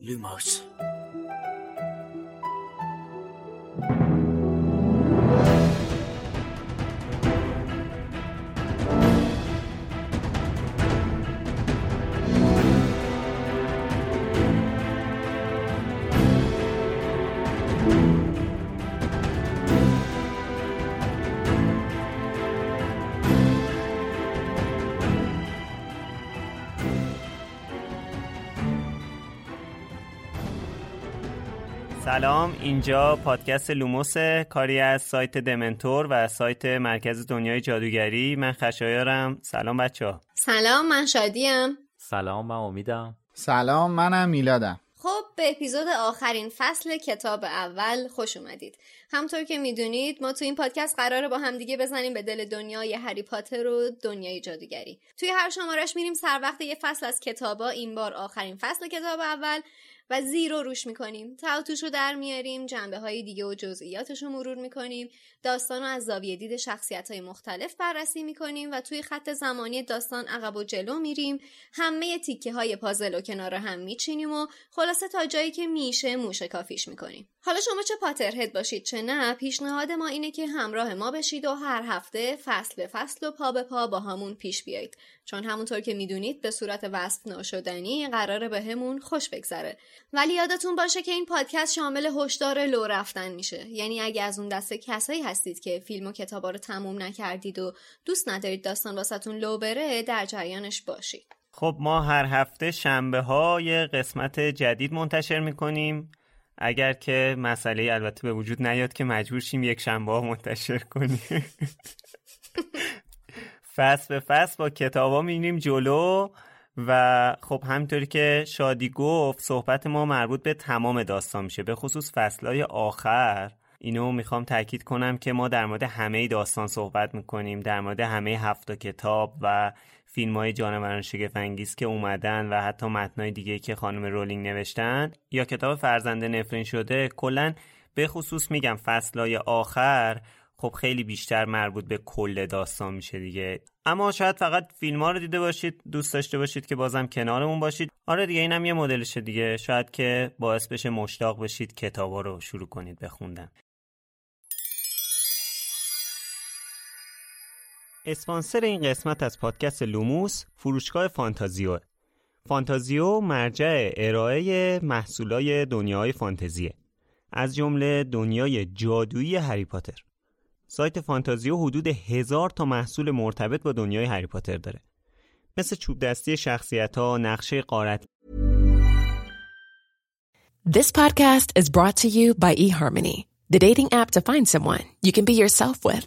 Lumos سلام اینجا پادکست لوموس کاری از سایت دمنتور و سایت مرکز دنیای جادوگری. من خشایارم. سلام بچه ها. سلام من شادیم. سلام من امیدم. سلام منم میلادم. خب به اپیزود آخرین فصل کتاب اول خوش اومدید. همطور که می‌دونید ما تو این پادکست قراره با همدیگه بزنیم به دل دنیای هری پاتر و دنیای جادوگری. توی هر شمارش میریم سر وقت یه فصل از کتابا. این بار آخرین فصل کتاب اول. و زیر رو روش می‌کنیم. توتوش رو در میاریم جنبه های دیگه و جزئیاتش رو مرور می‌کنیم. داستان رو از زاویه دید شخصیت های مختلف بررسی می‌کنیم و توی خط زمانی داستان عقب و جلو میریم. همه تیکه های پازل و کنار هم میچینیم و خلاصه تا جایی که میشه موشه کافیش می‌کنیم. حالا شما چه پاترهد باشید چه نه پیشنهاد ما اینه که همراه ما بشید و هر هفته فصل به فصل و پا به پا با همون پیش بیایید. چون همونطور که می‌دونید به صورت وصف ناشدنی قراره به همون خوش بگذره. ولی یادتون باشه که این پادکست شامل هشدار لو رفتن میشه. یعنی اگه از اون دسته کسایی هستید که فیلم و کتابا رو تموم نکردید و دوست ندارید داستان واسهتون لو بره در جریانش باشید. خب ما هر هفته شنبه ها یه قسمت جدید منتشر می‌کنیم. اگر که مسئله البته به وجود نیاد که مجبور شیم یک شنبه ها منتشر کنیم. فصل به فصل با کتابا میریم جلو. و خب همینطوری که شادی گفت صحبت ما مربوط به تمام داستان میشه. به خصوص فصلهای آخر. اینو می‌خوام تاکید کنم که ما در مورد همه داستان صحبت می‌کنیم. در مورد همه هفت کتاب و فیلم های جانوران شگفنگیز که اومدن و حتی متنای دیگه که خانم رولینگ نوشتن یا کتاب فرزنده نفرین شده. کلا به خصوص میگم فصلهای آخر خب خیلی بیشتر مربوط به کل داستان میشه دیگه. اما شاید فقط فیلم ها رو دیده باشید دوست داشته باشید که بازم کنارمون باشید. آره دیگه اینم یه مدلشه دیگه. شاید که باعث بشه مشتاق بشید کتابا رو شروع کنید بخوندن اسپانسر این قسمت از پادکست لوموس فروشگاه فانتازیو. فانتازیو مرجع ارائه محصولای دنیای فانتزیه. از جمله دنیای جادویی هری پاتر. سایت فانتازیو حدود هزار تا محصول مرتبط با دنیای هری پاتر داره مثل چوب دستی شخصیت ها نقشه قارت This podcast is brought to you by eHarmony, the dating app to find someone you can be yourself with.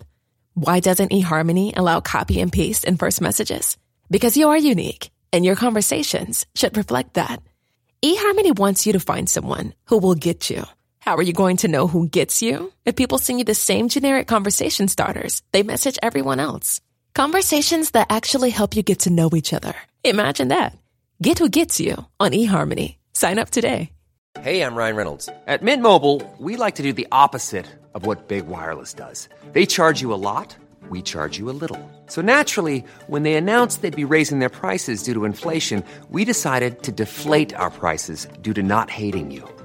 Why doesn't eHarmony allow copy and paste in first messages? Because you are unique, and your conversations should reflect that. eHarmony wants you to find someone who will get you. How are you going to know who gets you? If people send you the same generic conversation starters, they message everyone else. Conversations that actually help you get to know each other. Imagine that. Get who gets you on eHarmony. Sign up today. Hey, I'm Ryan Reynolds. At Mint Mobile, we like to do the opposite of what Big Wireless does. They charge you a lot, we charge you a little. So naturally, when they announced they'd be raising their prices due to inflation, we decided to deflate our prices due to not hating you.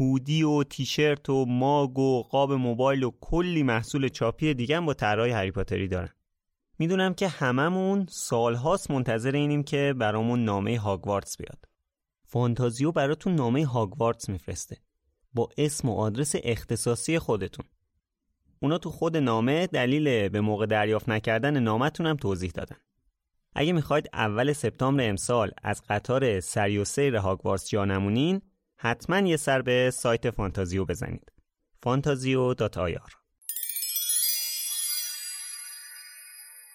هودی و تیشرت و ماگ و قاب موبایل و کلی محصول چاپی دیگه با طرای هری پاتری دارن. می‌دونم که هممون سالهاست منتظر اینیم که برامون نامه هاگوارتس بیاد. فانتازیو براتون نامه هاگوارتس میفرسته. با اسم و آدرس اختصاصی خودتون. اونا تو خود نامه دلیل به موقع دریافت نکردن نامتون هم توضیح دادن. اگه می‌خواید اول سپتامبر امسال از قطار سری و سیر هاگوارتس جا نمونین حتما یه سر به سایت فانتازیو بزنید. فانتازیو.ir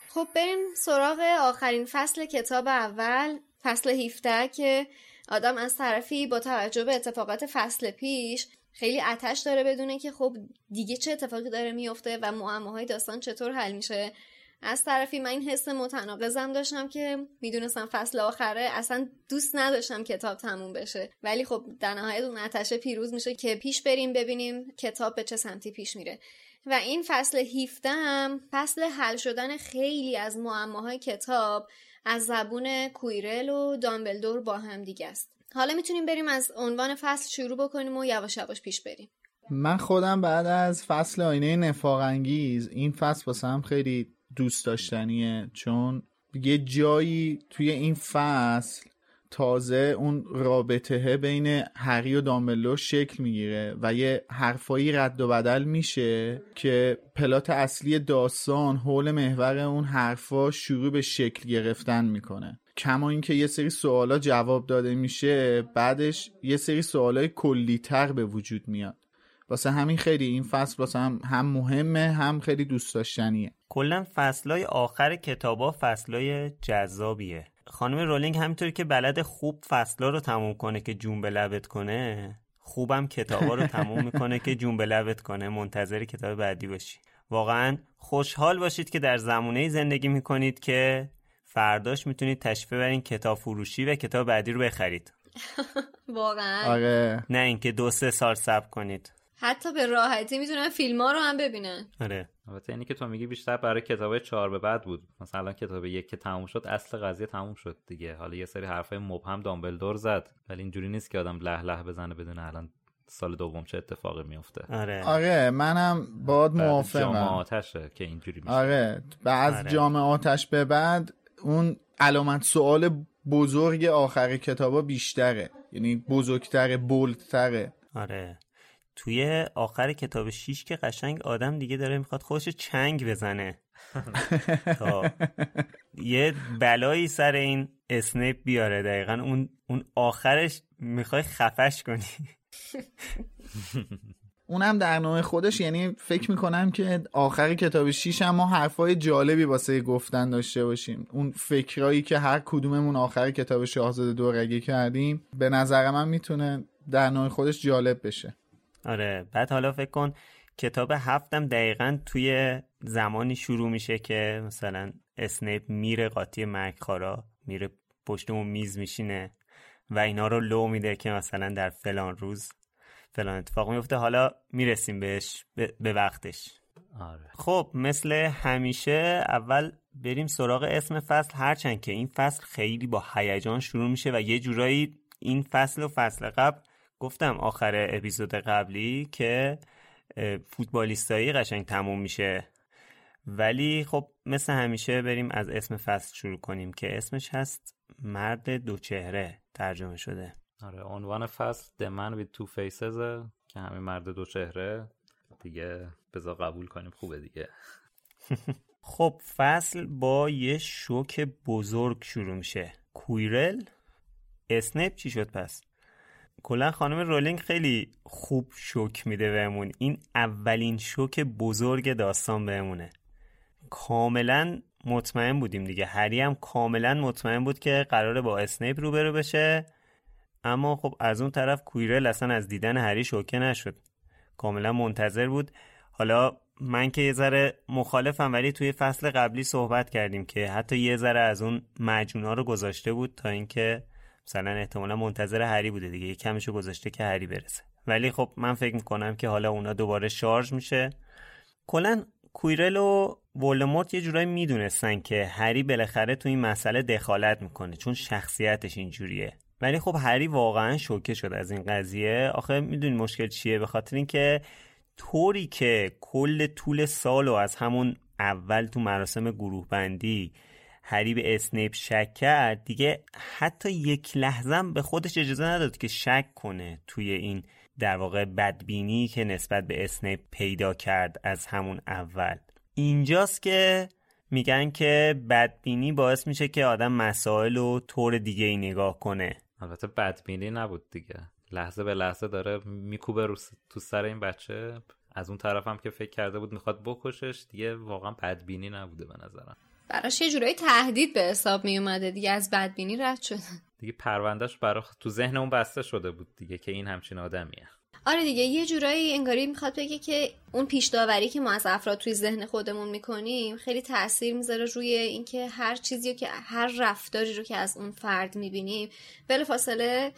خب بریم سراغ آخرین فصل کتاب اول فصل 17 که آدم از طرفی با توجه به اتفاقات فصل پیش خیلی اتش داره بدونه که خب دیگه چه اتفاقی داره میفته و معماهای داستان چطور حل میشه. از طرفی من این حس متناقضم داشتم که می‌دونستم فصل آخره اصلا دوست نداشتم کتاب تموم بشه. ولی خب در نهایت اون اتشه پیروز میشه که پیش بریم ببینیم کتاب به چه سمتی پیش میره. و این فصل 17 هم فصل حل شدن خیلی از معماهای کتاب از زبون کویرل و دامبلدور با هم دیگه است. حالا می‌تونیم بریم از عنوان فصل شروع بکنیم و یواش یواش پیش بریم. من خودم بعد از فصل آینه نفاق انگیز این فصل واسه خیلی دوست داشتنیه. چون یه جایی توی این فصل تازه اون رابطه بین هری و دامبلو شکل می‌گیره و یه حرفایی رد و بدل میشه که پلات اصلی داستان حول محور اون حرفا شروع به شکل گرفتن می‌کنه. کما اینکه یه سری سوالا جواب داده میشه بعدش یه سری سوالای کلیتر به وجود میاد. واسه همین خیلی این فصل واسه هم, هم مهمه هم خیلی دوست داشتنیه. کلا فصلای آخر کتابا فصلای جذابیه. خانم رولینگ همینطوری که بلد خوب فصلا رو تموم کنه که جون به لبت کنه خوبم کتابا رو تموم می‌کنه که جون به لبت کنه. منتظر کتاب بعدی باشی. واقعا خوشحال باشید که در زمونه زندگی می‌کنید که فرداش می‌تونید تشریف ببرین کتاب فروشی و کتاب بعدی رو بخرید. واقعا. آره. نه اینکه دو سه سال صبر کنید. حتی به راحتی می‌تونن فیلم ها رو هم ببینن. آره. البته اینی که تو میگی بیشتر برای کتاب چهار به بعد بود. مثلا کتاب یک که تموم شد اصل قضیه تموم شد دیگه. حالا یه سری حرفای مبهم دامبلدور زد. ولی اینجوری نیست که آدم له له بزنه بدون الان سال دوم چه اتفاقی میفته آره. آره منم باد موافقم. آتشه که اینجوری میشه. آره بعد آره. جام آتش به بعد اون علامت سوال بزرگ آخر کتابا بیشتره. یعنی بزرگتره بولدتره آره. توی آخر کتاب شیش که قشنگ آدم دیگه داره می‌خواد خودش چنگ بزنه. تا یه بلایی سر این اسنیپ بیاره. دقیقا اون اون آخرش می‌خوای خفش کنی. اونم در نوع خودش یعنی فکر می‌کنم که آخر کتاب شیش هم ما حرفای جالبی واسه گفتن داشته باشیم. اون فکرایی که هر کدوممون آخر کتاب شاهزاده دورگه کردیم به نظر من می‌تونه در نوع خودش جالب بشه. آره. بعد حالا فکر کن کتاب هفتم دقیقا توی زمانی شروع میشه که مثلا اسنیپ میره قاطی مرگخارا میره پشت اون میز میشینه و اینا رو لو میده که مثلا در فلان روز فلان اتفاق میفته. حالا می‌رسیم بهش به به وقتش. آره. خب مثل همیشه اول بریم سراغ اسم فصل. هرچند که این فصل خیلی با هیجان شروع میشه و یه جورایی این فصل و فصل قبل گفتم آخر اپیزود قبلی که فوتبالیستایی قشنگ تموم میشه. ولی خب مثل همیشه بریم از اسم فصل شروع کنیم که اسمش هست مرد دو چهره. ترجمه شده. آره عنوان فصل The Man with Two Faces که همین مرد دو چهره. دیگه بذار قبول کنیم خوبه دیگه. خب فصل با یه شوک بزرگ شروع میشه. کویرل؟ اسنیپ چی شد پس؟ کلا خانم رولینگ خیلی خوب شوک میده بهمون. این اولین شوک بزرگ داستان بهمونه. کاملا مطمئن بودیم دیگه. هری هم کاملا مطمئن بود که قراره با اسنیپ روبرو بشه. اما خب از اون طرف کوییرل اصلا از دیدن هری شوکه نشد. کاملا منتظر بود. حالا من که یه ذره مخالفم ولی توی فصل قبلی صحبت کردیم که حتی یه ذره از اون معجونا رو گذاشته بود تا اینکه مثلا احتمالا منتظر هری بوده دیگه یه کمشو گذاشته که هری برسه. ولی خب من فکر می‌کنم که حالا اونا دوباره شارژ میشه. کلا کویرل و ولدمورت یه جورایی می‌دونستن که هری بالاخره تو این مسئله دخالت می‌کنه چون شخصیتش اینجوریه. ولی خب هری واقعا شوکه شد از این قضیه. آخه می‌دونی مشکل چیه؟ به خاطر اینکه طوری که کل طول سال و از همون اول تو مراسم گروه بندی هری به اسنیپ شک کرد. دیگه حتی یک لحظه به خودش اجازه نداد که شک کنه توی این در واقع بدبینی که نسبت به اسنیپ پیدا کرد از همون اول. اینجاست که میگن که بدبینی باعث میشه که آدم مسائل رو طور دیگه ای نگاه کنه. البته بدبینی نبود دیگه. لحظه به لحظه داره میکوبه رو تو سر این بچه. از اون طرف هم که فکر کرده بود می‌خواد بکشش دیگه واقعا بدبینی نبوده به نظرم. براش یه جورایی تهدید به حساب می اومده دیگه از بدبینی رد شده. دیگه پروندهش برای تو ذهن اون بسته شده بود دیگه که این همچین آدمیه. آره دیگه یه جورایی انگاری می‌خواد بگه که اون پیش داوری که ما از افراد توی ذهن خودمون می‌کنیم خیلی تاثیر می‌ذاره روی اینکه هر چیزی که هر رفتاری رو که از اون فرد می‌بینیم بلافاصله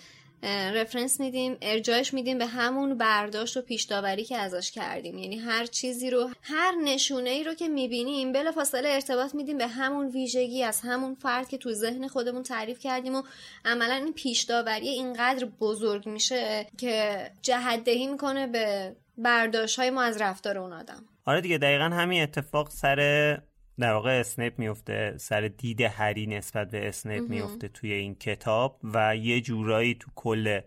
رفرنس میدیم ارجاعش میدیم به همون برداشت و پیش داوری که ازش کردیم. یعنی هر چیزی رو هر نشونه ای رو که می‌بینیم بلافاصله ارتباط میدیم به همون ویژگی از همون فرد که تو ذهن خودمون تعریف کردیم و عملا این پیش داوری اینقدر بزرگ میشه که جهت دهی می‌کنه به برداشت های ما از رفتار اون آدم. آره دیگه دقیقا همین اتفاق سر در واقع اسنیپ میفته سر دید هری نسبت به اسنیپ میفته توی این کتاب و یه جورایی تو کل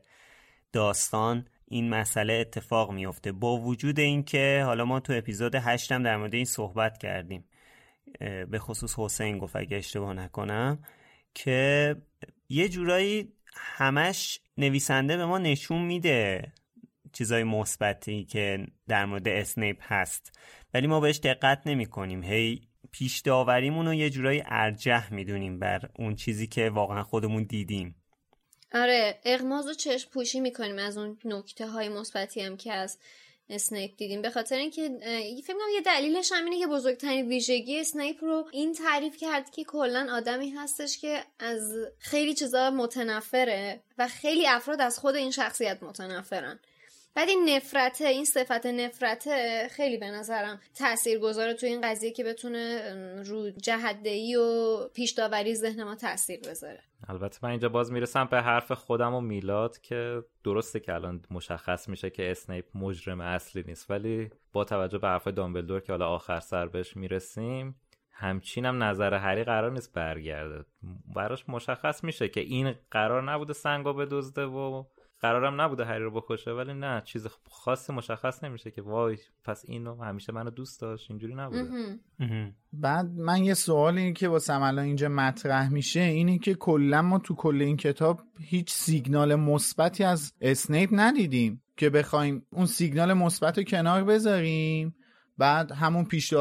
داستان این مسئله اتفاق میفته. با وجود اینکه حالا ما تو اپیزود هشتم در مورد این صحبت کردیم به خصوص حسین گفت اگه اشتباه نکنم که یه جورایی همش نویسنده به ما نشون میده چیزای مثبتی که در مورد اسنیپ هست. ولی ما بهش دقت نمی کنیم هی پیش رو یه جورایی ارجح می‌دونیم بر اون چیزی که واقعا خودمون دیدیم. آره اغماز و چشم پوشی می‌کنیم از اون نکته های مثبتی هم که از اسنیپ دیدیم. به خاطر اینکه فکر کنم یه دلیلش هم اینه که بزرگترین ویژگی اسنیپ رو این تعریف کرد که کلا آدمی هستش که از خیلی چیزا متنفره و خیلی افراد از خود این شخصیت متنفرن. بعد این نفرته این صفت نفرته خیلی به نظرم تأثیر گذاره تو این قضیه که بتونه رو جهدهی و پیشداوری ذهن ما تاثیر بذاره. البته من اینجا باز می‌رسم به حرف خودم و میلاد که درسته که الان مشخص میشه که اسنیپ مجرم اصلی نیست ولی با توجه به حرف دامبلدور که حالا آخر سر بهش می‌رسیم همچینم نظر هری قرار نیست برگرده. براش مشخص میشه که این قرار نبوده سنگو بدزده و قرارم نبوده هری رو بکشه ولی نه چیز خاصی مشخص نمیشه که وای پس اینو همیشه منو دوست داشت اینجوری نبوده. بعد من یه سوالی که واسه الان اینجا مطرح میشه اینه که کلا ما تو کل این کتاب هیچ سیگنال مثبتی از اسنیپ ندیدیم که بخوایم اون سیگنال مثبت رو کنار بذاریم بعد همون پیش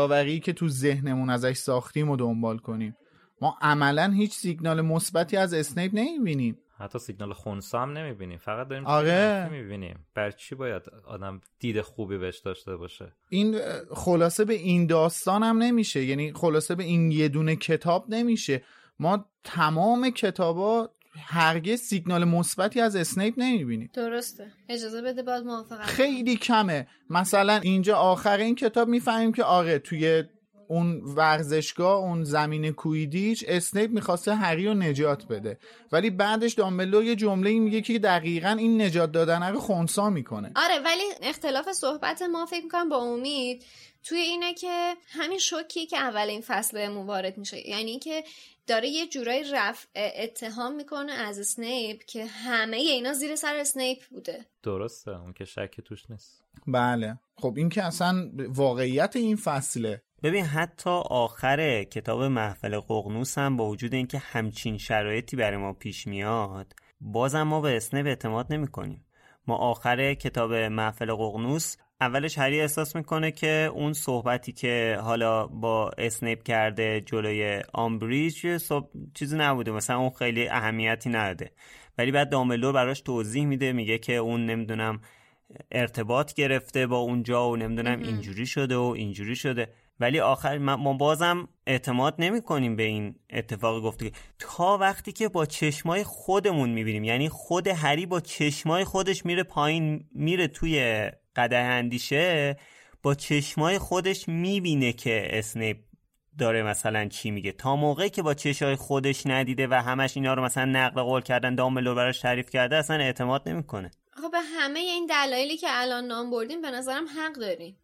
که تو ذهنمون ازش ساختیم و دنبال کنیم. ما عملا هیچ سیگنال مثبتی از اسنیپ نمی‌بینیم. حتی سیگنال خونسا هم نمی‌بینیم. فقط داریم آره. می‌بینیم. بر چی باید آدم دید خوبی بهش داشته باشه؟ این خلاصه به این داستان هم نمیشه. یعنی خلاصه به این یه دونه کتاب نمیشه. ما تمام کتابا هرگز سیگنال مثبتی از اسنیپ نمی‌بینیم. درسته. اجازه بده باید موافقم خیلی کمه. مثلا اینجا آخر این کتاب می‌فهمیم که آره توی اون ورزشگاه اون زمین کویدیچ اسنیپ می‌خواسته هری رو نجات بده. ولی بعدش دامبلدور یه جمله میگه که دقیقا این نجات دادن رو خونسا می‌کنه. آره ولی اختلاف صحبت ما فکر می‌کنم با امید توی اینه که همین شوکی که اول این فصل بهمون وارد میشه یعنی که داره یه جورایی رفع اتهام می‌کنه از اسنیپ که همه اینا زیر سر اسنیپ بوده. درسته اون که شک توش نیست. بله. خب این که اصلا واقعیت این فصله. ببین حتی آخر کتاب محفل ققنوس هم با وجود اینکه همچین شرایطی برای ما پیش میاد بازم ما به اسنیپ اعتماد نمی کنیم. ما آخر کتاب محفل ققنوس اولش هری احساس می‌کنه که اون صحبتی که حالا با اسنیپ کرده جلوی آمبریج چیزی نبوده مثلا اون خیلی اهمیتی نداده. ولی بعد داملور براش توضیح میده میگه که اون نمی‌دونم ارتباط گرفته با اونجا و نمی‌دونم اینجوری شده و اینجوری شده. ولی آخر ما بازم اعتماد نمی کنیم به این اتفاق گفته تا وقتی که با چشمای خودمون می‌بینیم یعنی خود هری با چشمای خودش میره پایین میره توی قده اندیشه با چشمای خودش می‌بینه که اسنیپ داره مثلا چی میگه. تا موقعی که با چشای خودش ندیده و همش اینا رو مثلا نقل قول کردن دامبلور براش تعریف کرده اصلا اعتماد نمی‌کنه. خب به همه این دلایلی که الان نام بردیم به نظرم حق داریم.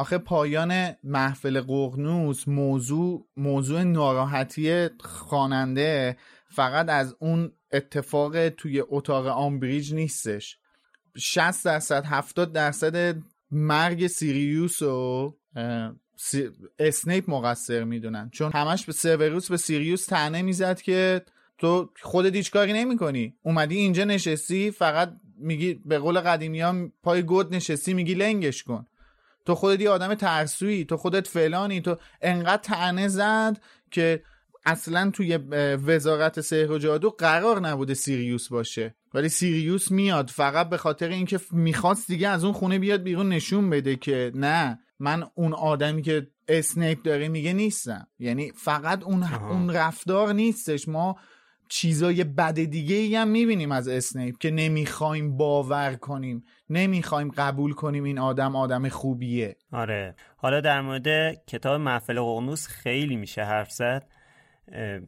آخه پایان محفل ققنوس موضوع موضوع ناراحتی خواننده فقط از اون اتفاق توی اتاق آمبریج نیستش. 60 درصد 70 درصد مرگ سیریوس و اسنیپ مقصر می‌دونن. چون همش به سیوروس به سیریوس تنه می‌زد که تو خودت هیچ کاری نمی‌کنی. اومدی اینجا نشستی فقط میگی به قول قدیمی ها پای گود نشستی میگی لنگش کن. تو خودت یه آدم ترسویی تو خودت فلانی تو انقدر تنه زد که اصلا توی وزارت سحر و جادو قرار نبوده سیریوس باشه. ولی سیریوس میاد فقط به خاطر اینکه می‌خواست دیگه از اون خونه بیاد بیرون نشون بده که نه من اون آدمی که اسنیپ داره میگه نیستم. یعنی فقط اون اون رفتار نیستش. ما چیزای بد دیگه ای هم می‌بینیم از اسنیپ که نمی‌خوایم باور کنیم نمی‌خوایم قبول کنیم این آدم آدم خوبیه. آره. حالا در مورد کتاب محفل قرنوس خیلی میشه حرف زد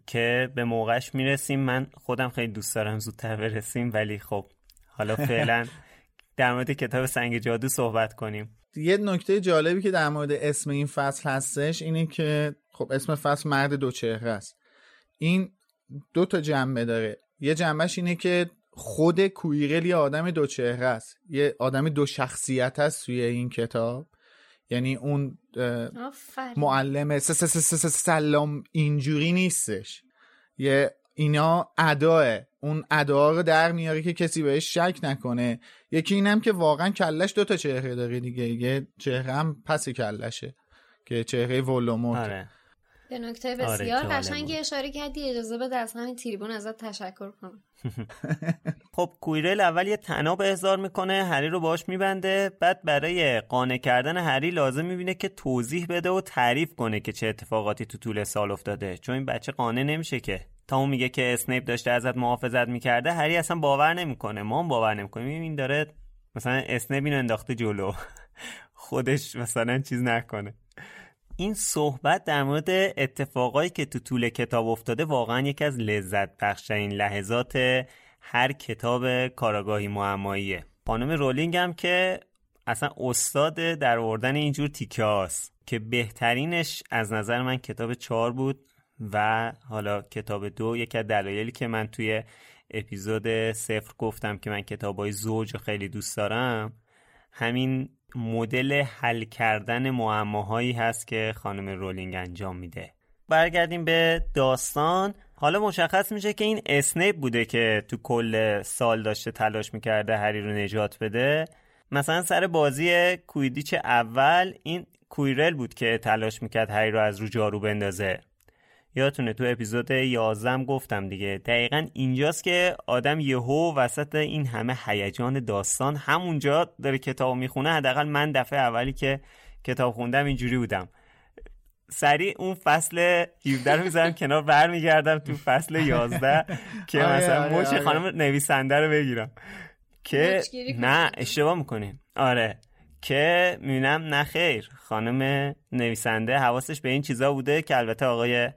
که به موقعش می‌رسیم. من خودم خیلی دوست دارم زودتر برسیم ولی خب حالا فعلا در مورد کتاب سنگ جادو صحبت کنیم. یه نکته جالبی که در مورد اسم این فصل هستش اینه که خب اسم فصل مرد دو چهره است. این دو تا جنبه داره. یه جنبهش اینه که خود کویرل یه آدم دو چهره است. یه آدم دو شخصیت است توی این کتاب. یعنی اون معلم سلام اینجوری نیستش. یه اینا اداه. اون ادا رو در میاره که کسی بهش شک نکنه. یکی اینم که واقعا کلش دوتا چهره داره دیگه. یه چهره هم پس کلشه که چهره ولوموت آره. به نکته بسیار آره قشنگی اشاره کردی اجازه بده از همین تریبون ازت تشکر کنم. خب کویرل اول یه تناب احضار می‌کنه هری رو باش میبنده بعد برای قانع کردن هری لازم می‌بینه که توضیح بده و تعریف کنه که چه اتفاقاتی تو طول سال افتاده. چون این بچه قانع نمیشه که. تا اون میگه که اسنیپ داشته ازت محافظت می‌کرده هری اصلا باور نمی‌کنه. ما هم باور نمی‌کنیم. این داره مثلا اسنیپ اینو انداخته جلو. خودش مثلا چیز نکنه. این صحبت در مورد اتفاقایی که تو طول کتاب افتاده واقعا یکی از لذت بخشترین لحظات هر کتاب کاراگاهی معماییه. خانم رولینگ هم که اصلا استاد در آوردن اینجور تیکاس که بهترینش از نظر من کتاب چهار بود و حالا کتاب دو یکی از دلایلی که من توی اپیزود صفر گفتم که من کتاب های زوج خیلی دوست دارم همین مدل حل کردن معماهایی هست که خانم رولینگ انجام میده. برگردیم به داستان. حالا مشخص میشه که این اسنیپ بوده که تو کل سال داشته تلاش می‌کرده هری رو نجات بده. مثلا سر بازی کویدیچ اول این کویرل بود که تلاش می‌کرد هری رو از رو جارو بندازه. یادتونه تو اپیزود 11 گفتم دیگه. دقیقا اینجاست که آدم یهو وسط این همه هیجان داستان همونجا داره کتاب می‌خونه. حداقل من دفعه اولی که کتاب خوندم اینجوری بودم. سریع اون فصل 17 رو می‌ذارم کنار برمیگردم تو فصل 11 که آره، مثلا آره، مچ آره. خانم نویسنده رو بگیرم. که نه اشتباه می‌کنیم. آره. که می‌بینم نه خیر. خانم نویسنده حواسش به این چیزا بوده که البته آقای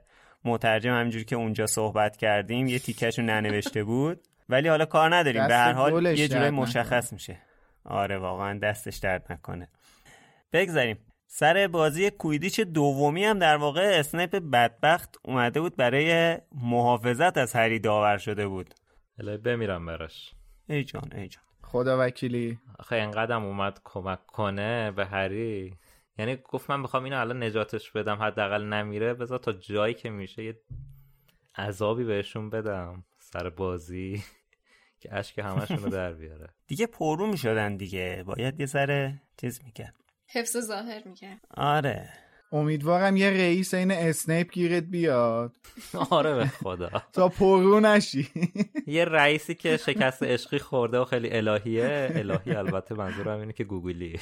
مترجم همینجوری که اونجا صحبت کردیم یه تیکش رو ننوشته بود. ولی حالا کار نداریم. به هر حال یه جوری مشخص میشه. آره واقعا دستش درد نکنه. بگذاریم. سر بازی کویدیچ دومی هم در واقع اسنیپ بدبخت اومده بود برای محافظت از هری داور شده بود. الهی بمیرم براش. ای جان ای جان. خدا وکیلی. آخه اینقدر اومد کمک کنه به هری. یعنی گفت من بخوام اینو الان نجاتش بدم حداقل نمیره بذار تا جایی که میشه یه عذابی بهشون بدم سر بازی که اشک همشون رو در بیاره. دیگه پررو می‌شدن دیگه باید یه سر چیز می‌کرد. حفظ ظاهر می‌کرد. آره. امیدوارم یه رئیس این اسنیپ گیرت بیاد. آره به خدا. تا پررو نشی. یه رئیسی که شکست عشقی خورده و خیلی الهیه. الهی البته منظورم اینه که گوگلی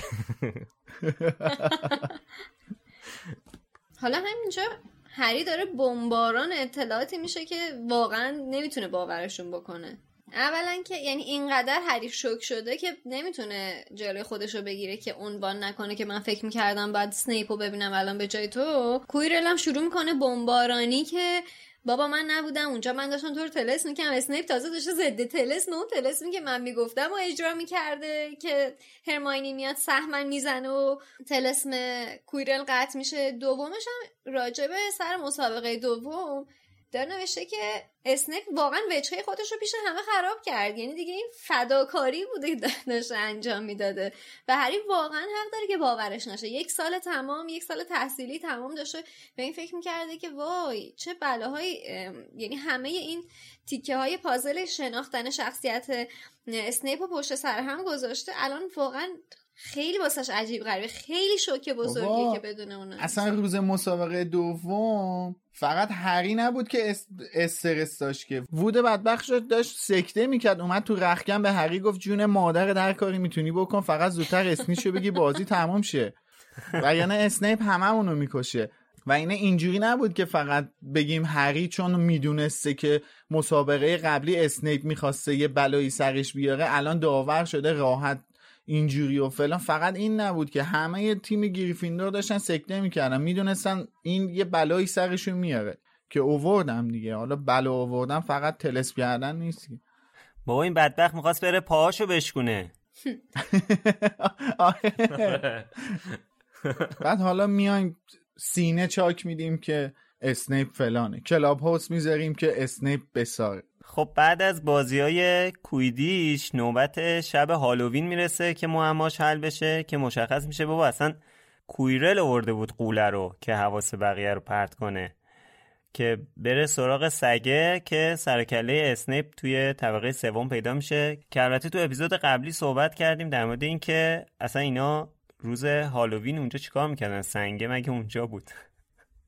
حالا همینجا هری داره بمباران اطلاعاتی میشه که واقعا نمی‌تونه باورشون بکنه. اولا که یعنی اینقدر حریف شوک شده که نمی‌تونه جلوی خودش رو بگیره که عنوان نکنه که من فکر می‌کردم بعد سنیپ رو ببینم الان به جای تو. کویرل شروع می‌کنه بمبارانی که بابا من نبودم اونجا من داشتم تو رو تلس می‌کنم اسنیپ تازه داشته ضد تلس اون تلس که من می‌گفتم و اجرا می‌کرده که هرماینی میاد سهمن می‌زنه و تلسم کویرل قطع میشه. دومش هم راجبه سر مسابقه دوم داره نوشته که اسنیپ واقعا وجهه خودش رو پیش همه خراب کرد. یعنی دیگه این فداکاری بوده که داشته انجام می‌داده. و هری واقعا حق داره که باورش نشه. یک سال تمام یک سال تحصیلی تمام داشته. به این فکر می‌کرده که وای چه بلاهایی یعنی همه این تیکه های پازل شناختن شخصیت اسنیپ و پشت سر هم گذاشته. الان واقعا خیلی واسش عجیب غریبه. خیلی شوکه بزرگیه که بدون اون اصلا روز مسابقه دوم فقط هری نبود که استرس داشت که. وود بدبخت شد داشت سکته می‌کرد اومد تو رخکن به هری گفت جون مادر در کاری می‌تونی بکن فقط زودتر اسمیشو بگی بازی تمام شه. و یعنی اسنیپ هممونو می‌کشه. و اینه اینجوری نبود که فقط بگیم هری چون می‌دونسته که مسابقه قبلی اسنیپ می‌خواسته یه بلایی سرش بیاره الان داور شده راحت اینجوری و فلان. فقط این نبود که همه تیم گریفیندور داشتن سکته می‌کردن. می‌دونستن این یه بلایی سرشون میاره که اووردم دیگه. حالا بلا اووردم فقط تلس کردن نیست بابا این بدبخت می‌خواست بره پاهاشو بشکونه. آره. بعد حالا میایم سینه چاک میدیم که اسنیپ فلانه. Clubhouse می‌ذاریم که اسنیپ بساره. خب بعد از بازی های کوییدیچ نوبت شب هالووین می‌رسه که معماش حل بشه که مشخص میشه بابا اصلا کویرل آورده بود غوله رو که حواس بقیه رو پرت کنه که بره سراغ سگه که سر و کله اسنیپ توی طبقه سوم پیدا میشه. که البته تو اپیزود قبلی صحبت کردیم در مورد اینکه اصلا اینا روز هالووین اونجا چیکار می‌کردن؟ سنگه مگه اونجا بود؟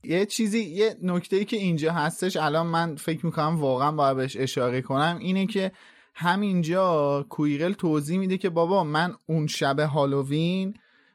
یه چیزی یه نکته ای که اینجا هستش الان من فکر می‌کنم واقعا باید بهش اشاره کنم اینه که همینجا کویرل توضیح میده که بابا من اون شب هالووین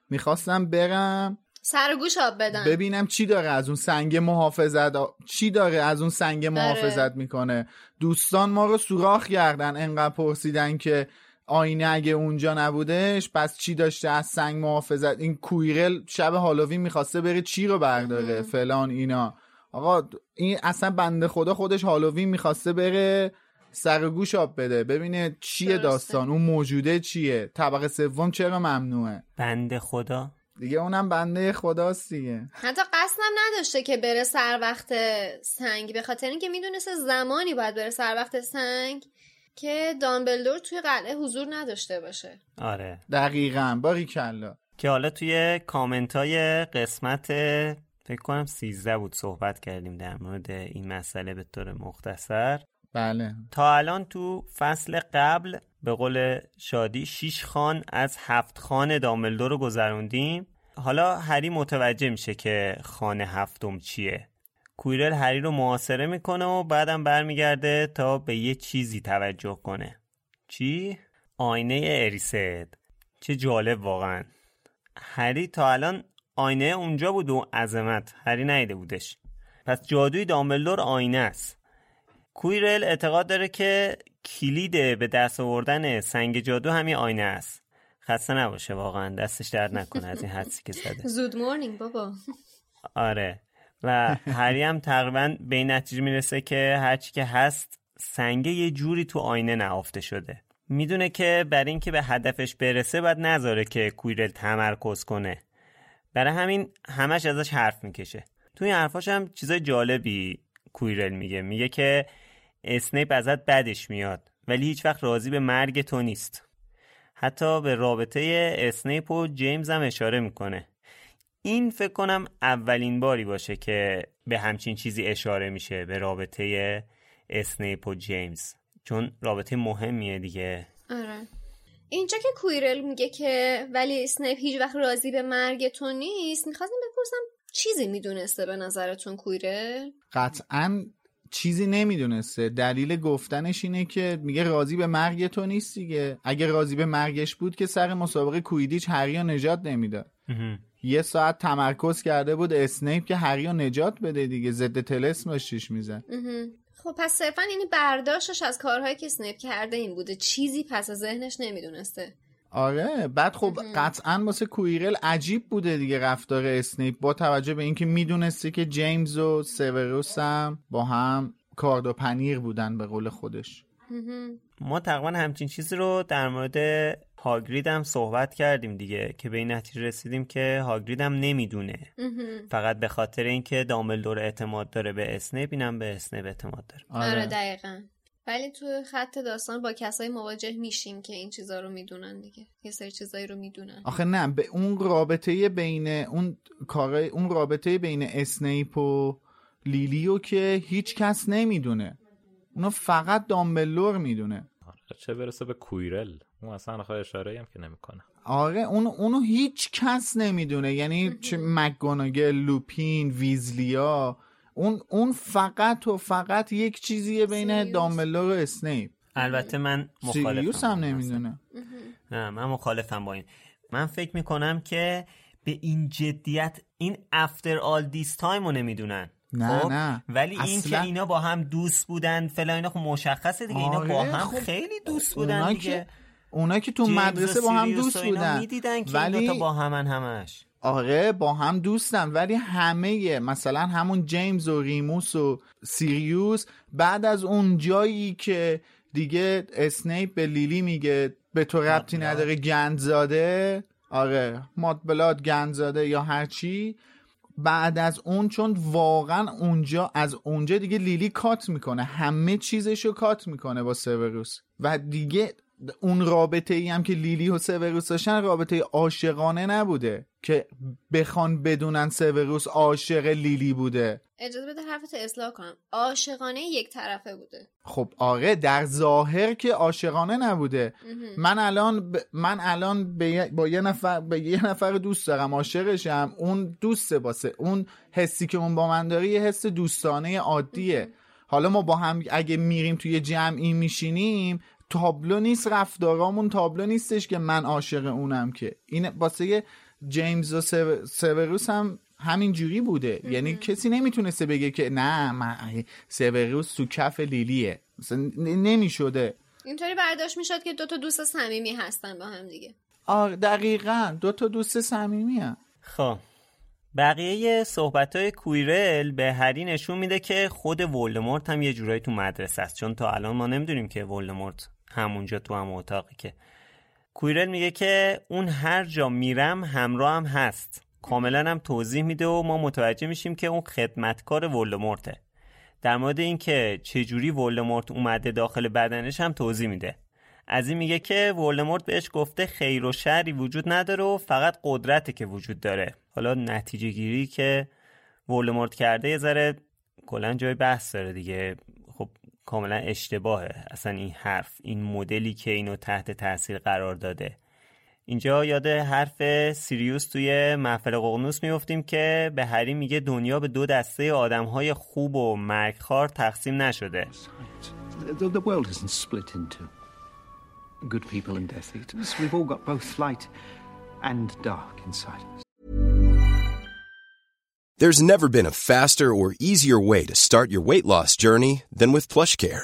می‌خواستم برم سر گوش آب بدم ببینم چی داره از اون سنگ محافظت چی داره از اون سنگ آره. محافظت می‌کنه دوستان ما رو سوراخ کردن انقدر پرسیدن که آینه اگه اونجا نبودش پس چی داشته از سنگ محافظت؟ این کویرل شب هالووین می‌خواسته بره چی رو برداره؟ فلان اینا. آقا این اصلا بنده خدا خودش هالووین می‌خواسته بره سر گوش آب بده. ببینه چیه داستان اون موجوده چیه؟ طبقه سوم چرا ممنوعه؟ بنده خدا؟ دیگه اونم بنده خداست دیگه. حتی قصدم نداشته که بره سر وقت سنگ به خاطر اینکه می‌دونسته زمانی باید بره سر وقت سنگ. که دامبلدور توی قلعه حضور نداشته باشه. آره. دقیقا باری کلا. که حالا توی کامنت های قسمت فکر کنم سیزده بود صحبت کردیم در مورد این مسئله به طور مختصر. بله. تا الان تو فصل قبل به قول شادی شیش خان از هفت خان دامبلدور رو گذروندیم. حالا هری متوجه میشه که خانه هفتم چیه. کویرل هری رو محاصره می‌کنه و بعدم برمیگرده تا به یه چیزی توجه کنه. چی؟ آینه اریسد. چه جالب واقعا. هری تا الان آینه اونجا بود و عظمت. هری نیده بودش. پس جادوی دامبلدور آینه است. کویرل اعتقاد داره که کلید به دست آوردن سنگ جادو همین آینه است. خسته نباشه واقعا. دستش درد نکنه از این حدسی که زده. زود مورنینگ بابا. آره. و هری هم تقریبا به این نتیجه می‌رسه که هرچی که هست سنگه یه جوری تو آینه نهفته شده. می‌دونه که برای اینکه به هدفش برسه باید نذاره که کویرل تمرکز کنه. برای همین همش ازش حرف می‌کشه. توی این حرفاش هم چیزای جالبی کویرل میگه. میگه که اسنیپ ازت بدش میاد ولی هیچ وقت راضی به مرگ تو نیست. حتی به رابطه اسنیپ و جیمز هم اشاره می‌کنه. این فکر کنم اولین باری باشه که به همچین چیزی اشاره میشه به رابطه اسنیپ و جیمز. چون رابطه مهمیه دیگه. آره. اینجا که کویرل میگه که ولی اسنیپ هیچ وقت راضی به مرگ تو نیست می‌خواستم بپرسم چیزی می‌دونسته به نظرتون کویرل؟ قطعا چیزی نمی‌دونسته. دلیل گفتنش اینه که میگه راضی به مرگ تو نیست دیگه. اگه راضی به مرگش بود که سر مسابقه کوییدیچ هری نجات نمی‌داد. یه ساعت تمرکز کرده بود اسنیپ که هری نجات بده دیگه ضد طلسم داشتیش میزن. خب پس صرفا اینی برداشتش از کارهایی که اسنیپ کرده این بوده. چیزی پس از ذهنش نمی‌دونسته. آره بعد خب قطعا واسه کویرل عجیب بوده دیگه رفتار اسنیپ. با توجه به اینکه می‌دونسته که جیمز و سیوروس هم با هم کارد و پنیر بودن به قول خودش. ما تقریبا همچین چیزی رو در مورد هاگرید هم صحبت کردیم دیگه که به این نتیجه رسیدیم که هاگرید هم نمی‌دونه. فقط به خاطر اینکه دامبلدور اعتماد داره به اسنیپ اینم به اسنیپ اعتماد داره. آره دقیقا. ولی تو خط داستان با کسایی مواجه میشیم که این چیزا رو می‌دونن دیگه. یه سری چیزایی رو می‌دونن. آخه نه به اون رابطه بین اون کار اون رابطه بین اسنیپ و لیلی رو که هیچ کس نمی‌دونه. اونو فقط دامبلدور می‌دونه. آره، چه برسه به کویرل؟ اون اصلا آخه اشاره هم که نمی‌کنه. آره اون اونو هیچ کس نمی‌دونه. یعنی چه مکگوناگل لوپین ویزلیا. اون اون فقط و فقط یک چیزیه بین دامبلدور و اسنیپ. البته من مخالفم سیریوس هم نمی‌دونه. نه من مخالفم با این. من فکر می‌کنم که به این جدیت این after all this time رو نمی‌دونن. نه خب؟ نه. ولی این اصلا- که اینا با هم دوست بودن فلان اینا خب مشخصه دیگه اینا با آره، هم خب خیلی دوست بودن اونا دیگه. که اونا که تو مدرسه با هم دوست اینا بودن. می‌دیدن که ولی این دوتا با همن همش. آره با هم دوستن ولی همه مثلا همون جیمز و ریموس و سیریوس بعد از اون جایی که دیگه اسنیپ به لیلی میگه به تو ربطی. نداره گندزاده آره مادبلاد گندزاده یا هرچی بعد از اون چون واقعا اونجا از اونجا دیگه لیلی کات می‌کنه. همه چیزشو کات می‌کنه با سوروس و دیگه اون رابطه ای هم که لیلی و سوروس داشتن رابطه عاشقانه نبوده که بخوان بدونن سوروس عاشق لیلی بوده. اجازه بده حرفتو اصلاح کنم. عاشقانه یک طرفه بوده. خب آره در ظاهر که عاشقانه نبوده. من الان ب... من الان یه- با یه نفر به یه نفر دوست دارم عاشقشم. اون دوسته باسه اون حسی که اون با من داره یه حس دوستانه عادیه. حالا ما با هم اگه میریم توی جمعی میشینیم تابلو نیست رفتارامون تابلو نیستش که من عاشق اونم که. این واسه جیمز و سو- سوروس هم همین جوری بوده. یعنی کسی نمی‌تونسته بگه که نه من سوروس تو کف لیلیه. مثلا نمی‌شده. اینطوری برداشت می‌شد که دوتا دوست صمیمی هستن با هم دیگه. آره دقیقا. دو تا دوست صمیمی هم خب. بقیه صحبت های کویرل به هری نشون میده که خود ولدمورت هم یه جورایی تو مدرسه است. چون تا الان ما نمی‌دونیم که ولدمورت همونجا تو هم اتاقی که. کویرل میگه که اون هر جا میرم همراه هم هست. کاملا هم توضیح میده و ما متوجه میشیم که اون خدمتکار ولدمورته. در مورد اینکه چجوری ولدمورت اومده داخل بدنش هم توضیح میده. از این میگه که ولدمورت بهش گفته خیر و شری وجود نداره و فقط قدرته که وجود داره. حالا نتیجه گیری که ولدمورت کرده یه ذره کلا جای بحث داره دیگه. خب کاملا اشتباهه. اصلا این حرف این مدلی که اینو تحت تاثیر قرار داده. اینجا یاد حرف سیریوس توی محفل ققنوس میفتیم که به هری میگه دنیا به دو دسته آدمهای خوب و مرگخوار تقسیم نشده The, the world isn't split into good people and Death Eaters. We've all got both light and dark inside us. There's never been a faster or easier way to start your weight loss journey than with PlushCare.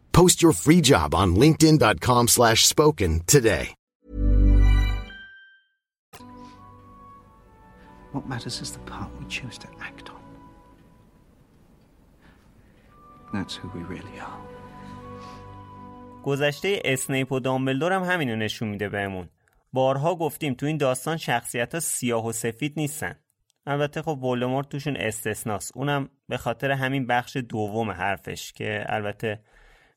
Post your free job on linkedin.com slash spoken today. What matters is the part we choose to act on. That's who we really are. گذشته اسنیپ و دامبلدور هم همینو نشون میده بهمون بارها گفتیم تو این داستان شخصیت ها سیاه و سفید نیستن البته خب ولدمورت توشون استثناست اونم به خاطر همین بخش دوم حرفش که البته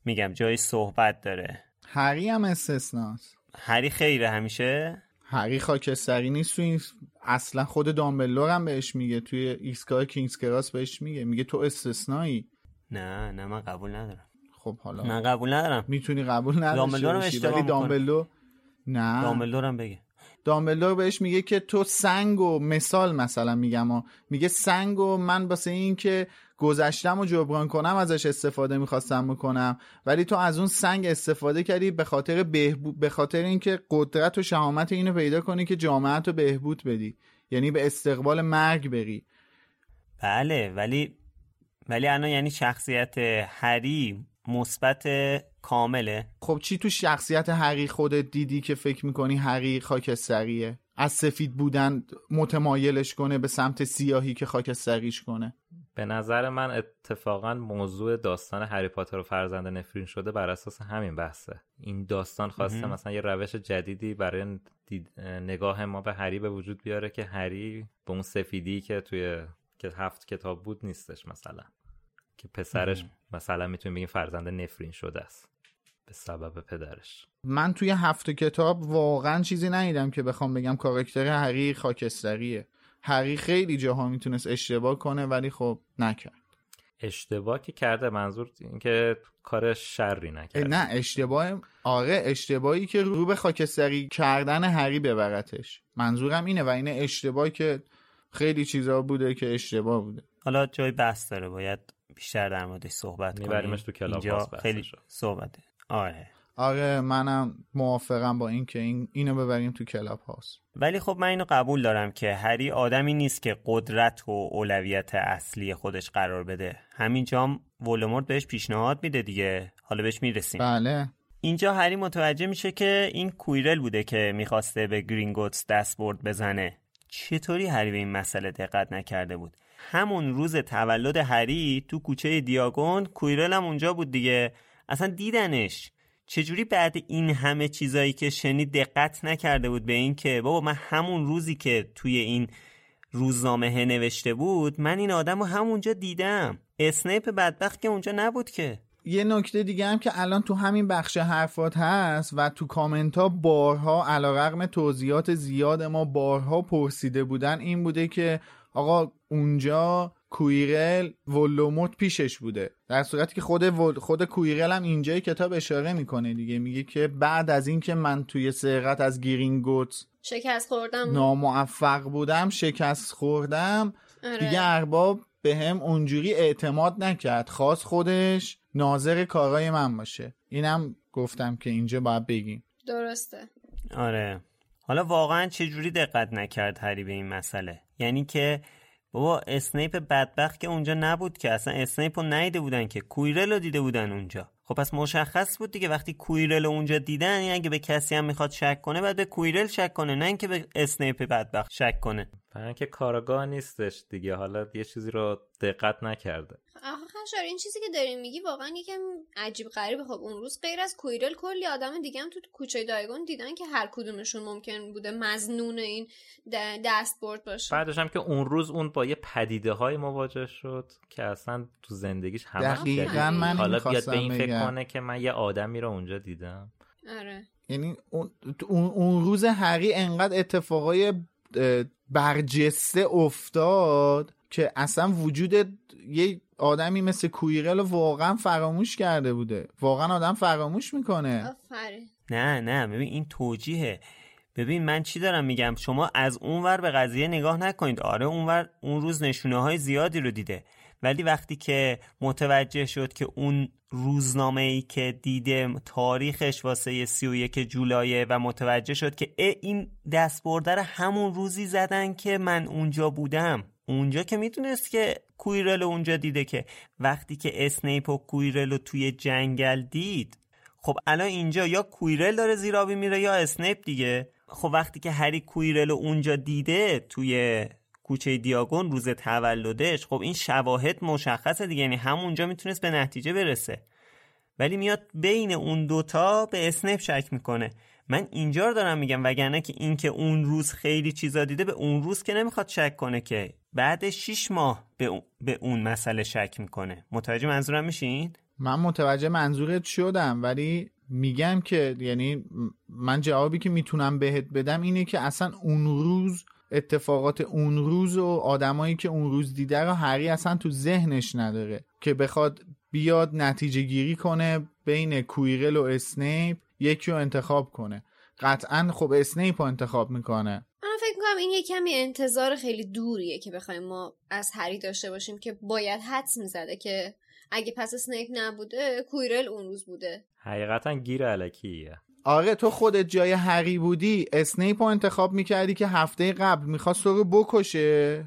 میگم جای صحبت داره. هری هم استثناست. هری خیره همیشه؟ هری خاکستری نیست تو این اصلا خود دامبلور هم بهش میگه توی ایستگاه کینگز کراس بهش میگه. میگه تو استثنایی. نه نه من قبول ندارم. خب حالا من قبول ندارم. می‌تونی قبول نداشته دامبلور ولی. دامبلور نه. دامبلور هم بگه. دامبلدور بهش میگه که تو سنگ و مثال مثلا میگم و میگه سنگ و من واسه این که گذشتم و جبران کنم ازش استفاده می‌خواستم بکنم. ولی تو از اون سنگ استفاده کردی به خاطر بهبود به خاطر اینکه قدرت و شهامت اینو پیدا کنی که جامعت رو بهبود بدی. یعنی به استقبال مرگ بری. بله ولی ولی الان یعنی شخصیت هری مثبت کامله. خب چی تو شخصیت هری خودت دیدی که فکر می‌کنی هری خاکستریه؟ از سفید بودن متمایلش کنه به سمت سیاهی که خاکستریش کنه. به نظر من اتفاقا موضوع داستان هری پاتر و فرزند نفرین شده بر اساس همین بحثه. این داستان خواسته. مثلا یه روش جدیدی برای دید- نگاه ما به هری به وجود بیاره که هری به اون سفیدی که توی که هفت کتاب بود نیستش مثلا. که پسرش مهم. مثلا می‌تونیم بگیم فرزند نفرین شده است. به سبب پدرش. من توی هفت کتاب واقعا چیزی ندیدم که بخوام بگم کاراکتر هری خاکستریه. هری خیلی جاها می‌تونست اشتباه کنه ولی خب نکرد. اشتباه که کرده منظور اینکه کار شری نکرده. نه اشتباه آره اشتباهی که رو به خاکستری کردن هری ببرتش. منظورم اینه و اینه اشتباهی که خیلی چیزا بوده که اشتباه بوده. حالا جای بحث داره باید بیشتر در موردش صحبت کنیم. میبریمش تو کلاب. خیلی صحبته. آره. آره منم موافقم با این که این اینو ببریم تو Clubhouse ولی خب من اینو قبول دارم که هری آدمی نیست که قدرت و اولویت اصلی خودش قرار بده. همینجا هم ولدمورت بهش پیشنهاد میده دیگه. حالا بهش می‌رسیم. بله. اینجا هری متوجه میشه که این کویرل بوده که می‌خواسته به گرینگوتس دستبرد بزنه. چطوری هری به این مسئله دقت نکرده بود؟ همون روز تولد هری تو کوچه دیاگون کویرل هم اونجا بود دیگه. اصلا دیدنش چجوری بعد این همه چیزایی که شنید دقت نکرده بود به این که بابا من همون روزی که توی این روزنامه نوشته بود من این آدم رو همونجا دیدم. اسنیپ بدبخت که اونجا نبود که. یه نکته دیگه هم که الان تو همین بخش حرفات هست و تو کامنت ها بارها علا توضیحات زیاد ما بارها پرسیده بودن این بوده که آقا اونجا کویرل ولوموت پیشش بوده. در صورتی که خود ول- خود کویرل هم اینجای کتاب اشاره می‌کنه دیگه. میگه که بعد از اینکه من توی سرقت از گیرینگوت شکست خوردم. ناموفق بودم شکست خوردم آره. دیگه ارباب به هم اونجوری اعتماد نکرد. خواست خودش ناظر کارای من باشه. اینم گفتم که اینجا باید بگیم. درسته. آره. حالا واقعا چجوری دقت نکرد هری به این مسئله؟ یعنی که بابا اسنیپ بدبخت که اونجا نبود که. اصلا اسنیپ رو ندیده بودن که. کویرل رو دیده بودن اونجا. خب پس مشخص بود دیگه. وقتی کویرل اونجا دیدن یعنی اگه به کسی هم می‌خواد شک کنه بعد به کویرل شک کنه. نه اینکه به اسنیپ بدبخت شک کنه. برای اینکه کارآگاه نیستش دیگه. حالا یه چیزی رو دقت نکرده. آخه خشار این چیزی که داری میگی واقعا یکم عجیب غریبه خب اون روز غیر از کویرل کلی آدم دیگه هم تو کوچه دایگون دیدن که هر کدومشون ممکن بوده مزنون این دستبرد باشه بعدش هم که اون روز اون با یه پدیده های مواجه شد که اصلا تو زندگیش همش دقیقاً جدیده. من حالا بیاد به این فکر. کنه که من یه آدمی رو اونجا دیدم آره یعنی اون, اون, روز هری انقدر اتفاقای برجسته افتاد که اصلا وجود یه آدمی مثل کویرل واقعا فراموش کرده بوده. واقعا آدم فراموش می‌کنه. آفرین. نه نه ببین این توجیهه. ببین من چی دارم میگم؟ شما از اونور به قضیه نگاه نکنید. آره اونور اون روز نشونه های زیادی رو دیده. ولی وقتی که متوجه شد که اون روزنامه ای که دیده تاریخش واسه 31 جولایه و متوجه شد که اه این دست همون روزی زدن که من اونجا بودم. اونجا که می‌تونست که کویرل اونجا دیده که وقتی که اسنیپ و کویرل رو توی جنگل دید خب الان اینجا یا کویرل داره زیرابی میره یا اسنیپ دیگه. خب وقتی که هری کویرل رو اونجا دیده توی کوچه دیاگون روز تولدش خب این شواهد مشخصه دیگه. یعنی همونجا می‌تونست به نتیجه برسه. ولی میاد بین اون دوتا به اسنیپ شک می‌کنه. من اینجا رو دارم میگم وگرنه که این که اون روز خیلی چیزا دیده به اون روز که نمی‌خواد شک کنه که بعد 6 ماه به اون, به اون مسئله شک می‌کنه متوجه منظورم میشین؟ من متوجه منظورت شدم ولی میگم که یعنی من جوابی که می‌تونم بهت بدم اینه که اصلا اون روز اتفاقات اون روز و آدمایی که اون روز دیده رو هری اصلا تو ذهنش نداره که بخواد بیاد نتیجه گیری کنه بین کویرل و اسنیپ یکی رو انتخاب کنه. قطعا خب اسنیپ رو انتخاب می‌کنه. من فکر می‌کنم این یه کمی انتظار خیلی دوریه که بخوایم ما از هری داشته باشیم که باید حدس می‌زده که اگه پس اسنیپ نبوده کویرل اون روز بوده. حقیقتا گیر الکیه آره تو خودت جای هری بودی اسنیپ رو انتخاب می‌کردی که هفته قبل می‌خواست تو رو بکشه.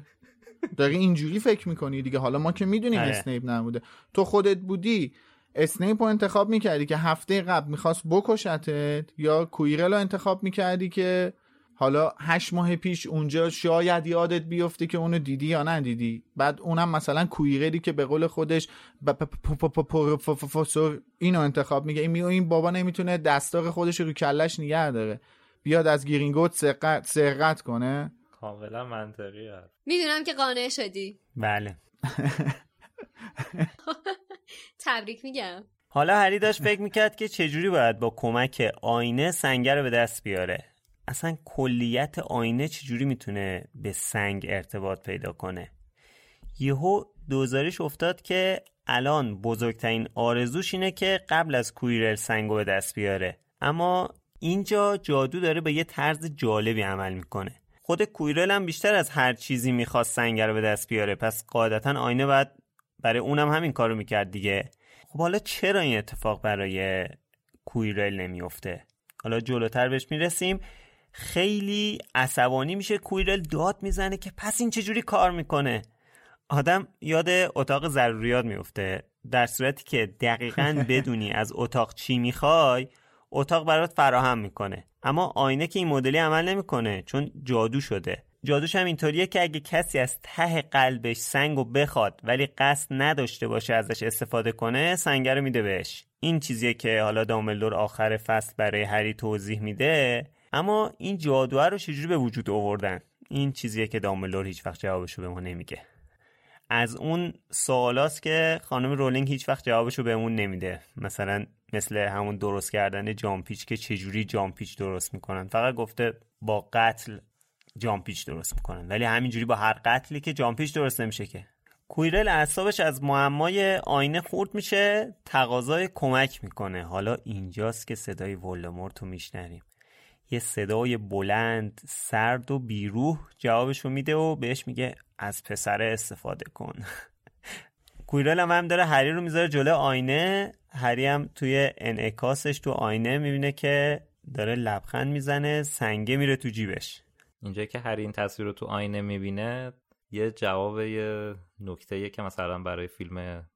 داری اینجوری فکر می‌کنی دیگه؟ حالا ما که می‌دونیم آره. اسنیپ نبوده. تو خودت بودی اسنیپ رو انتخاب می‌کردی که هفته قبل می‌خواست بکشتت یا کویرل رو انتخاب می‌کردی که حالا هشت ماه پیش اونجا شاید یادت بیفته که اونو دیدی یا ندیدی؟ بعد اونم مثلا کویرلی که به قول خودش پروفسور اینو انتخاب میگه این این بابا نمی‌تونه دستاق خودش رو رو کلش نگه داره. بیاد از گیرینگوت سرقت, سرقت کنه. کاملا منطقی هست می‌دونم که قانع شدی. بله. تبریک میگم. حالا هری داشت فکر می‌کرد که چجوری باید با کمک آینه سنگه رو به دست بیاره. اصلا کلیت آینه چجوری می‌تونه به سنگ ارتباط پیدا کنه؟ یهو دوزارش افتاد که الان بزرگترین آرزوش اینه که قبل از کویرل سنگ رو به دست بیاره. اما اینجا جادو داره به یه طرز جالبی عمل می‌کنه. خود کویرل هم بیشتر از هر چیزی می‌خواست سنگ رو به دست بیاره. پس قاعدتا آینه باید برای اونم همین کارو می‌کرد دیگه. خب حالا چرا این اتفاق برای کویرل نمیفته حالا جلوتر بهش می‌رسیم. خیلی عصبانی میشه. کویرل داد می‌زنه که پس این چجوری کار می‌کنه؟ آدم یاد اتاق ضروریات میفته در صورتی که دقیقا بدونی از اتاق چی می‌خوای اتاق برات فراهم می‌کنه. اما آینه که این مدلی عمل نمی‌کنه چون جادو شده. جادوش هم اینطوریه که اگه کسی از ته قلبش سنگو بخواد ولی قصد نداشته باشه ازش استفاده کنه سنگ رو میده بهش. این چیزیه که حالا دامبلدور آخر فصل برای هری توضیح میده. اما این جادوه رو چجوری به وجود آوردن؟ این چیزیه که دامبلدور هیچ وقت جوابشو به ما نمیگه. از اون سوالاست که خانم رولینگ هیچ وقت جوابشو بهمون نمیده. مثلا مثل همون درست کردن جامپیچ که چجوری جامپیچ درست می‌کنن. فقط گفته با قتل جامپیچ درست می‌کنن ولی همینجوری با هر قتلی که جامپیچ درست نمیشه که. کویرل اعصابش از معمای آینه خورد میشه تقاضای کمک می‌کنه. حالا اینجاست که صدای ولدمورت رو میشنویم. یه صدای بلند سرد و بیروح جوابشو میده و بهش میگه از پسره استفاده کن. کویرل هم, هم داره هری رو می‌ذاره جلو آینه. هری هم توی انعکاسش تو آینه می‌بینه که داره لبخند می‌زنه سنگه میره تو جیبش. اینجا که هری این تصویر رو تو آینه می‌بینه یه جواب یه نکته که مثلا برای فیلم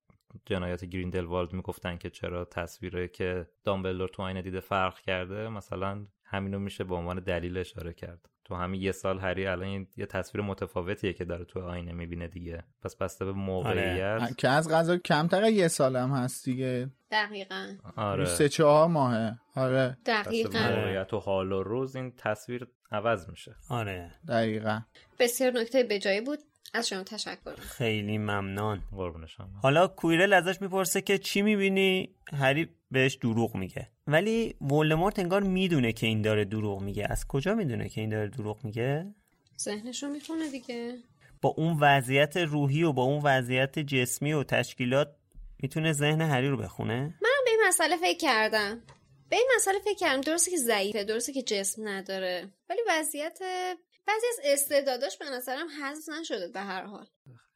جنایات گریندلوالد می‌گفتن که چرا تصویره که دامبلدور تو آینه دیده فرق کرده مثلا همینو میشه به عنوان دلیل اشاره کرد. تو همین یه سال هری الان یه تصویر متفاوتیه که داره تو آینه می‌بینه دیگه. پس بسته به موقعیت. که از غذا کمتر یه سالم هست دیگه. دقیقا. آره. سه چهار ماهه. آره. دقیقا. موقعیت و حال و روز این تصویر عوض میشه. آره. دقیقا. بسیار نکته بجایی بود. از شما تشکر خیلی ممنون. قربونشم حالا کویرل ازش می‌پرسه که چی می‌بینی؟ هری بهش دروغ میگه. ولی ولدمورت انگار می‌دونه که این داره دروغ میگه. از کجا می‌دونه که این داره دروغ میگه؟ ذهنشو می‌خونه دیگه. با اون وضعیت روحی و با اون وضعیت جسمی و تشکیلات می‌تونه ذهن هری رو بخونه؟ من به این مسئله فکر کردم. به این مسئله فکر کردم. درسته که ضعیفه درسته که جسم نداره. ولی وضعیت بعضی از استعداداش به نظرم حذف نشده به هر حال.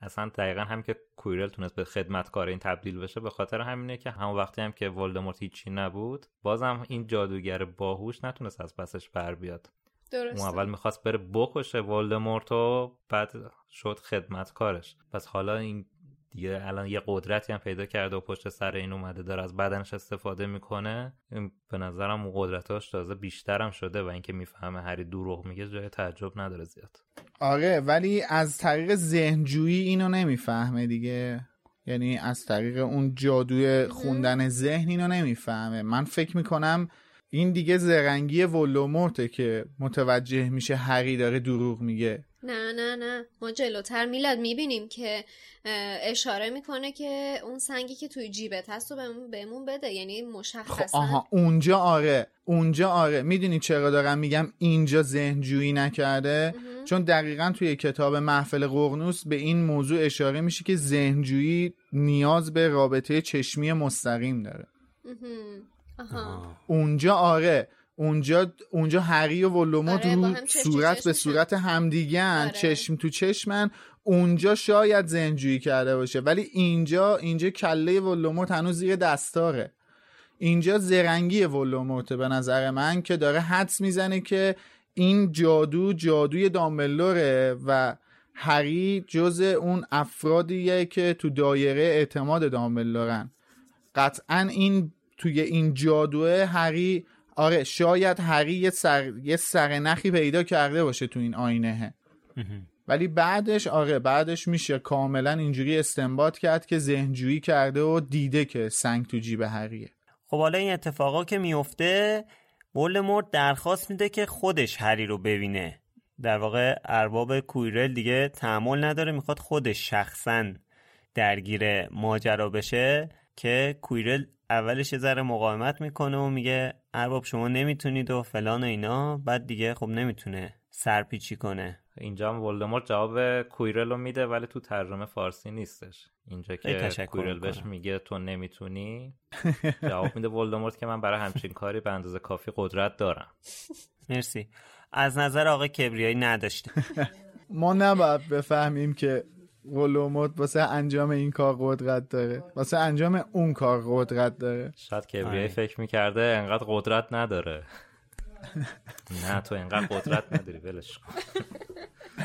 اصلا دقیقا هم که کویرل تونست به خدمتکار این تبدیل بشه به خاطر همینه که همون وقتی هم که ولدمورت هیچی نبود بازم این جادوگر باهوش نتونست از پسش بر بیاد. درسته. اون اول می‌خواست بره بکشه ولدمورت و بعد شد خدمتکارش. پس حالا این دیگه الان یه قدرتی هم پیدا کرده و پشت سر این اومده داره از بدنش استفاده می‌کنه. به نظرم اون قدرتاش تازه بیشترم شده و اینکه می‌فهمه هری دروغ میگه جای تعجب نداره زیاد. آره ولی از طریق ذهنجویی اینو نمی‌فهمه دیگه. یعنی از طریق اون جادوی خوندن ذهن اینو نمی‌فهمه. من فکر می‌کنم این دیگه زرنگی ولومورته که متوجه میشه هری داره دروغ میگه. نه نه نه. ما جلوتر میلاد می‌بینیم که اشاره می‌کنه که اون سنگی که توی جیبت هست و بهمون بده. یعنی مشخصا خب آها. اونجا آره. اونجا آره. می‌دونی چرا دارم میگم اینجا ذهنجویی نکرده؟ چون دقیقا توی کتاب محفل قرنوس به این موضوع اشاره میشه که ذهنجویی نیاز به رابطه چشمی مستقیم داره. آها. اونجا آره. اونجا اونجا هری و ولوموت آره، رو صورت به. صورت همدیگن آره. چشم تو چشمن اونجا شاید زنجویی کرده باشه ولی اینجا اینجا کله ولوموت هنوز زیر دستاره اینجا زرنگی ولوموته به نظر من که داره حدس می‌زنه که این جادو جادوی دامبلوره و هری جز اون افرادیه که تو دایره اعتماد دامبلورن قطعا این توی این جادوه هری آره شاید هری یه سر یه سرنخی پیدا کرده باشه تو این آینه. ولی بعدش آره بعدش میشه کاملا اینجوری استنباط کرد که ذهنجویی کرده و دیده که سنگ تو جیب هریه. خب حالا این اتفاقا که میفته ولدمورت درخواست میده که خودش هری رو ببینه. در واقع ارباب کویرل دیگه تحمل نداره می‌خواد خودش شخصا درگیر ماجرا بشه که کویرل اولش یه ذره مقاومت می‌کنه و میگه ارباب شما نمی‌تونید و فلان و اینا. بعد دیگه خب نمی‌تونه سرپیچی کنه. اینجا هم ولدمورت جواب کویرل رو میده ولی تو ترجمه فارسی نیستش. اینجا که کویرل بهش. میگه تو نمی‌تونی. جواب میده ولدمورت که من برای همچین کاری به اندازه کافی قدرت دارم. مرسی. از نظر آقای کبریایی نداشتیم. ما نباید بفهمیم که ولوموت واسه انجام این کار قدرت داره. واسه انجام اون کار قدرت داره. شاید کبریایی آره. فکر می‌کرده انقدر قدرت نداره. نه تو انقدر قدرت نداری ولش کن.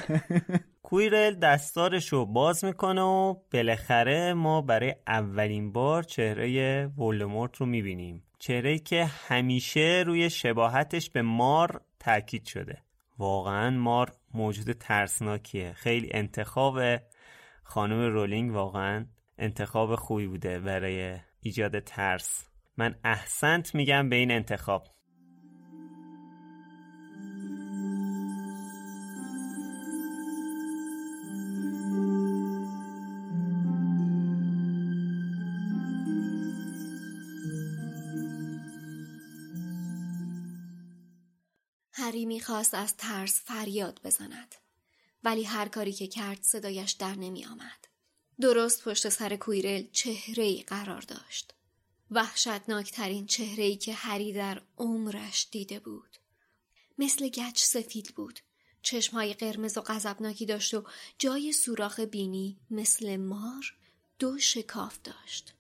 کویرل دستارش رو باز می‌کنه و بالاخره ما برای اولین بار چهره ولدمورت رو می‌بینیم. چهره که همیشه روی شباهتش به مار تاکید شده. واقعا مار موجود ترسناکیه. خیلی انتخاب خانم رولینگ واقعا انتخاب خوبی بوده برای ایجاد ترس. من احسنت میگم به این انتخاب. هری می‌خواست از ترس فریاد بزند. ولی هر کاری که کرد صدایش در نمی آمد. درست پشت سر کویرل چهره ای قرار داشت. وحشتناکترین چهره ای که هری در عمرش دیده بود. مثل گچ سفید بود. چشمهای قرمز و غضبناکی داشت و جای سوراخ بینی مثل مار دو شکاف داشت.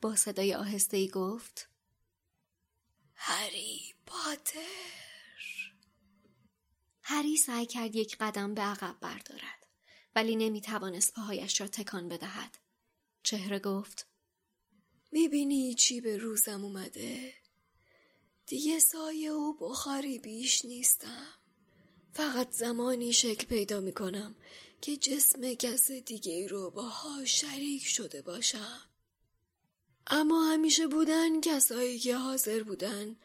با صدای آهسته ای گفت هری پاتر هری سعی کرد یک قدم به عقب بردارد ولی نمی توانست پاهایش را تکان بدهد. چهره گفت می‌بینی چی به روزم اومده؟ دیگه سایه و بخاری بیش نیستم. فقط زمانی شکل پیدا می‌کنم که جسم کس دیگه رو باها شریک شده باشم. اما همیشه بودن کسایی که حاضر بودن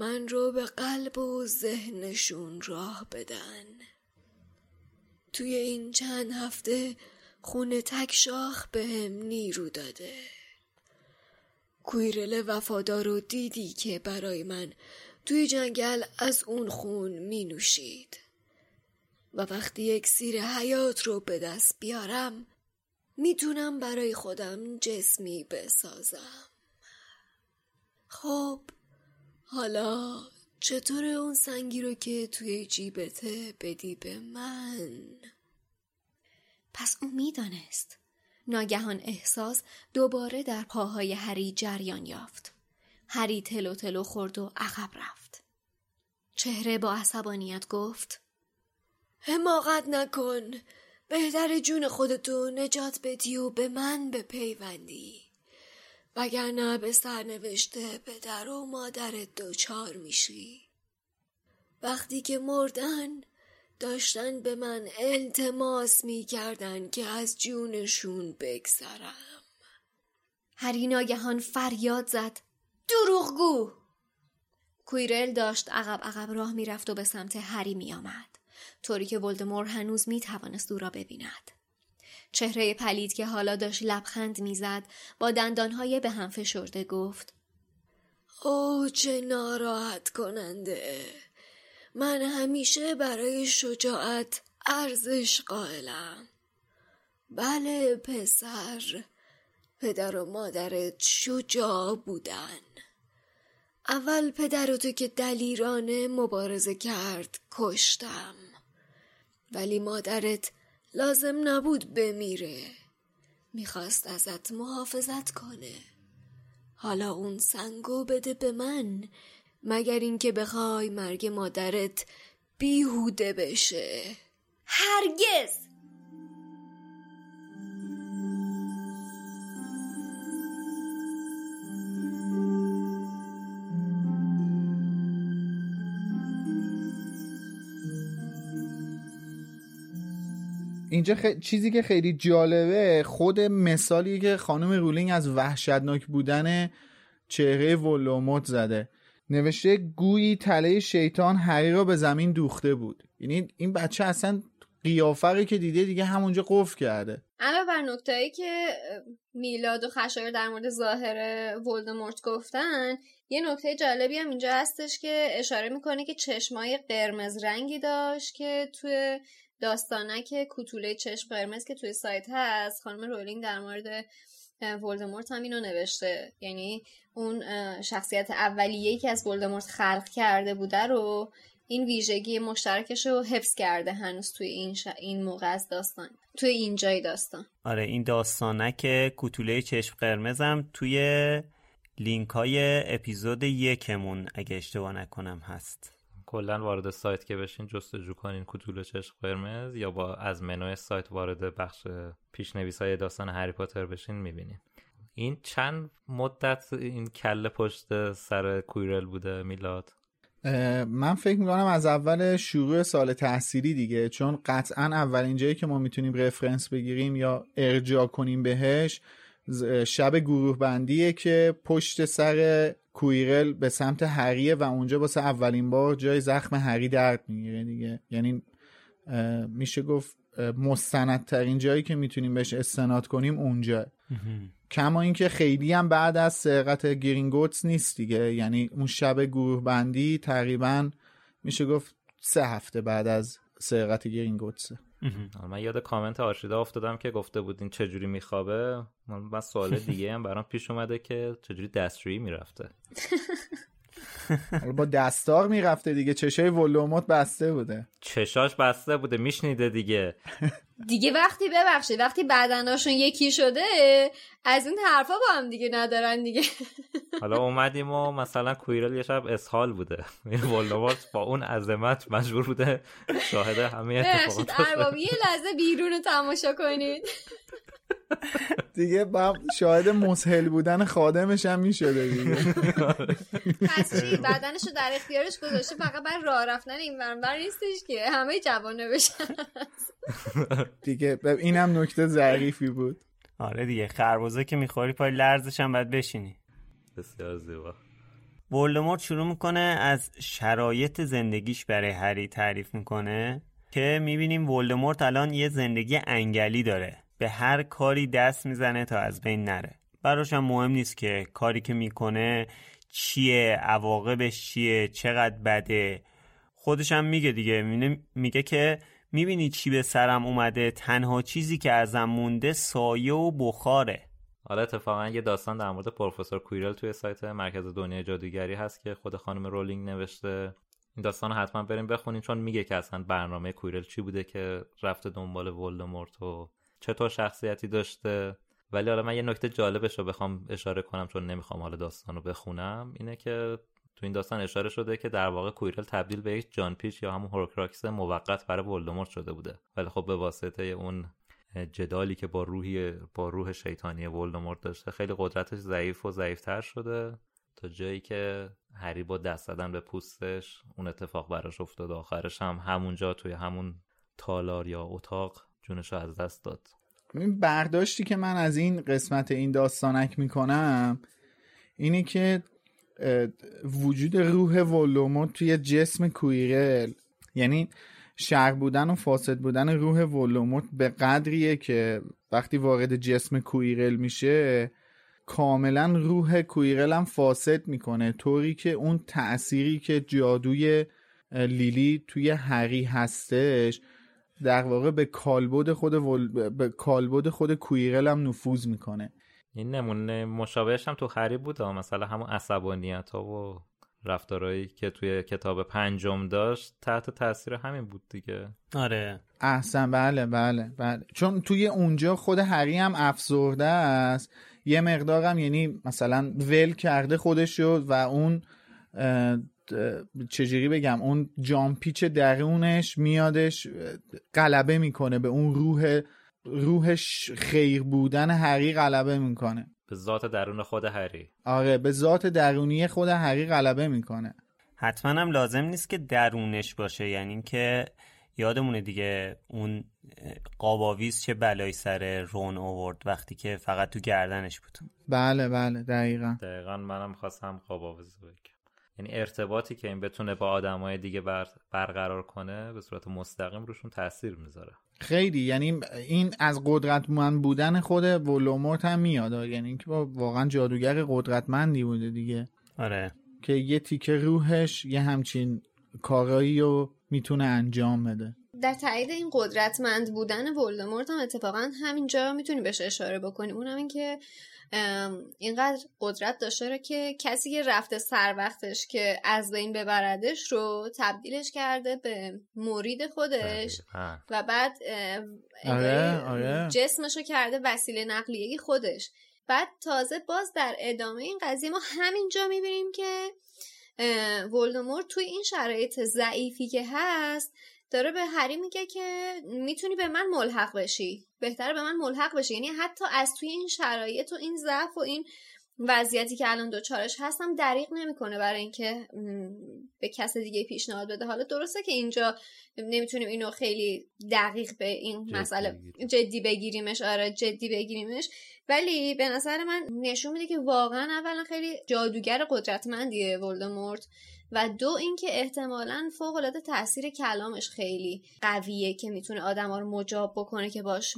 من رو به قلب و ذهنشون راه بدن. توی این چند هفته خونه تک شاخ به هم نیرو داده. کویرل وفادار رو دیدی که برای من توی جنگل از اون خون می نوشید. و وقتی اکسیر حیات رو به دست بیارم می‌تونم برای خودم جسمی بسازم. خب حالا چطور اون سنگی رو که توی جیبته بدی به من؟ پس او می‌دانست. ناگهان احساس دوباره در پاهای هری جریان یافت. هری تلو تلو خورد و عقب رفت. چهره با عصبانیت گفت حماقت نکن. بهتر جون خودتو نجات بدی و به من بپیوندی. وگرنه به سرنوشته پدر و مادرت دوچار میشی. وقتی که مردن داشتن به من التماس می‌کردن که از جونشون بگذرم. هری ناگهان فریاد زد. دروغگو! کویرل داشت عقب عقب راه می‌رفت و به سمت هری میآمد. طوری که ولدمور هنوز می توانست او را ببیند. چهره پلید که حالا داشت لبخند می‌زد با دندانهای به هم فشرده گفت او چه ناراحت کننده من همیشه برای شجاعت ارزش قائلم. بله پسر. پدر و مادرت شجاع بودن. اول پدر تو که دلیرانه مبارزه کرد کشتم. ولی مادرت لازم نبود بمیره. می‌خواست ازت محافظت کنه. حالا اون سنگو بده به من مگر اینکه بخوای مرگ مادرت بیهوده بشه. هرگز! اینجا چیزی که خیلی جالبه خود مثالی که خانم رولینگ از وحشتناک بودن چهره ولوموت زده. نوشته گویی تله شیطان هری را به زمین دوخته بود. یعنی این بچه اصلا قیافه که دیده دیگه همونجا قفل کرده. علاوه بر نکتهایی که میلاد و خشایر در مورد ظاهر ولدمورت گفتن یه نکته جالبی هم اینجا هستش که اشاره می‌کنه که چشمای قرمز رنگی داشت که توی داستانک کوتوله چشم قرمز که توی سایت هست خانم رولینگ در مورد ولدمورت هم اینو نوشته. یعنی اون شخصیت اولیه‌ای که از ولدمورت خلق کرده بوده رو این ویژگی مشترکش رو حفظ کرده هنوز توی این, این موقع از داستان توی این جای داستان. آره این داستانک کوتوله چشم قرمزم توی لینک های اپیزود یکمون اگه اشتباه نکنم هست. کلا وارد سایت که بشین جستجو کنین کوتوله چشم قرمز یا با از منوی سایت وارد بخش پیشنویس های داستان هری پاتر بشین می‌بینین. این چند مدت این کله پشت سر کویرل بوده میلاد؟ من فکر می‌کنم از اول شروع سال تحصیلی دیگه چون قطعا اولین جایی که ما می‌تونیم رفرنس بگیریم یا ارجاع کنیم بهش شب گروه بندیه که پشت سر کویرل به سمت هریه و اونجا واسه اولین بار جای زخم هری درد می‌گیره دیگه. یعنی میشه گفت مستندترین جایی که می‌تونیم بهش استناد کنیم اونجا. کما اینکه خیلی هم بعد از سرقت گرینگوتس نیست دیگه. یعنی اون شب گروه بندی تقریبا میشه گفت سه هفته بعد از سرقت گرینگوتسه. من یاد کامنت آرشیدا افتادم که گفته بودین چجوری میخوابه. من سوال دیگه هم برام پیش اومده که چجوری دستشویی می‌رفته. با دستار می‌رفته دیگه. چشای ولوموت بسته بوده. چشاش بسته بوده. میشنیده دیگه. دیگه وقتی ببخشید وقتی بدناشون یکی شده از این حرفا با هم دیگه ندارن دیگه. حالا اومدیم و مثلا کویرل یه شب اسهال بوده. ولوموت با اون عظمت مجبور بوده شاهد همه اتفاقات یه لحظه بیرون رو تماشا کنید. دیگه با شاهد مسهل بودن خادمش هم می‌شده دیگه. پس چی؟ بدنش رو در اختیارش گذاشته فقط بر راه رفتن این بر نیستش که. همه جوانه بشن دیگه اینم نکته ظریفی بود. آره دیگه خربوزه که می‌خوری پای لرزش هم باید بشینی. بسیار زیبا. ولدمورت شروع می‌کنه از شرایط زندگیش برای هری تعریف می‌کنه که می‌بینیم ولدمورت الان یه زندگی انگلی داره. به هر کاری دست می‌زنه تا از بین نره. براش هم مهم نیست که کاری که می‌کنه چیه عواقبش چیه چقدر بده. خودش هم میگه دیگه میگه که می‌بینی چی به سرم اومده تنها چیزی که ازم مونده سایه و بخاره. حالا اتفاقا یه داستان در مورد پروفسور کویرل توی سایت مرکز دنیای جادوگری هست که خود خانم رولینگ نوشته. این داستان حتما بریم بخونیم چون میگه که اصلا برنامه کویرل چی بوده که رفته دنبال ولدمورت و چطور شخصیتی داشته. ولی حالا من یه نکته جالبش رو بخوام اشاره کنم چون نمی‌خوام حالا داستان رو بخونم. اینه که تو این داستان اشاره شده که در واقع کویرل تبدیل به یک جان پیچ یا همون هورکراکس موقت برای ولدمورت شده بوده. ولی خب به واسطه اون جدالی که با روحی با روح شیطانی ولدمورت داشته خیلی قدرتش ضعیف و ضعیفتر شده. تا جایی که هری با دست زدن به پوستش اون اتفاق براش افتاد. آخرش هم همونجا توی همون تالار یا اتاق جونش از دست داد. این برداشتی که من از این قسمت این داستانک می‌کنم اینه که وجود روح ولوموت توی جسم کویرل یعنی شر بودن و فاسد بودن روح ولوموت به قدریه که وقتی وارد جسم کویرل میشه کاملا روح کویرل هم فاسد می‌کنه طوری که اون تأثیری که جادوی لیلی توی هری هستش در واقع به کالبد خود ول... به کالبد خود کویرل هم نفوذ می‌کنه. این نمونه مشابهش هم تو هری بود مثلا همون عصبانیت ها و رفتارهایی که توی کتاب پنجم داشت تحت تاثیر همین بود دیگه. آره. احسن بله بله بله. چون توی اونجا خود هری هم افسرده است. یه مقدارم یعنی مثلا ول کرده خودش شد و اون چجوری بگم اون جامپیچ درونش میادش غلبه می‌کنه به اون روح روحش خیر بودن هری غلبه می‌کنه. به ذات درون خود هری. آره به ذات درونی خود هری غلبه می‌کنه. حتما هم لازم نیست که درونش باشه یعنی اینکه یادمونه دیگه اون قاباویز چه بلایی سر رون آورد وقتی که فقط تو گردنش بود. بله بله دقیقا. دقیقا منم خواستم قاباویز بگم. یعنی ارتباطی که این بتونه با آدمای دیگه بر... برقرار کنه به صورت مستقیم روشون تاثیر می‌ذاره. خیلی یعنی این از قدرتمند بودن خود ولومورت هم میاد. یعنی اینکه واقعا جادوگر قدرتمندی بوده دیگه. آره. که یه تیکه روحش یه همچین کارایی رو می‌تونه انجام بده. در تایید این قدرتمند بودن ولدمورت هم اتفاقا همینجا می‌تونی بهش اشاره بکنی. اونم این که اینقدر قدرت داشته که کسی که رفته سر وقتش که از بین ببردش رو تبدیلش کرده به مرید خودش و بعد آره، آره. جسمش رو کرده وسیله نقلیه خودش. بعد تازه باز در ادامه این قضیه ما همینجا می‌بینیم که ولدمورت توی این شرایط ضعیفی که هست داره به هری میگه که می‌تونی به من ملحق بشی. بهتره به من ملحق بشی. یعنی حتی از توی این شرایط و این ضعف و این وضعیتی که الان دوچارش هستم دریغ نمی‌کنه برای اینکه به کس دیگه پیشنهاد بده. حالا درسته که اینجا نمی‌تونیم اینو خیلی دقیق به این جدی مسئله جدی بگیریمش آره جدی بگیریمش. ولی به نظر من نشون میده که واقعا اولا خیلی جادوگر قدرتمندیه ولدمورت و دو اینکه احتمالا فوق العاده تاثیر کلامش خیلی قویه که می‌تونه آدما رو مجاب بکنه که باش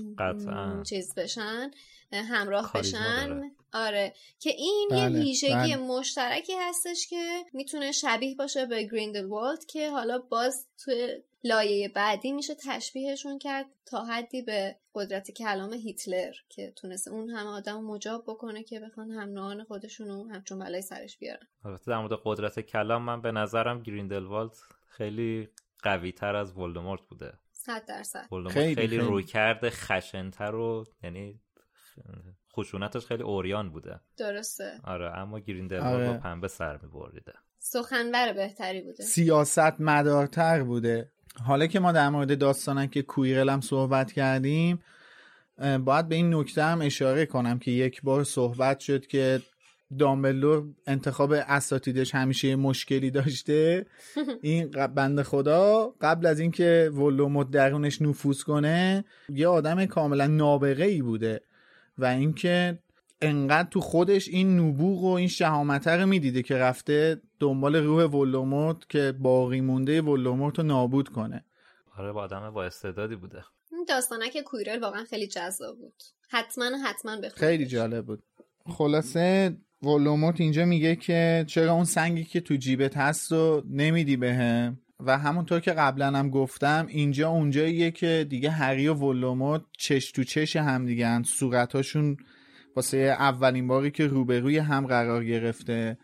چیز بشن همراه بشن. آره. که این یه بله، ویژگی بله. مشترکی هستش که می‌تونه شبیه باشه به گریندلوالد که حالا باز توی لایه بعدی میشه تشبیهشون کرد تا حدی به قدرت کلام هیتلر که تونسته اون همه آدم مجاب بکنه که بخوان هم خودشونو همچون بلای سرش بیارن. البته در مورد قدرت کلام من به نظرم گریندلوالد خیلی قوی تر از ولدمورت بوده. صد درصد. خیلی, خیلی روی کرده خشنتر و یعنی خشونتش خیلی اوریان بوده. درسته. آره اما گریندلوالد آره. با پنبه سر میبریده. سخنور بهتری بوده. سیاست مدارتر بوده. حالا که ما در مورد داستانن که کویرل هم صحبت کردیم باید به این نکته هم اشاره کنم که یک بار صحبت شد که دامبلور انتخاب اساتیدش همیشه مشکلی داشته. این بند خدا قبل از اینکه ولوموت درونش نفوذ کنه یه آدم کاملا نابغه ای بوده. و اینکه انقدر تو خودش این نبوغ و این شهامت رو می‌دیده که رفته دنبال روح ولوموت که باقی مونده ولوموت رو نابود کنه. آره با آدم با استعدادی بوده. این داستانه که کویرل واقعا خیلی جذاب بود. حتما حتما بخونید خیلی جالب بود. خلاصه ولوموت اینجا میگه که چرا اون سنگی که تو جیبت هست و نمیدی بهم؟ و همونطور که قبلا هم گفتم اینجا اونجاییه که دیگه هری و ولوموت چش تو چش هم دیگه صورتاشون واسه اولین باری که روبروی هم قرار گرفته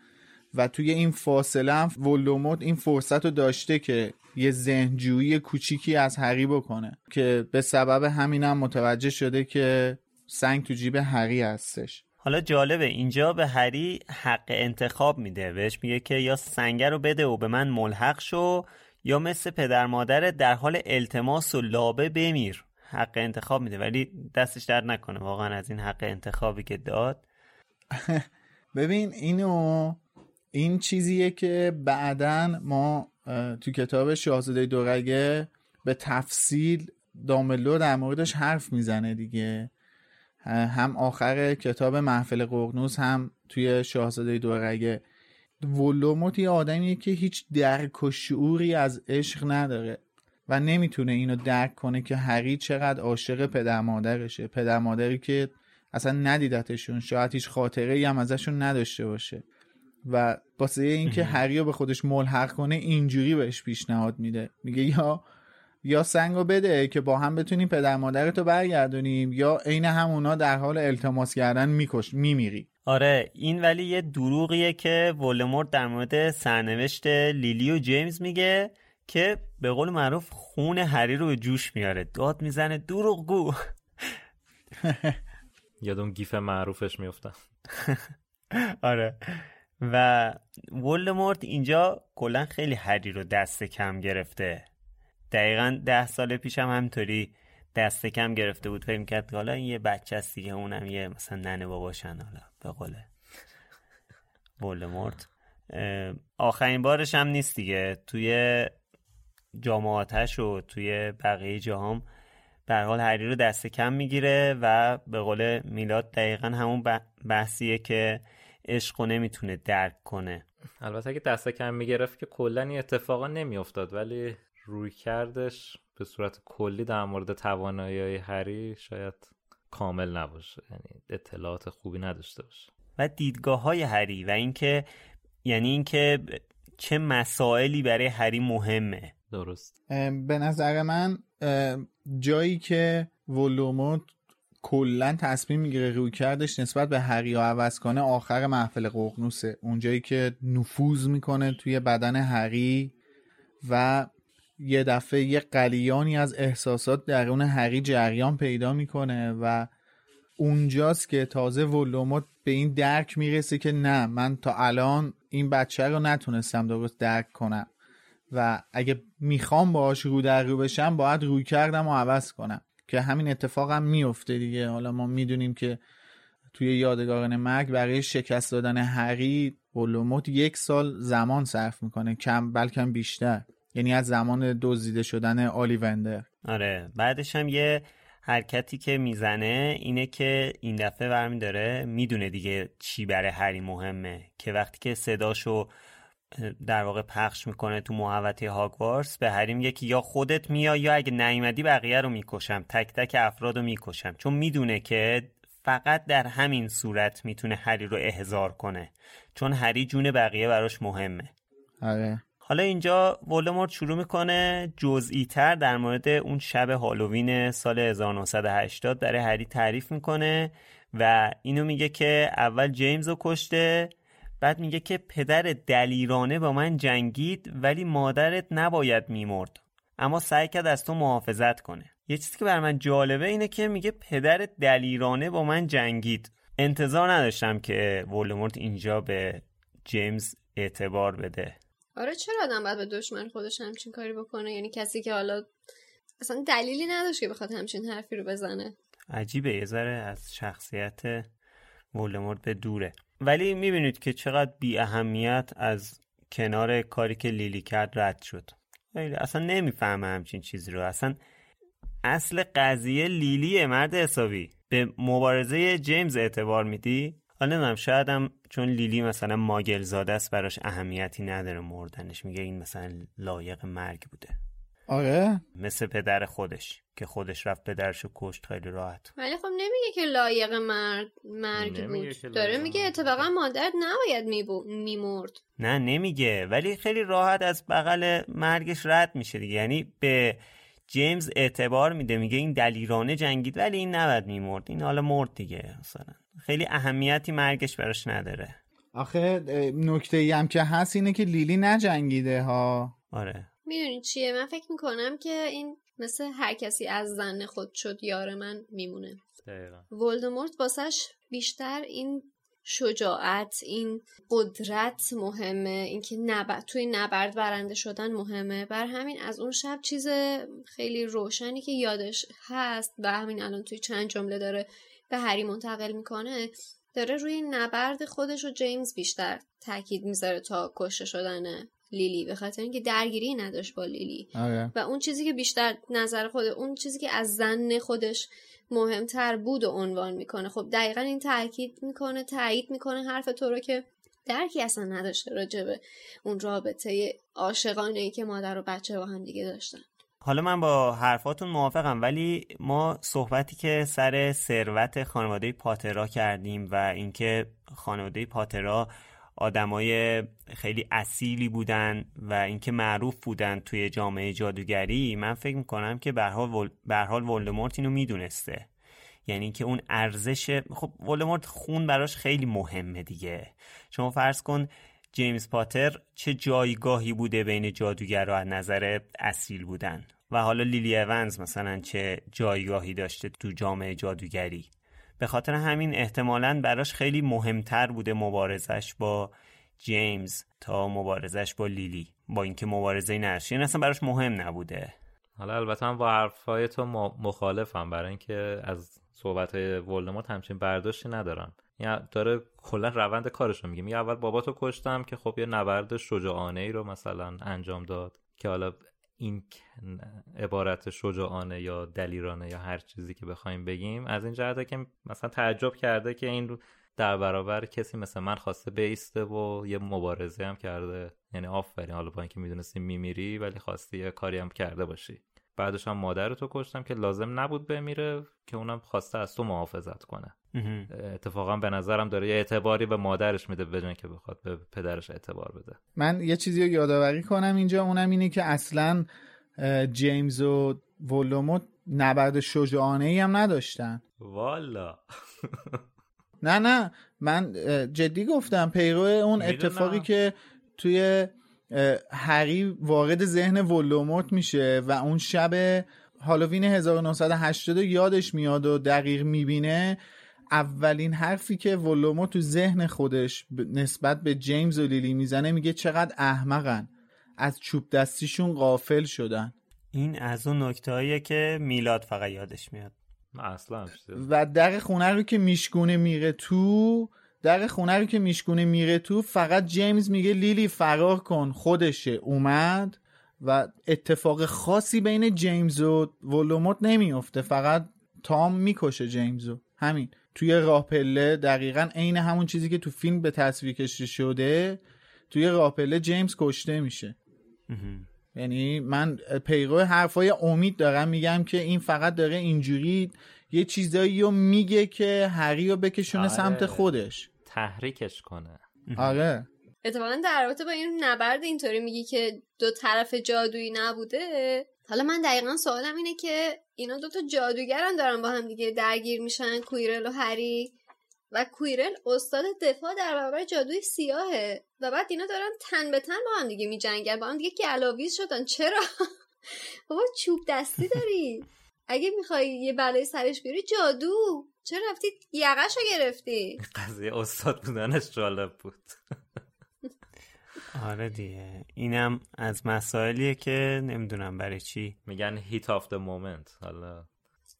و توی این فاصله هم ولوموت این فرصت رو داشته که یه ذهنجویی کوچیکی از هری بکنه که به سبب همینم متوجه شده که سنگ تو جیب هری هستش. حالا جالبه اینجا به هری حق انتخاب میده. بهش میگه که یا سنگه رو بده و به من ملحق شو یا مثل پدر مادر در حال التماس و لابه بمیر. حق انتخاب میده ولی دستش در نکنه واقعا از این حق انتخابی که داد. ببین اینو این چیزیه که بعدا ما تو کتاب شاهزاده دورگه به تفصیل داملو در موردش حرف می‌زنه دیگه. هم آخر کتاب محفل قرنوس هم توی شاهزاده دورگه. ولوموت یه آدمیه که هیچ درک و شعوری از عشق نداره و نمی‌تونه اینو درک کنه که هری چقدر عاشق پدر مادرشه. پدر مادری که اصلا ندیدتشون شاید هیچ خاطره ای هم ازشون نداشته باشه. و واسه اینکه هری رو به خودش ملحق کنه اینجوری بهش پیشنهاد میده. میگه یا یا سنگو بده که با هم بتونیم پدر مادرتو برگردونیم یا عین همونا در حال التماس کردن میکش میمیری آره این ولی یه دروغیه که ولدمورت در مورد سرنوشت لیلی و جیمز میگه که به قول معروف خون هری رو به جوش میاره. داد می‌زنه دروغگو یادم گیف معروفش میفتم آره. و ولدمورت اینجا کلا خیلی هری رو دست کم گرفته. دقیقا ده سال پیش هم همطوری دست کم گرفته بود فکر کرد حالا این یه بچه است دیگه اونم یه مثلا ننه باباشن حالا به قوله ولدمورت. آخرین بارش هم نیست دیگه. توی جامعاتش و توی بقیه جاهام در حال هری رو دست کم می‌گیره و به قول میلاد دقیقا همون بحثیه که عشق نمی‌تونه درک کنه. البته اگه دست کم می‌گرفت که کلا این اتفاقا نمیافتاد ولی روی کردش به صورت کلی در مورد توانایی هری شاید کامل نباشه. یعنی اطلاعات خوبی نداشته باشه. و دیدگاه های هری و اینکه یعنی اینکه چه مسائلی برای هری مهمه. درست. به نظر من جایی که ولوموت کلا تصمیم می‌گیره روی کردش نسبت به هری و عوض کنه آخر محفل ققنوسه. اونجایی که نفوذ می‌کنه توی بدن هری و یه دفعه یه قلیانی از احساسات درون هری جریان پیدا می‌کنه و اونجاست که تازه ولوموت به این درک می‌رسه که نه من تا الان این بچه رو نتونستم درست درک کنم و اگه می‌خوام باهاش رو در رو بشم باید روی کردم و عوض کنم که همین اتفاق هم میفته دیگه. حالا ما می‌دونیم که توی یادگاران مرگ برای شکست دادن هری ولوموت یک سال زمان صرف می‌کنه کم بلکه بیشتر. یعنی از زمان دزدیده شدن آلیوندر. آره بعدش هم یه حرکتی که می‌زنه اینه که این دفعه برمی داره می‌دونه دیگه چی برای هری مهمه که وقتی که صداشو در واقع پخش می‌کنه تو محوطه هاگوارس به هری میگه که یا خودت میا یا اگه نیومدی بقیه رو می‌کشم تک تک افراد رو می‌کشم. چون می‌دونه که فقط در همین صورت می‌تونه هری رو احضار کنه چون هری جون بقیه براش مهمه. آره. حالا اینجا ولدمورت شروع می‌کنه جزئی تر در مورد اون شب هالووین سال 1980 برای هری تعریف می‌کنه و اینو میگه که اول جیمز رو کشته بعد میگه که پدر دلیرانه با من جنگید ولی مادرت نباید میمرد. اما سعی کرد از تو محافظت کنه. یه چیزی که بر من جالبه اینه که میگه پدر دلیرانه با من جنگید. انتظار نداشتم که ولدمورت اینجا به جیمز اعتبار بده. آره چرا آدم باید به دشمن خودش همچین کاری بکنه؟ یعنی کسی که حالا اصلا دلیلی نداشت که بخواد همچین حرفی رو بزنه. عجیبه یه ذره از شخصیت ولدمورت به دوره. ولی می‌بینید که چقدر بی اهمیت از کنار کاری که لیلی کرد رد شد. اصلا نمی‌فهمه همچین چیزی رو. اصلا اصل قضیه لیلیه مرد حسابی. به مبارزه جیمز اعتبار میدی؟ نمی‌دونم شاید هم چون لیلی مثلا ماگل زاده است براش اهمیتی نداره مردنش. میگه این مثلا لایق مرگ بوده. آره؟ مثل پدر خودش که خودش رفت پدرشو کشت خیلی راحت. ولی خب نمیگه که لایق مرگ مرگ بود. داره میگه اتفاقا مادر نباید میمرد. نه نمیگه. ولی خیلی راحت از بغل مرگش رد میشه دیگه. یعنی به جیمز اعتبار میده. میگه این دلیرانه جنگید ولی این نباید میمرد. این حالا مرد دیگه مثلا. خیلی اهمیتی مرگش براش نداره. آخه نکته ای هم که هست اینه که لیلی نجنگیده ها. آره. می‌دونی چیه؟ من فکر می‌کنم که این مثل هر کسی از زن خود شد یار من میمونه. ولدمورت باسش بیشتر این شجاعت این قدرت مهمه. اینکه نبرد توی نبرد برنده شدن مهمه. بر همین از اون شب چیز خیلی روشنی که یادش هست. و همین الان توی چند جمله داره به هری منتقل می‌کنه داره روی نبرد خودش و جیمز بیشتر تاکید می‌ذاره تا کشته شدن لیلی. به خاطر اینکه درگیری نداشت با لیلی. آره. و اون چیزی که بیشتر نظر خود اون چیزی که از زن خودش مهمتر بود و عنوان می‌کنه. خب دقیقا این تاکید می‌کنه تایید می‌کنه حرف تو رو که درکی اصلا نداشته راجبه اون رابطه عاشقانه ای که مادر و بچه با هم دیگه داشتن. حالا من با حرفاتون موافقم ولی ما صحبتی که سر ثروت خانواده پاترا کردیم و اینکه خانواده پاترا آدمای خیلی اصیلی بودن و اینکه معروف بودن توی جامعه جادوگری من فکر می‌کنم که به حال ولدمورت اینو می‌دونسته. یعنی که اون ارزش خب ولدمورت خون براش خیلی مهمه دیگه. شما فرض کن جیمز پاتر چه جایگاهی بوده بین جادوگرها از نظر اصیل بودن و حالا لیلی اونز مثلا چه جایگاهی داشته تو جامعه جادوگری. به خاطر همین احتمالا براش خیلی مهمتر بوده مبارزش با جیمز تا مبارزش با لیلی با اینکه مبارزه نشه این اصلا براش مهم نبوده. حالا البته هم با حرفای تو مخالفم برای اینکه از صحبت های ولدمورت همچین برداشتی ندارم. یا داره کلا روند کارش رو میگه. میگه اول باباتو کشتم که خب یه نبرد شجاعانه ای رو مثلا انجام داد که حالا این عبارت شجاعانه یا دلیرانه یا هر چیزی که بخوایم بگیم از این جهته که مثلا تعجب کرده که این در برابر کسی مثل من خواسته بیسته و یه مبارزه هم کرده. یعنی آفرین حالا با اینکه می‌دونستی میمیری ولی خواستی یه کاری هم کرده باشی. بعدش هم مادر تو کشتم که لازم نبود بمیره که اونم خواسته از تو محافظت کنه. اتفاقا به نظرم داره یه اعتباری به مادرش میده بدون که بخواد به پدرش اعتبار بده. من یه چیزی رو یادآوری کنم اینجا اونم اینه که اصلا جیمز و ولوموت نبرد شجاعانه ای هم نداشتن. والا. نه نه. من جدی گفتم پیرو اون اتفاقی که توی هری وارد ذهن ولوموت میشه و اون شب هالووین 1980 یادش میاد و دقیق می‌بینه. اولین حرفی که ولومو تو ذهن خودش نسبت به جیمز و لیلی می‌زنه میگه چقدر احمقن. از چوب دستیشون غافل شدن. این از اون نکته که میلاد فقط یادش میاد. اصلا. و در خونه رو که میشکونه میره تو در خونه رو که میشکونه میره تو فقط جیمز میگه لیلی فرار کن خودشه. اومد و اتفاق خاصی بین جیمز و ولوموت نمیافته. فقط تام می‌کشه جیمزو همین. توی راه پله دقیقا عین همون چیزی که تو فیلم به تصویر کشیده شده توی راه پله جیمز کشته میشه. یعنی من پیرو حرفای امید دارم میگم که این فقط داره اینجوری یه چیزایی رو میگه که هری رو بکشونه آره. سمت خودش. تحریکش کنه. آره. اتفاقا در رابطه با این نبرد اینطوری میگی که دو طرف جادویی نبوده. حالا من دقیقا سوالم اینه که اینا دوتا جادوگرن دارن با هم دیگه درگیر میشن کویرل و هری. و کویرل استاد دفاع در برابر جادوی سیاهه. و بعد اینا دارن تن به تن با هم دیگه میجنگن با هم دیگه گلاویز شدن. چرا؟ بابا چوب دستی داری. اگه می‌خوای یه بلای سرش بیاری جادو. چرا رفتی یقش رو گرفتی؟ قضیه استاد بودنش جالب بود. آره دیگه. اینم از مسائلیه که نمی‌دونم برای چی. میگن heat of the moment حالا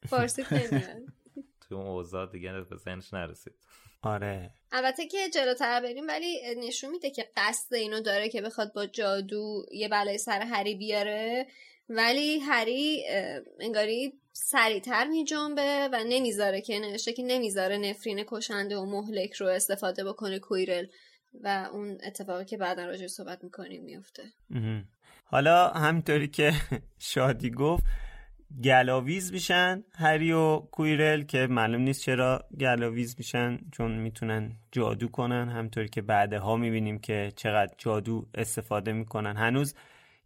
فارسی تو اون اوضاع دیگه به ذهنش نرسید. آره. البته که جلوتر بریم ولی نشون میده که قصد اینو داره که بخواد با جادو یه بلای سر هری بیاره. ولی هری انگاری سریعتر میجنبه و نمی‌ذاره که نوشته که نمی‌ذاره نفرین کشنده و مهلک رو استفاده بکنه کویرل و اون اتفاقی که بعدا راجع صحبت می‌کنیم میفته حالا همینطوری که شادی گفت گلاویز میشن هری و کویرل که معلوم نیست چرا گلاویز میشن چون می‌تونن جادو کنن. همطوری که بعدها می‌بینیم که چقدر جادو استفاده می‌کنن. هنوز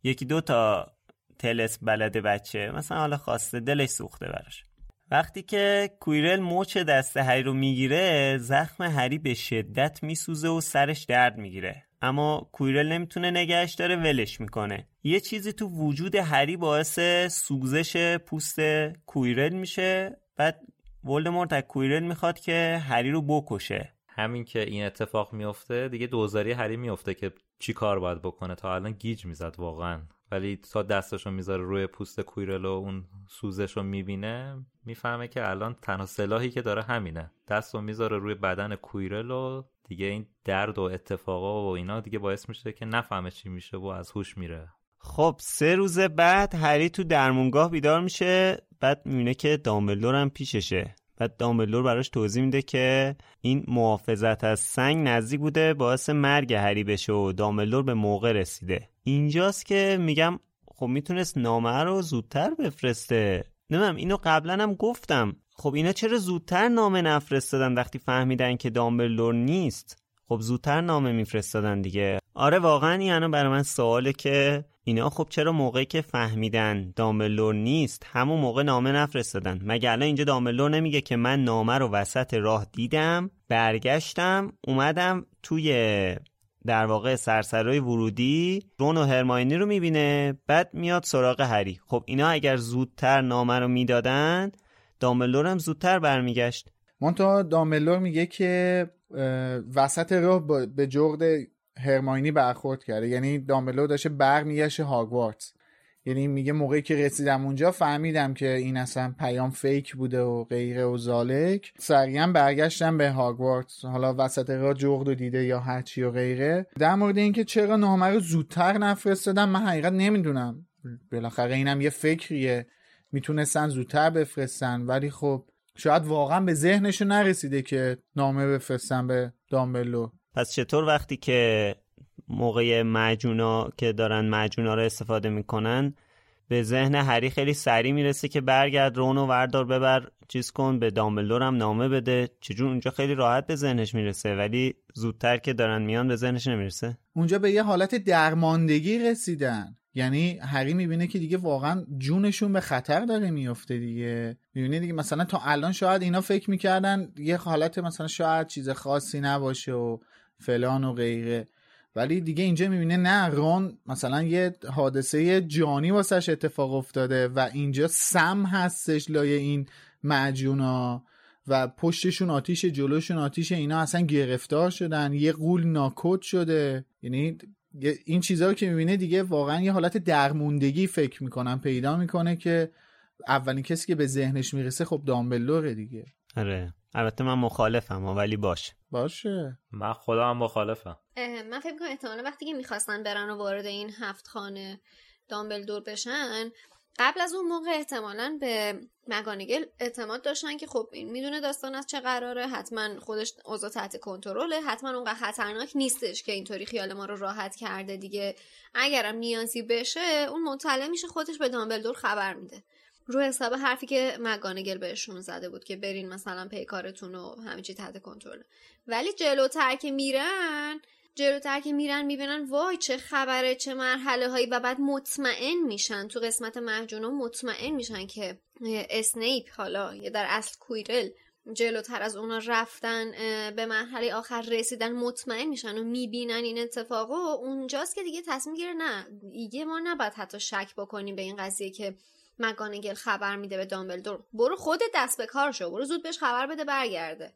یکی دو تا تلس بلده بچه مثلا حالا خواسته دلش سوخته براش. وقتی که کویرل موچ دست هری رو می‌گیره زخم هری به شدت میسوزه و سرش درد می‌گیره. اما کویرل نمی‌تونه نگهش داره ولش می‌کنه. یه چیزی تو وجود هری باعث سوزش پوست کویرل میشه. بعد ولدمورت از کویرل می‌خواد که هری رو بکشه. همین که این اتفاق میفته دیگه دوزاری هری میفته که چی کار باید بکنه؟ تا الان گیج می‌زد واقعا. ولی تا دستشو می‌ذاره روی پوست کویرل و اون سوزش می‌بینه می‌فهمه که الان تنها سلاحی که داره همینه. دست رو می‌ذاره روی بدن کویرل و دیگه این درد و اتفاقا و اینا دیگه باعث میشه که نفهمه چی میشه و از هوش میره. خب سه روز بعد هری تو درمونگاه بیدار میشه بعد می‌بینه که دامبلدور پیششه. بعد دامبلدور براش توضیح میده که این محافظت از سنگ نزدیک بوده باعث مرگ هری بشه و دامبلدور به موقع رسیده. اینجاست که میگم خب می‌تونست نامه رو زودتر بفرسته. نمیم اینو قبلا هم گفتم. خب اینا چرا زودتر نامه نفرستادن وقتی فهمیدن که دامبلدور نیست؟ خب زودتر نامه میفرستادن دیگه. آره واقعا این برای من سواله که اینا خب چرا موقعی که فهمیدن دامبلور نیست همون موقع نامه نفرستادن. مگه الان اینجا دامبلور نمیگه که من نامه رو وسط راه دیدم برگشتم اومدم توی در واقع سرسرای ورودی رون و هرماینی رو می‌بینه بعد میاد سراغ هری. خب اینا اگر زودتر نامه رو می‌دادن دامبلور هم زودتر برمیگشت. منتها دامبلور میگه که وسط راه به جغد هرماینی برخورد کرده. یعنی دامبلو داشته برمیگشته هاگوارتس یعنی میگه موقعی که رسیدم اونجا فهمیدم که این اصلا پیام فیک بوده و غیره و زالک. سریعا برگشتم به هاگوارتس حالا وسط راه جغد و دیده یا هرچی و غیره. در مورد اینکه چرا نامه رو زودتر نفرستادم من حقیقت نمی‌دونم. بالاخره اینم یه فکریه. می‌تونستن زودتر بفرستن ولی خب شاید واقعا به ذهنشون نرسیده که نامه بفرستن به دامبلو. پس چطور وقتی که موقع مجونا که دارن مجونا رو استفاده می‌کنن به ذهن هری خیلی سریع می‌رسه که برگرد رونو وردار ببر چیز کن به دامبلدور هم نامه بده. چجور اونجا خیلی راحت به ذهنش می‌رسه ولی زودتر که دارن میان به ذهنش نمی‌رسه؟ اونجا به یه حالت درماندگی رسیدن. یعنی هری می‌بینه که دیگه واقعا جونشون به خطر داره میفته دیگه. می‌بینه دیگه مثلا تا الان شاید اینا فکر می‌کردن یه حالت مثلا شاید چیز خاصی نباشه و فلان و غیره. ولی دیگه اینجا می‌بینه نه رون مثلا یه حادثه جانی واسش اتفاق افتاده و اینجا سم هستش لای این معجونا و پشتشون آتیش جلوشون آتیش اینا اصلا گرفتار شدن. یه قول ناکوت شده. یعنی این چیزها که می‌بینه دیگه واقعا یه حالت درموندگی فکر می‌کنم پیدا می‌کنه که اولین کسی که به ذهنش می‌رسه خب دامبلوره دیگه. آره. البته من مخالفم ولی باشه. باشه. من خدا هم مخالفم. من فکر کنم احتمالا وقتی که می‌خواستن برن و وارد این هفت خانه دامبلدور بشن قبل از اون موقع احتمالا به مگانگل اعتماد داشتن که خب این می‌دونه داستان از چه قراره حتما خودش اوضاع تحت کنترله حتما اونقدر خطرناک نیستش که اینطوری خیال ما رو راحت کرده دیگه. اگرم نیازی بشه اون مطلع میشه خودش به دامبلدور خبر میده. رو حساب حرفی که مگانگل بهشون زده بود که برین مثلا پیکارتون و همه چی تحت کنترل. ولی جلوتر که میرن جلوتر که میرن می‌بینن وای چه خبره چه مرحله هایی و بعد مطمئن میشن. تو قسمت محجونو مطمئن میشن که اسنیپ حالا یا در اصل کویرل جلوتر از اونا رفتن به مرحله آخر رسیدن مطمئن میشن و می‌بینن این اتفاق و اونجاست که دیگه تصمیم گیره نه دیگه ما نباید حتی شک بکنیم به این قضیه که مگانگل خبر میده به دامبلدور. برو خود دست به کار شو برو زود بهش خبر بده برگرده.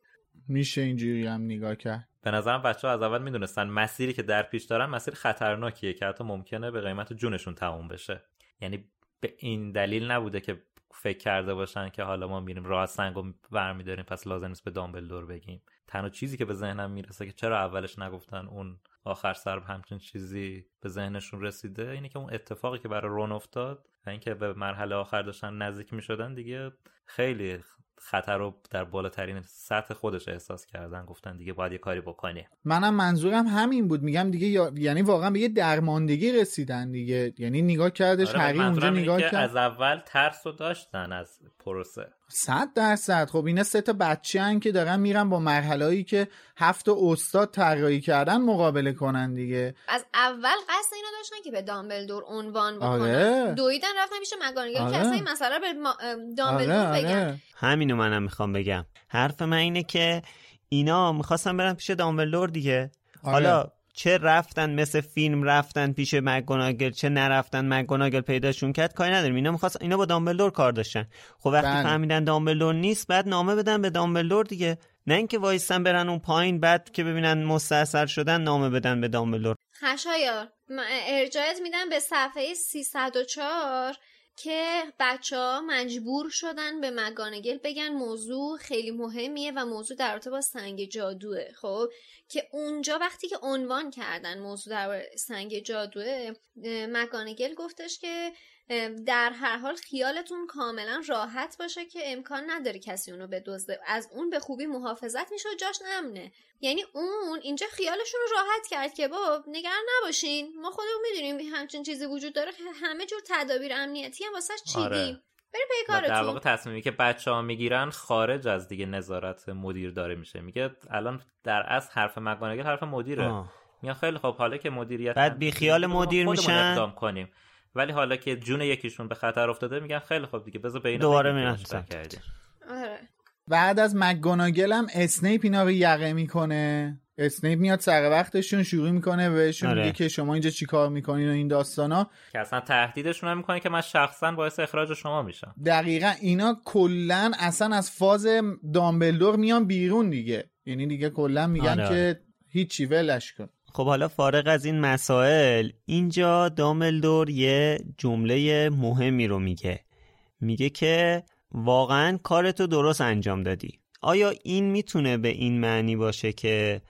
میشه اینجوری هم نگاه کرد. به نظرم بچه ها از اول می‌دونستن مسیری که در پیش دارن مسیر خطرناکیه که حتی ممکنه به قیمت جونشون تموم بشه. یعنی به این دلیل نبوده که فکر کرده باشن که حالا ما میریم راه سنگ و برمیداریم پس لازم نیست به دامبلدور بگیم. تنها چیزی که به ذهنم می‌رسه که چرا اولش نگفتن اون آخر سر همچین چیزی به ذهنشون رسیده اینه که اون اتفاقی که برای رون افتاد و اینکه به مرحله آخر داشتن نزدیک می‌شدن دیگه خیلی خطر رو در بالاترین سطح خودش احساس کردن. گفتن دیگه باید یه کاری بکنی منم منظورم همین بود. میگم دیگه یعنی واقعا به یه درماندگی رسیدن دیگه. یعنی نگاه کردش آره هری اونجا نگاه کرد. از اول ترس رو داشتن از پروسه. صد درصد خب اینا سه تا بچه هن که دارن میرن با مرحله که هفت استاد طراحی کردن مقابله کنن دیگه از اول قصد اینا داشتن که به دامبلدور عنوان بکنن آره. دویدن رفتن میشه مگانگل آره. که اصلا این مسئله به دامبلدور آره. بگن آره. همینو منم می‌خوام بگم حرف من اینه که اینا می‌خواستن برن پیش دامبلدور دیگه آره. حالا چه رفتن مثل فیلم رفتن پیش مگوناگل چه نرفتن مگوناگل پیداشون کرد کاری نداریم. اینا می‌خواست اینا با دامبلدور کار داشتن. خب وقتی بله. فهمیدن دامبلدور نیست بعد نامه بدن به دامبلدور دیگه. نه اینکه وایسن برن اون پایین بعد که ببینن مستاصل شدن نامه بدن به دامبلدور. خشایار ارجایت میدن به صفحه 304 که بچه ها مجبور شدن به مگانگل بگن. موضوع خیلی مهمیه و موضوع در رابطه با سنگ جادوه. خب که اونجا وقتی که عنوان کردن موضوع در سنگ جادوه مگانگل گفتش که در هر حال خیالتون کاملا راحت باشه که امکان نداره کسی اونو بدزده از اون به خوبی محافظت میشه و جاش امنه. یعنی اون اینجا خیالشون رو راحت کرد که با نگران نباشین. ما خودمون می‌دونیم همچین چیزی وجود داره. همه جور تدابیر امنیتی هم واسش چیدیم. آره. بریم پی کارتون در واقع تصمیمی که بچه ها می‌گیرن خارج از دیگه نظارت مدیر داره میشه. میگه الان در از حرف مک‌گونگال حرف مدیره. میگن خیلی خب حالا که مدیریت بعد بی خیال مدیر میشن. اقدام کنیم. ولی حالا که جون یکیشون به خطر افتاده میگن خیلی خوب دیگه بذار بین دوباره میرن آره. بعد از مک‌گونگال هم اسنیپ اینا رو یقه می‌کنه. اسنیپ میاد سر وقتشون شروع می‌کنه بهشون آره. میگه که شما اینجا چیکار می‌کنین و این داستانا. که اصلا تهدیدشون هم می‌کنه که من شخصا باعث اخراج شما میشم. دقیقا اینا کلا اصلا از فاز دامبلدور میان بیرون دیگه. یعنی دیگه کلا میگن آره. که هیچی ولش کن. خب حالا فارغ از این مسائل اینجا داملدور یه جمله مهمی رو میگه. میگه که واقعا کارتو درست انجام دادی. آیا این می‌تونه به این معنی باشه که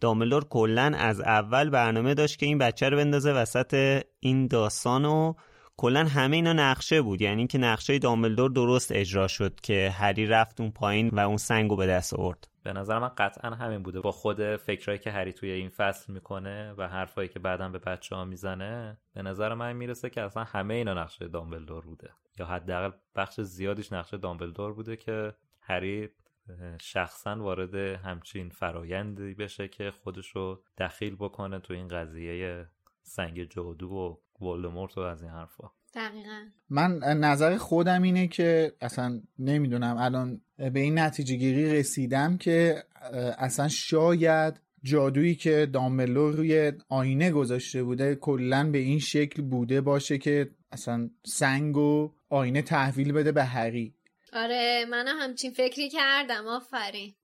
داملدور کلا از اول برنامه داشت که این بچه رو بندازه وسط این داستان و کلا همه اینا نقشه بود؟ یعنی که نقشه داملدور درست اجرا شد که هری رفت اون پایین و اون سنگو به دست آورد. به نظر من قطعا همین بوده. با خود فکرهایی که هری توی این فصل می‌کنه و حرفایی که بعدا به بچه ها می‌زنه به نظر من می‌رسه که اصلا همه اینا نقشه دامبلدور بوده. یا حداقل بخش زیادیش نقشه دامبلدور بوده که هری شخصا وارد همچین فرایندی بشه که خودشو دخیل بکنه تو این قضیه سنگ جادو و ولدمورت و از این حرفا. دقیقا. من نظر خودم اینه که اصلا نمی‌دونم. الان به این نتیجه گیری رسیدم که اصلا شاید جادویی که دامبلو روی آینه گذاشته بوده کلا به این شکل بوده باشه که اصلا سنگ و آینه تحویل بده به هری آره منم همچین فکری کردم آفرین.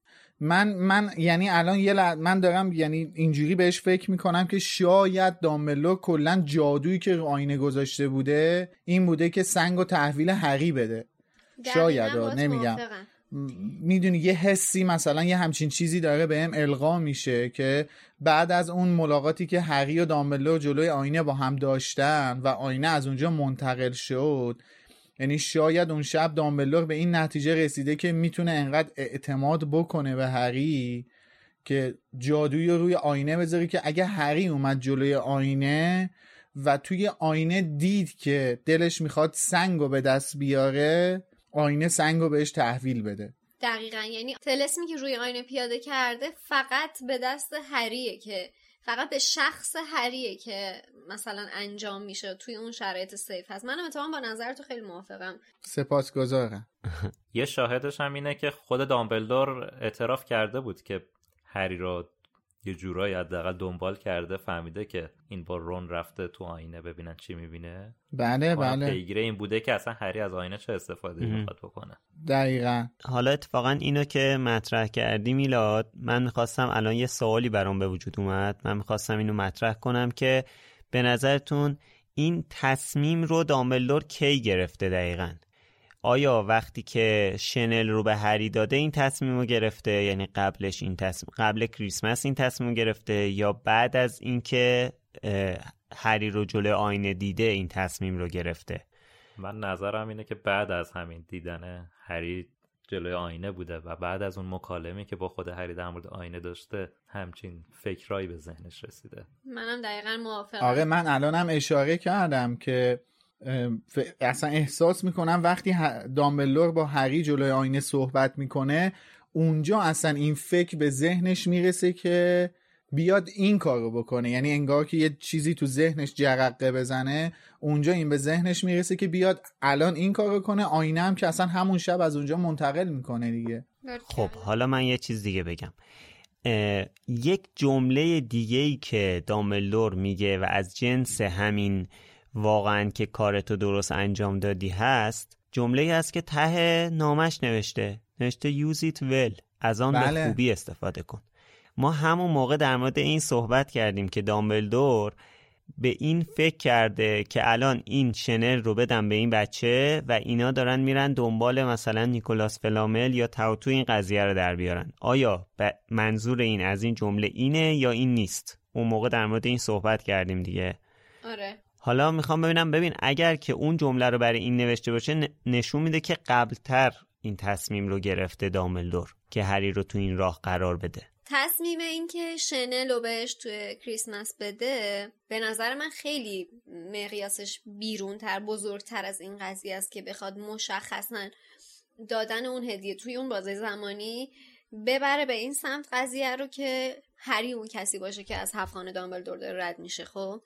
من من یعنی الان یه من دارم یعنی اینجوری بهش فکر می‌کنم که شاید داملو کلا جادویی که رو آینه گذاشته بوده این بوده که سنگ و تحویل حقی بده. شاید نمیگم. می‌دونی یه حسی مثلا یه همچین چیزی داره به هم القا میشه که بعد از اون ملاقاتی که هری و دامبلو جلوی آینه با هم داشتن و آینه از اونجا منتقل شد یعنی شاید اون شب دامبلور به این نتیجه رسیده که می‌تونه انقدر اعتماد بکنه به هری که جادویی رو روی آینه بذاره که اگه هری اومد جلوی آینه و توی آینه دید که دلش می‌خواد سنگ به دست بیاره آینه سنگ بهش تحویل بده. دقیقا. یعنی تلسمی که روی آینه پیاده کرده فقط به دست هریه که فقط به شخص هریه که مثلا انجام میشه توی اون شرایط سیف هست. منم اتفاقا با نظر تو خیلی موافقم. سپاسگزارم. یه شاهدش هم اینه که خود دامبلدور اعتراف کرده بود که هری رو یه جورایی حداقل دنبال کرده فهمیده که این با رون رفته تو آینه ببینن چی می‌بینه. بله بله. پیگیره این بوده که اصلا هری از آینه چه استفاده می‌خواد بکنه. دقیقا. حالا اتفاقا اینو که مطرح کردی میلاد من می‌خواستم الان یه سوالی برام به وجود اومد. من می‌خواستم اینو مطرح کنم که به نظرتون این تصمیم رو دامبلدور کی گرفته دقیقا؟ آیا وقتی که شنل رو به هری داده این تصمیم رو گرفته؟ یعنی قبلش این تصمیم قبل کریسمس این تصمیم رو گرفته یا بعد از اینکه هری رو جلو آینه دیده این تصمیم رو گرفته؟ من نظرم اینه که بعد از همین دیدن هری جلوی آینه بوده و بعد از اون مکالمه که با خود هری در مورد آینه داشته همچین فکرایی به ذهنش رسیده. منم دقیقا موافقم. آره من الانم اشاره کردم که اصلا احساس می‌کنم وقتی دامبلور با هری جلوی آینه صحبت می‌کنه اونجا اصلا این فکر به ذهنش می‌رسه که بیاد این کارو بکنه. یعنی انگار که یه چیزی تو ذهنش جرقه بزنه اونجا این به ذهنش می‌رسه که بیاد الان این کارو کنه. آینه هم که اصلا همون شب از اونجا منتقل می‌کنه دیگه. خب حالا من یه چیز دیگه بگم. یک جمله دیگه ای که داملور میگه و از جنس همین واقعا که کارتو درست انجام دادی هست جمله هست که ته نامش نوشته. نوشته use it well. از آن بله. به خوبی استفاده کن. ما همون موقع در مورد این صحبت کردیم که دامبلدور به این فکر کرده که الان این شنل رو بدم به این بچه و اینا دارن میرن دنبال مثلا نیکولاس فلامل یا تاوتو این قضیه رو در بیارن. آیا منظور این از این جمله اینه یا این نیست؟ اون موقع در مورد این صحبت کردیم دیگه. آره. حالا می‌خوام ببینم ببین اگر که اون جمله رو برای این نوشته باشه نشون میده که قبلتر این تصمیم رو گرفته داملدور که هری رو تو این راه قرار بده. تصمیم این که شنل رو بهش توی کریسمس بده به نظر من خیلی مقیاسش بیرونتر بزرگتر از این قضیه است که بخواد مشخصا دادن اون هدیه توی اون بازه زمانی ببره به این سمت قضیه رو که هری اون کسی باشه که از هفخانه دامبلدور داره رد میشه خب؟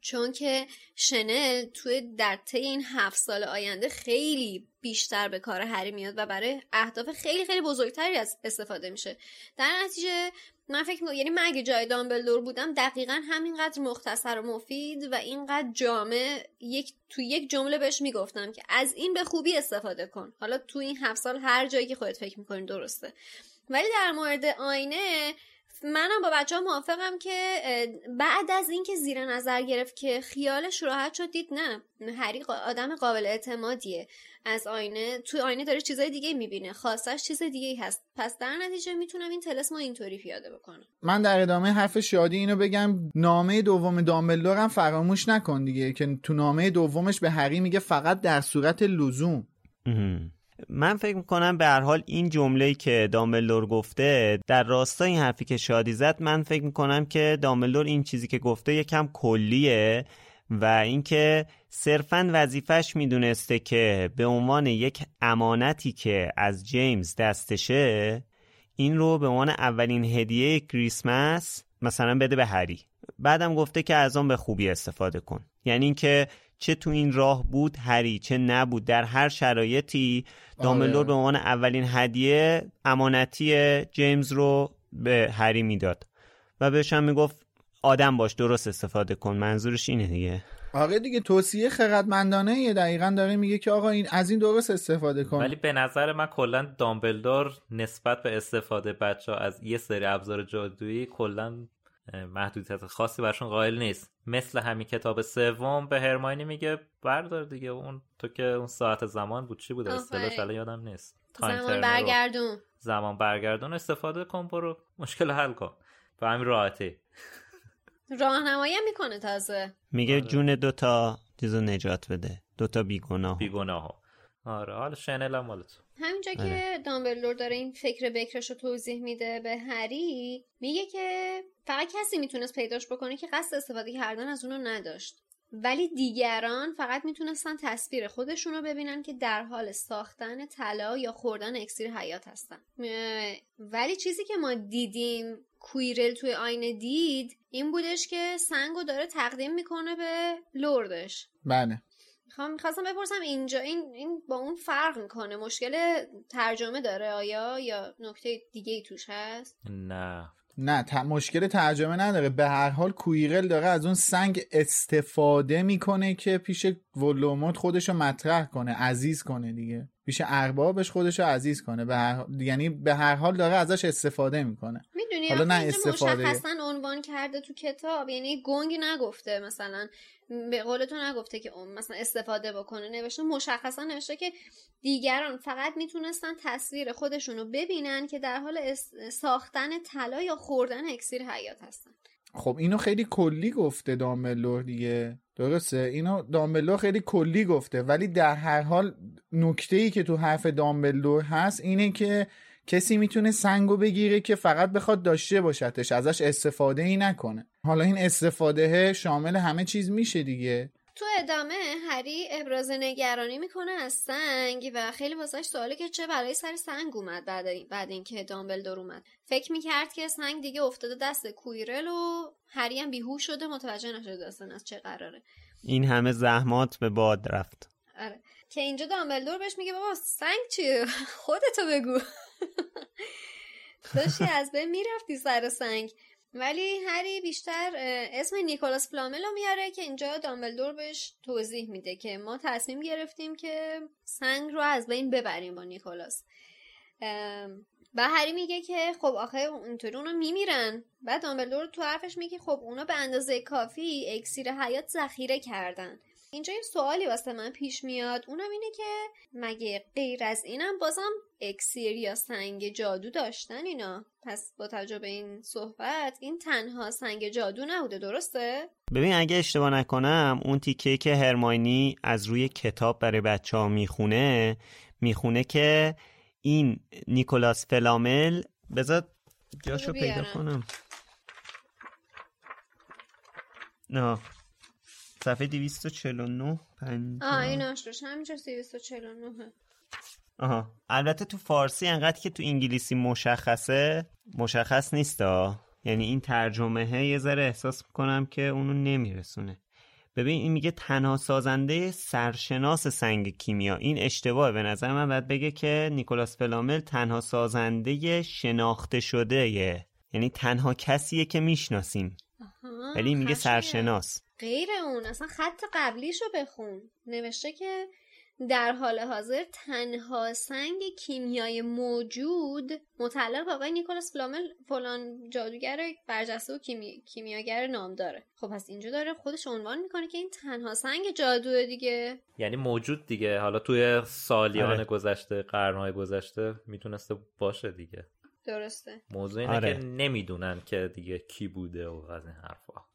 چون که شنل توی در طی این هفت سال آینده خیلی بیشتر به کار هری میاد و برای اهداف خیلی خیلی بزرگتری از استفاده میشه. در نتیجه من فکر می‌کنم یعنی من اگه جای دامبلدور بودم دقیقا همینقدر مختصر و مفید و اینقدر جامع یک تو یک جمله بهش می‌گفتم که از این به خوبی استفاده کن. حالا تو این هفت سال هر جایی که خودت فکر می‌کنی درسته. ولی در مورد آینه منم با بچه ها موافقم که بعد از اینکه زیر نظر گرفت که خیالش راحت شد دید نه هری آدم قابل اعتمادیه. از آینه تو آینه داره چیزای دیگه می‌بینه. خاصش چیز دیگه هست. پس در نتیجه می‌تونم این تلسم اینطوری پیاده بکنم. من در ادامه حرف شادی اینو بگم. نامه دوم دامبلدور هم فراموش نکن دیگه که تو نامه دومش به هری میگه فقط در صورت لزوم. من فکر می‌کنم به هر حال این جمله که دامبلدور گفته در راستای این حرفی که شادی زد من فکر می‌کنم که دامبلدور این چیزی که گفته یکم کلیه و اینکه صرفا وظیفش می‌دونسته که به عنوان یک امانتی که از جیمز دستشه این رو به عنوان اولین هدیه کریسمس مثلا بده به هری. بعدم گفته که از آن به خوبی استفاده کن. یعنی اینکه چه تو این راه بود هری چه نبود. در هر شرایطی دامبلدور آره. به عنوان اولین هدیه امانتی جیمز رو به هری می‌داد. و بهش هم می‌گفت آدم باش درست استفاده کن منظورش اینه دیگه. آره دیگه توصیه خردمندانه یه دقیقا داره میگه که آقا این از این درست استفاده کن. ولی به نظر من کلا دامبلدور نسبت به استفاده بچه ها از یه سری ابزار جادویی کلا محدودیت خاصی برشون قائل نیست. مثل همین کتاب سوم به هرماینی میگه بردار دیگه اون تو که اون ساعت زمان بود چی بود اصطلاحش الان یادم نیست. زمان برگردون. زمان برگردون استفاده کن برو مشکل حل کن. به همین راحتی. راهنمایی می‌کنه تازه. میگه آره. جون دوتا چیزو نجات بده. دوتا بیگناه. بیگناه. آره حالا شنل هم مالتو همینجا که آره. دامبلدور داره این فکر بکرش رو توضیح میده به هری میگه که فقط کسی می‌تونست پیداش بکنه که قصد استفاده کردن از اونو نداشت. ولی دیگران فقط می‌تونستن تصویر خودشون رو ببینن که در حال ساختن طلا یا خوردن اکسیر حیات هستن. ولی چیزی که ما دیدیم کویرل توی آینه دید این بودش که سنگو داره تقدیم می‌کنه به لردش. بله. می‌خوام می‌خواستم بپرسم اینجا این این با اون فرق می‌کنه؟ مشکل ترجمه داره آیا؟ یا نکته دیگه ای توش هست؟ نه. نه ت... مشکل ترجمه نداره. به هر حال کویرل داره از اون سنگ استفاده می‌کنه که پیش ولوموت خودشو مطرح کنه عزیز کنه دیگه. پیش اربابش خودشو عزیز کنه. به هر... یعنی به هر حال داره ازش استفاده می‌کنه. می‌دونی حالا نه استفاده. مشخصا عنوان کرده تو کتاب یعنی گنگی نگفته مثلا به قول تو نگفته که اون مثلا استفاده بکنه. نوشته مشخصا نوشته که دیگران فقط می‌تونستن تصویر خودشونو ببینن که در حال ساختن طلا یا خوردن اکسیر حیات هستن. خب اینو خیلی کلی گفته دامبلور دیگه. درسته؟ اینو دامبلور خیلی کلی گفته ولی در هر حال نکته ای که تو حرف دامبلور هست اینه که کسی می‌تونه سنگو بگیره که فقط بخواد داشته باشدش ازش استفاده ای نکنه. حالا این استفاده شامل همه چیز میشه دیگه. تو ادامه هری ابراز نگرانی می‌کنه از سنگ و خیلی واسش سواله که چه برای سر سنگ اومد بعد بعد اینکه دامبلدور اومد. فکر می‌کرد که سنگ دیگه افتاده دست کویرل و هری هم بیهوش شده متوجه نشده داستان از چه قراره. این همه زحمات به باد رفت. آره. که اینجا دامبلدور بهش میگه بابا سنگ چیه خودتو بگو. داشتی از بین می‌رفتی سر سنگ. ولی هری بیشتر اسم نیکولاس فلامل رو میاره که اینجا دامبلدور بهش توضیح میده که ما تصمیم گرفتیم که سنگ رو از بین ببریم با نیکولاس. و هری میگه که خب آخه اونطوری اونا میمیرن. بعد دامبلدور تو حرفش میگه خب اونا به اندازه کافی اکسیر حیات ذخیره کردن. اینجا یه سوالی واسه من پیش میاد. اونم اینه که مگه غیر از اینم بازم اکسیر یا سنگ جادو داشتن اینا؟ پس با توجه به این صحبت این تنها سنگ جادو نبوده درسته؟ ببین اگه اشتباه نکنم اون تیکه که هرماینی از روی کتاب برای بچه ها می‌خونه می‌خونه که این نیکولاس فلامل بذار جاشو پیدا کنم. نه. صفحه 249 50 آه این آشروش همینجا 249 آها. البته تو فارسی انقدر که تو انگلیسی مشخصه مشخص نیست یعنی این ترجمه یه ذره احساس می‌کنم که اونو نمیرسونه. ببین این میگه تنها سازنده سرشناس سنگ کیمیا. این اشتباهه. به نظر من باید بگه که نیکولاس فلامل تنها سازنده شناخته شده یه. یعنی تنها کسیه که می‌شناسیم. ولی میگه سرشناس. غیر اون اصلا خط قبلیشو بخون. نوشته که در حال حاضر تنها سنگ کیمیای موجود متعلق به آقای نیکولاس فلامل فلان جادوگر برجسته و کیمی... کیمیاگر نام داره. خب پس اینجا داره خودش عنوان می‌کنه که این تنها سنگ جادو دیگه. یعنی موجود دیگه. حالا توی سالیان آره. گذشته قرنهای گذشته می‌تونسته باشه دیگه. درسته. موضوع اینه آره. که نمی‌دونن که دیگه کی بوده و از این حرفا.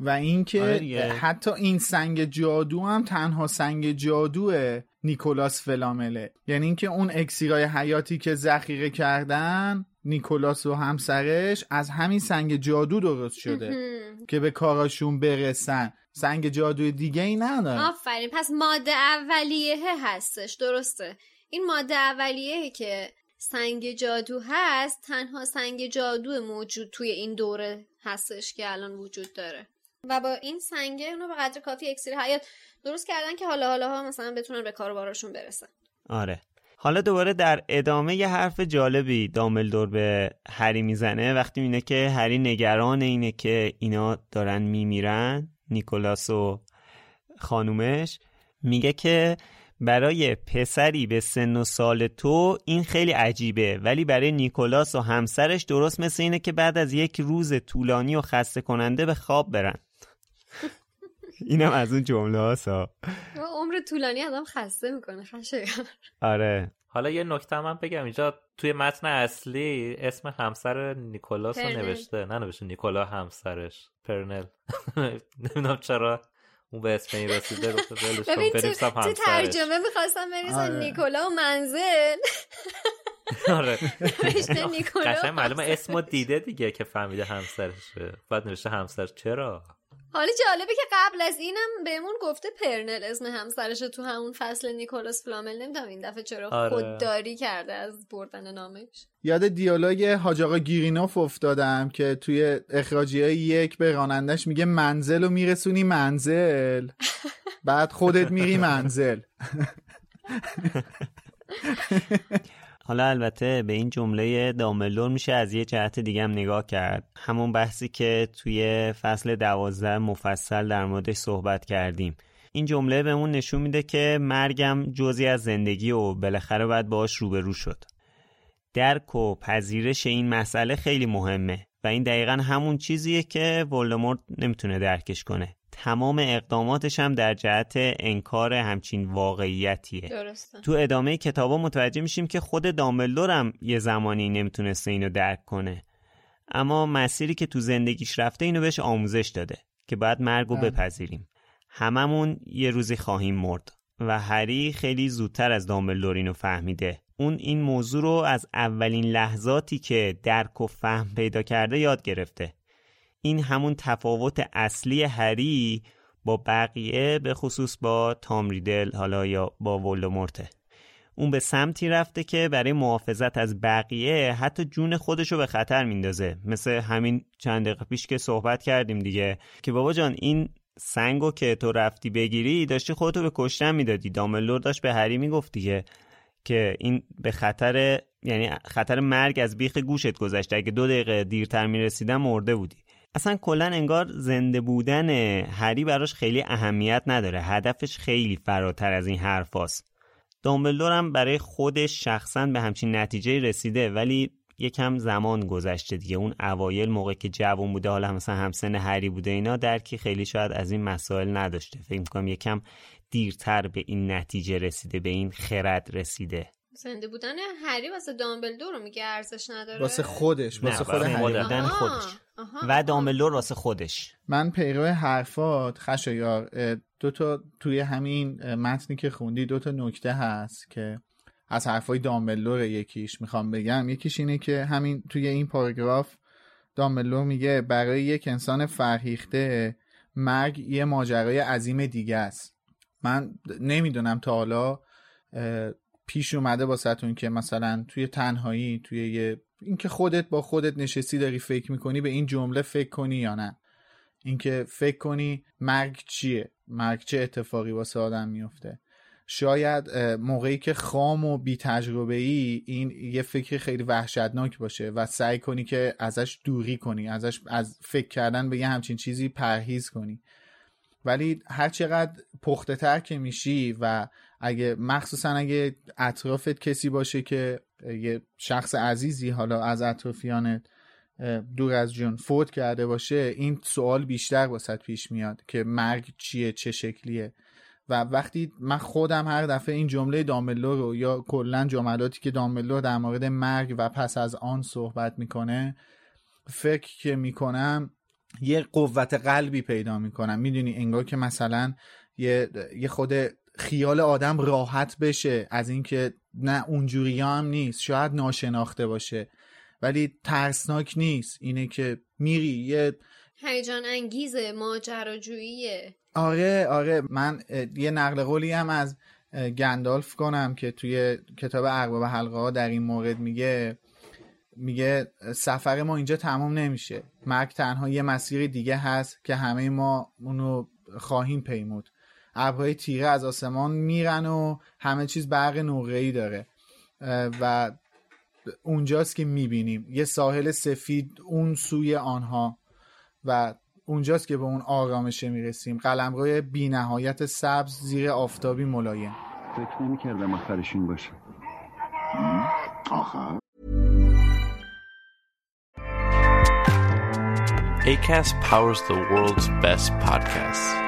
و اینکه آره حتی این سنگ جادو هم تنها سنگ جادو نیکولاس فلامله. یعنی اینکه اون اکسیرای حیاتی که ذخیره کردن نیکولاس و همسرش از همین سنگ جادو درست شده. که به کاراشون برسن. سنگ جادو دیگه ای نداره. آفرین. پس ماده اولیه هستش. درسته. این ماده اولیه که سنگ جادو هست تنها سنگ جادو موجود توی این دوره هستش که الان وجود داره. و با این سنگه اونو به قدر کافی اکسیر حیات درست کردن که حالا حالا ها مثلا بتونن به کارباراشون برسن. آره. حالا دوباره در ادامه یه حرف جالبی داملدور به هری می‌زنه. وقتی اینه که هری نگران اینه که اینا دارن میمیرن نیکولاس و خانومش میگه که برای پسری به سن و سال تو این خیلی عجیبه ولی برای نیکولاس و همسرش درست مثل اینه که بعد از یک روز طولانی و خسته کننده به خواب برن. اینم از اون جمله هاستا. عمر طولانی آدم خسته می‌کنه خشه آره. حالا یه نکته من بگم اینجا توی متن اصلی اسم همسر نیکولاس رو نوشته. نه نوشته نیکولا همسرش. پرنل. نمی‌دونم چرا اون به اسم این رسیده ببین تو, ترجمه می‌خواستم بنویسم آره. نیکولا و منزل. آره. قشنگ معلومه اسمو دیده دیگه که فهمیده همسرشه. بعد نوشته همسر چرا؟ حالا جالبه که قبل از اینم بهمون گفته پرنل اسم همسرش تو همون فصل نیکولاس فلامل نمی‌دونم این دفعه چرا آره. خودداری کرده از بردن نامش. یاد دیالوگ حاج آقا گیرینوف افتادم که توی اخراجی های یک به رانندش میگه منزل و میرسونی منزل. بعد خودت میری منزل. حالا البته به این جمله داملور میشه از یه جهت دیگه هم نگاه کرد. همون بحثی که توی فصل دوازده مفصل در موردش صحبت کردیم. این جمله بهمون نشون میده که مرگم جزی از زندگی و بالاخره باید باش روبرو شد. درک و پذیرش این مسئله خیلی مهمه و این دقیقا همون چیزیه که ولدمورت نمی‌تونه درکش کنه. تمام اقداماتش هم در جهت انکار همچین واقعیتیه. درسته. تو ادامه کتابا متوجه میشیم که خود دامبلدور هم یه زمانی نمی‌تونسته اینو درک کنه. اما مسیری که تو زندگیش رفته اینو بهش آموزش داده که باید مرگ رو. بپذیریم. هممون یه روزی خواهیم مرد و هری خیلی زودتر از دامبلدور اینو فهمیده. اون این موضوع رو از اولین لحظاتی که درک و فهم پیدا کرده یاد گرفته. این همون تفاوت اصلی هری با بقیه به خصوص با تام ریدل حالا یا با ولدمورته اون به سمتی رفته که برای محافظت از بقیه حتی جون خودشو به خطر میندازه. مثل همین چند دقیقه پیش که صحبت کردیم دیگه که بابا جان این سنگو که تو رفتی بگیری داشتی خودتو به کشتن می‌دادی. داملور داشت به هری می‌گفت دیگه که این به خطر یعنی خطر مرگ از بیخ گوشت گذشته. اگه دو دقیقه دیرتر می‌رسیدن مرده بودی. اصلا کلا انگار زنده بودن هری براش خیلی اهمیت نداره. هدفش خیلی فراتر از این حرفاست دامبلدور هم برای خودش شخصا به همچین نتیجه رسیده ولی یکم زمان گذشته دیگه. اون اوایل موقع که جوان بوده حالا مثلا همسن هری بوده اینا درکی خیلی شاید از این مسائل نداشته. فکر می‌کنم یکم دیرتر به این نتیجه رسیده به این خرد رسیده. زنده بودن هری واسه دامبلدور رو میگه ارزش نداره؟ واسه خودش واسه خود هری. بودن خودش. و دامبلدور واسه خودش. من پیرو حرفات خشایار دو تا توی همین متنی که خوندی دو تا نکته هست که از حرفای دامبلور یکیش می‌خوام بگم. یکیش اینه که همین توی این پاراگراف دامبلور میگه برای یک انسان فرهیخته مرگ یه ماجرای عظیم دیگه است. من نمی‌دونم تا حالا پیش اومده با ستون که مثلا توی تنهایی توی یه اینکه خودت با خودت نشستی داری فکر می‌کنی به این جمله فکر کنی یا نه؟ اینکه فکر کنی مرگ چیه؟ مرگ چه اتفاقی واسه آدم میفته شاید موقعی که خام و بی تجربه ای این یه فکر خیلی وحشتناک باشه و سعی کنی که ازش دوری کنی ازش از فکر کردن به یه همچین چیزی پرهیز کنی. ولی هر چقدر پخته تر که میشی و اگه مخصوصا اگه اطرافت کسی باشه که یه شخص عزیزی حالا از اطرافیانت دور از جون فوت کرده باشه این سوال بیشتر واسط پیش میاد که مرگ چیه چه شکلیه. و وقتی من خودم هر دفعه این جمله داملو رو یا کلا جملاتی که داملو در مورد مرگ و پس از آن صحبت می‌کنه فکر که می‌کنم یه قوت قلبی پیدا می‌کنم. می‌دونی انگار که مثلا یه, یه خود خیال آدم راحت بشه از اینکه نه اونجوری هم نیست شاید ناشناخته باشه. ولی ترسناک نیست اینه که میری یه هیجان انگیزه ماجراجوییه. آره آره من یه نقل قولی هم از گندالف کنم که توی کتاب ارباب حلقه ها در این مورد میگه. میگه سفر ما اینجا تمام نمیشه. مرگ تنها یه مسیر دیگه هست که همه ما اونو خواهیم پیمود. ابرهای تیره از آسمان میرن و همه چیز برق نقره‌ای داره. و اونجاست که می‌بینیم. یه ساحل سفید اون سوی آنها و اونجاست که به اون آرامشه می‌رسیم. قلمروی بی نهایت سبز زیر آفتابی ملایم. فکر نمی کردم آخرشین باشه. آخر؟ ACAST powers the world's best podcasts.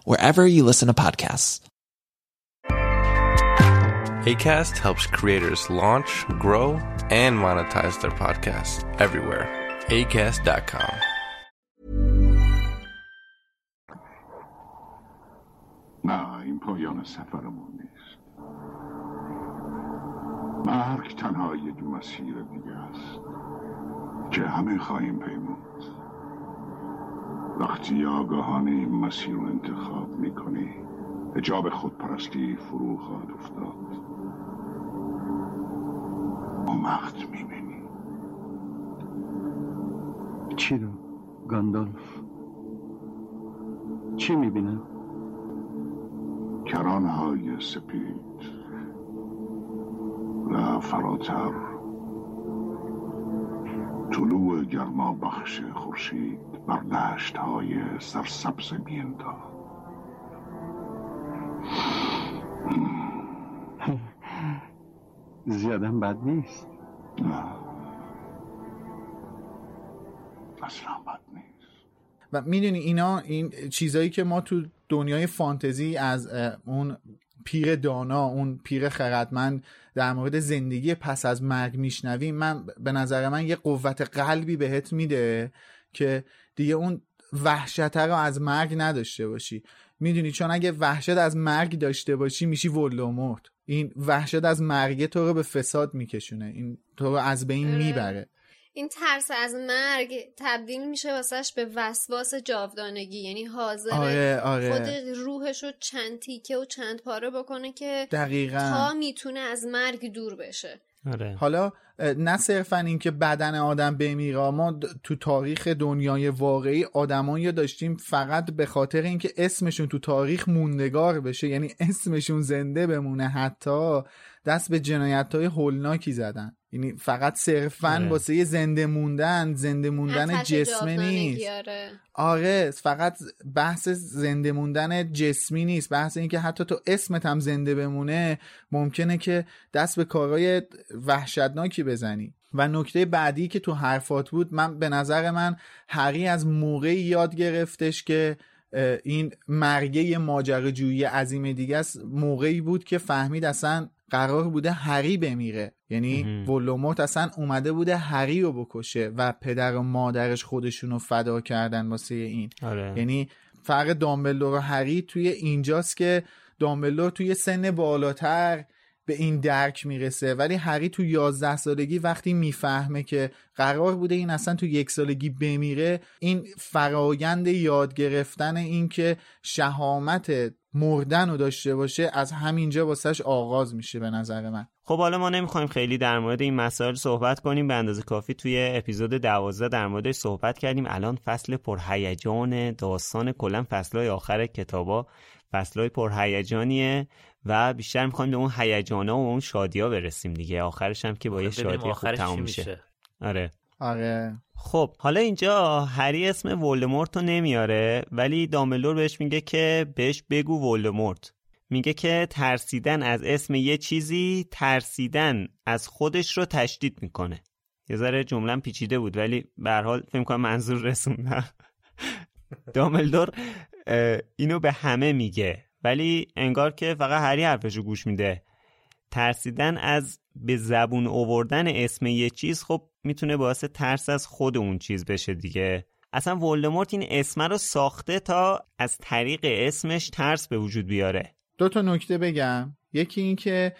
wherever you listen to podcasts. ACAST helps creators launch, grow, and monetize their podcasts everywhere. ACAST.com. نه این پایان سفرمون نیست مرگ تنها یک مسیر دیگه است که همه خواهیم پیمود وقتی آگاهانه این مسیر رو انتخاب می‌کنی اجاب خودپرستی فرو خواهد افتاد. اون وقت می‌بینی. چی رو؟ گاندالف چی می‌بینم؟ کرانهای سپید و فراتر. طلوع گرما بخش خورشید. بر دشت های سرسبز میانتا زیادم بد نیست. نه. اصلا بد نیست. و می‌دونی اینا این چیزایی که ما تو دنیای فانتزی از اون پیر دانا اون پیر خردمند در مورد زندگی پس از مرگ میشنویم من به نظر من یه قوت قلبی بهت میده که دیگه اون وحشت رو از مرگ نداشته باشی. می‌دونی؟ چون اگه وحشت از مرگ داشته باشی میشی ولوموت این وحشت از مرگ تو رو به فساد میکشونه. این تو رو از بین می‌بره. این ترس از مرگ تبدیل میشه واسهش به وسواس جاودانگی. یعنی حاضر آره، آره. خود روحش رو چند تیکه و چند پاره بکنه که دقیقاً. تا می‌تونه از مرگ دور بشه. آره. حالا نه صرفا اینکه بدن آدم بمیره ما تو تاریخ دنیای واقعی آدمایی داشتیم فقط به خاطر اینکه اسمشون تو تاریخ موندگار بشه یعنی اسمشون زنده بمونه حتی دست به جنایت های هولناکی زدن یعنی فقط صرفا آره. واسه یه زنده موندن زنده موندن جسمه جاودانگی، نیست آره. آره فقط بحث زنده موندن جسمی نیست بحث اینکه حتی تو اسمت هم زنده بمونه ممکنه که دست به کارهای وحشتناکی بزنی و نکته بعدی که تو حرفات بود من به نظر من هری از موقعی یاد گرفتش که این مرگه ماجراجویی عظیم دیگه است موقعی بود که فهمید اصلا قرار بوده هری بمیره یعنی. ولوموت اصلا اومده بوده هری رو بکشه و پدر و مادرش خودشون رو فدا کردن واسه این آره. یعنی فرق دامبلدور و هری توی اینجاست که دامبلدور توی سن بالاتر به این درک می‌رسه ولی هری تو 11 سالگی وقتی می‌فهمه که قرار بوده این اصلا تو یک سالگی بمیره این فرایند یاد گرفتن این که شهامت مردن رو داشته باشه از همینجا واسهش آغاز میشه به نظر من. خب حالا ما نمی‌خوایم خیلی در مورد این مسائل صحبت کنیم. به اندازه کافی توی اپیزود دوازده در موردش صحبت کردیم. الان فصل پرهیجان داستان کلا فصلهای آخر کتابا فصلهای پرهیجانیه و بیشتر می‌خوایم به اون هیجانا و اون شادیا برسیم دیگه. آخرش هم که با یه شادی خوب تموم میشه. میشه. آره. آره. خب حالا اینجا هری اسم ولدمورت رو نمیاره ولی دامبلدور بهش میگه که بهش بگو ولدمورت. میگه که ترسیدن از اسم یه چیزی ترسیدن از خودش رو تشدید می‌کنه. یه ذره جمله پیچیده بود ولی به هر حال فکر کنم منظور رسوندم. دامبلدور اه، اینو به همه میگه ولی انگار که فقط هری حرفشو گوش میده. ترسیدن از به زبون اووردن اسم یه چیز خب می‌تونه باعث ترس از خود اون چیز بشه دیگه. اصلا ولدمورت این اسم رو ساخته تا از طریق اسمش ترس به وجود بیاره. دو تا نکته بگم. یکی این که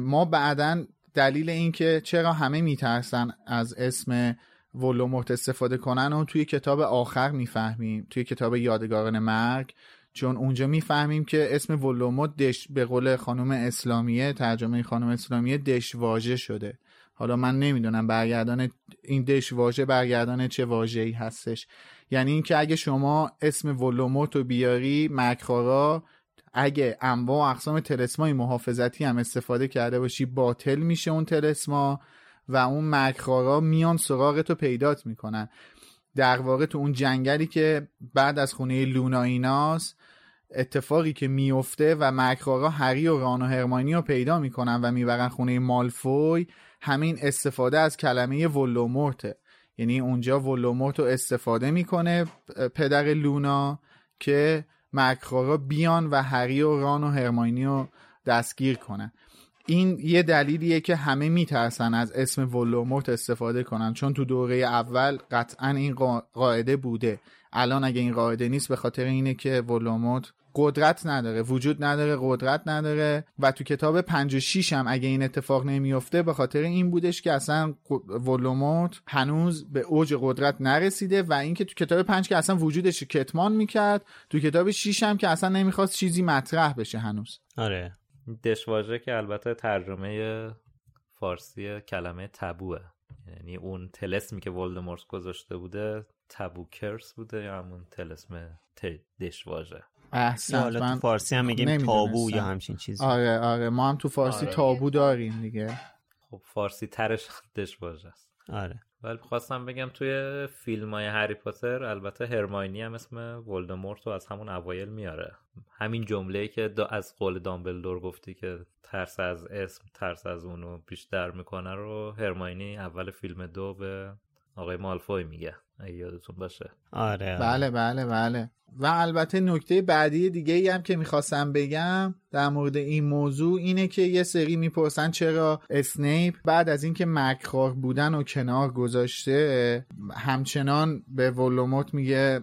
ما بعدا دلیل این که چرا همه میترسن از اسم ولدمورت استفاده کنن و توی کتاب آخر می‌فهمیم. توی کتاب یادگاران مرگ. چون اونجا می‌فهمیم که اسم ولدمورت دش به قول خانم اسلامیه ترجمه خانم اسلامیه دشواژه شده. حالا من نمی‌دونم برگردان این دش واژه برگردان چه واژه‌ای هستش. یعنی اینکه اگه شما اسم ولدمورت رو بیاری مرگخوارا اگه انواع و اقسام تلسمای محافظتی هم استفاده کرده باشی باطل میشه اون تلسما و اون مکخارا میان سراغت رو پیدات می‌کنن. در واقع تو اون جنگلی که بعد از خونه لونا ایناست اتفاقی که میفته و مکخارا هری و ران و هرمانی رو پیدا می‌کنن و می‌برن خونه مالفوی همین استفاده از کلمه ولومورته. یعنی اونجا ولومورت رو استفاده می‌کنه پدر لونا که مکخارا بیان و هری و ران و هرماینی رو دستگیر کنن. این یه دلیلیه که همه میترسن از اسم ولدمورت استفاده کنن. چون تو دوره اول قطعا این قا- قاعده بوده. الان اگه این قاعده نیست به خاطر اینه که ولدمورت قدرت نداره وجود نداره قدرت نداره و تو کتاب 5 و 6 هم اگه این اتفاق نمیفته به خاطر این بودش که اصلا ولدمورت هنوز به اوج قدرت نرسیده و اینکه تو کتاب 5 که اصلا وجودش کتمان می‌کرد تو کتاب 6 هم که اصلا نمی‌خواست چیزی مطرح بشه هنوز. آره. دشواژه که البته ترجمه فارسی کلمه تبوه. یعنی اون تلسمی که ولدمورت گذاشته بوده تبو کرس بوده یا همون تلسم. دشواژه؟ احسن حالا تو فارسی هم میگیم تابو یا همچین چیزی. آره آره. ما هم تو فارسی آره. تابو داریم دیگه. خب فارسی ترش دشواژه است آره. ولی خواستم بگم توی فیلم های هری پاتر البته هرماینی هم اسم ولدمورت رو از همون اوایل میاره. همین جمله که دا از قول دامبلدور گفتی که ترس از اسم ترس از اونو بیشتر می‌کنه رو هرماینی اول فیلم دو به آقای مالفوی میگه. اگه یادتون باشه. آره بله بله بله. و البته نکته بعدی دیگه ای هم که می‌خواستم بگم در مورد این موضوع اینه که یه سری می‌پرسن چرا اسنیپ بعد از اینکه مکخار بودن و کنار گذاشته همچنان به ولوموت میگه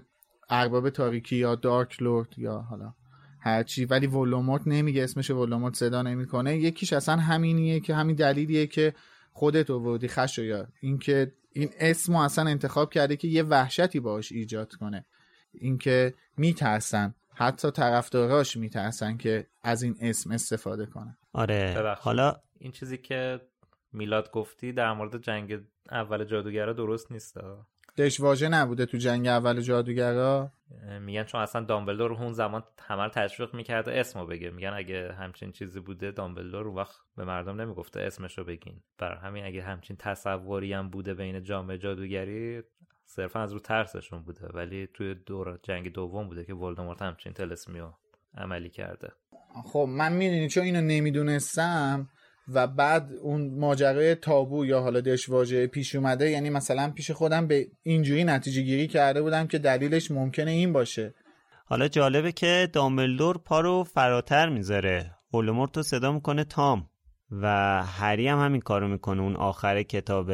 ارباب تاریکی یا دارک لورد یا حالا هرچی ولی ولوموت نمیگه اسمش ولوموت صدا نمی‌کنه. یکیش اصلا همینیه که همین دلیلیه که خودت آوردی خشویا اینکه این اسم اصلا انتخاب کرده که یه وحشتی باش ایجاد کنه. اینکه میترسن حتی طرفداراش میترسن که از این اسم استفاده کنن. آره. ببخشید. حالا این چیزی که میلاد گفتی در مورد جنگ اول جادوگرا درست نیست دشواژه نبوده تو جنگ اول جادوگرا؟ میگن چون اصلا دامبلدور اون زمان همه رو تشویق می‌کرده اسمو بگه میگن اگه همچین چیزی بوده دامبلدور اون وقت به مردم نمی‌گفته اسمشو بگین. برای همین اگه همچین تصوری هم بوده بین جامعه جادوگری صرفا از رو ترسشون بوده. ولی توی دور جنگ دوم بوده که ولدمورت همچین تلسمیو عملی کرده. خب من می‌دونی چون اینو نمی‌دونستم و بعد اون ماجرای تابو یا حالا دشواژه پیش اومده یعنی مثلا پیش خودم به اینجوری نتیجه گیری کرده بودم که دلیلش ممکنه این باشه. حالا جالبه که دامبلدور پا رو فراتر می‌ذاره. ولدمورت رو صدا می‌کنه تام. و هری هم همین کارو می‌کنه. اون آخر کتاب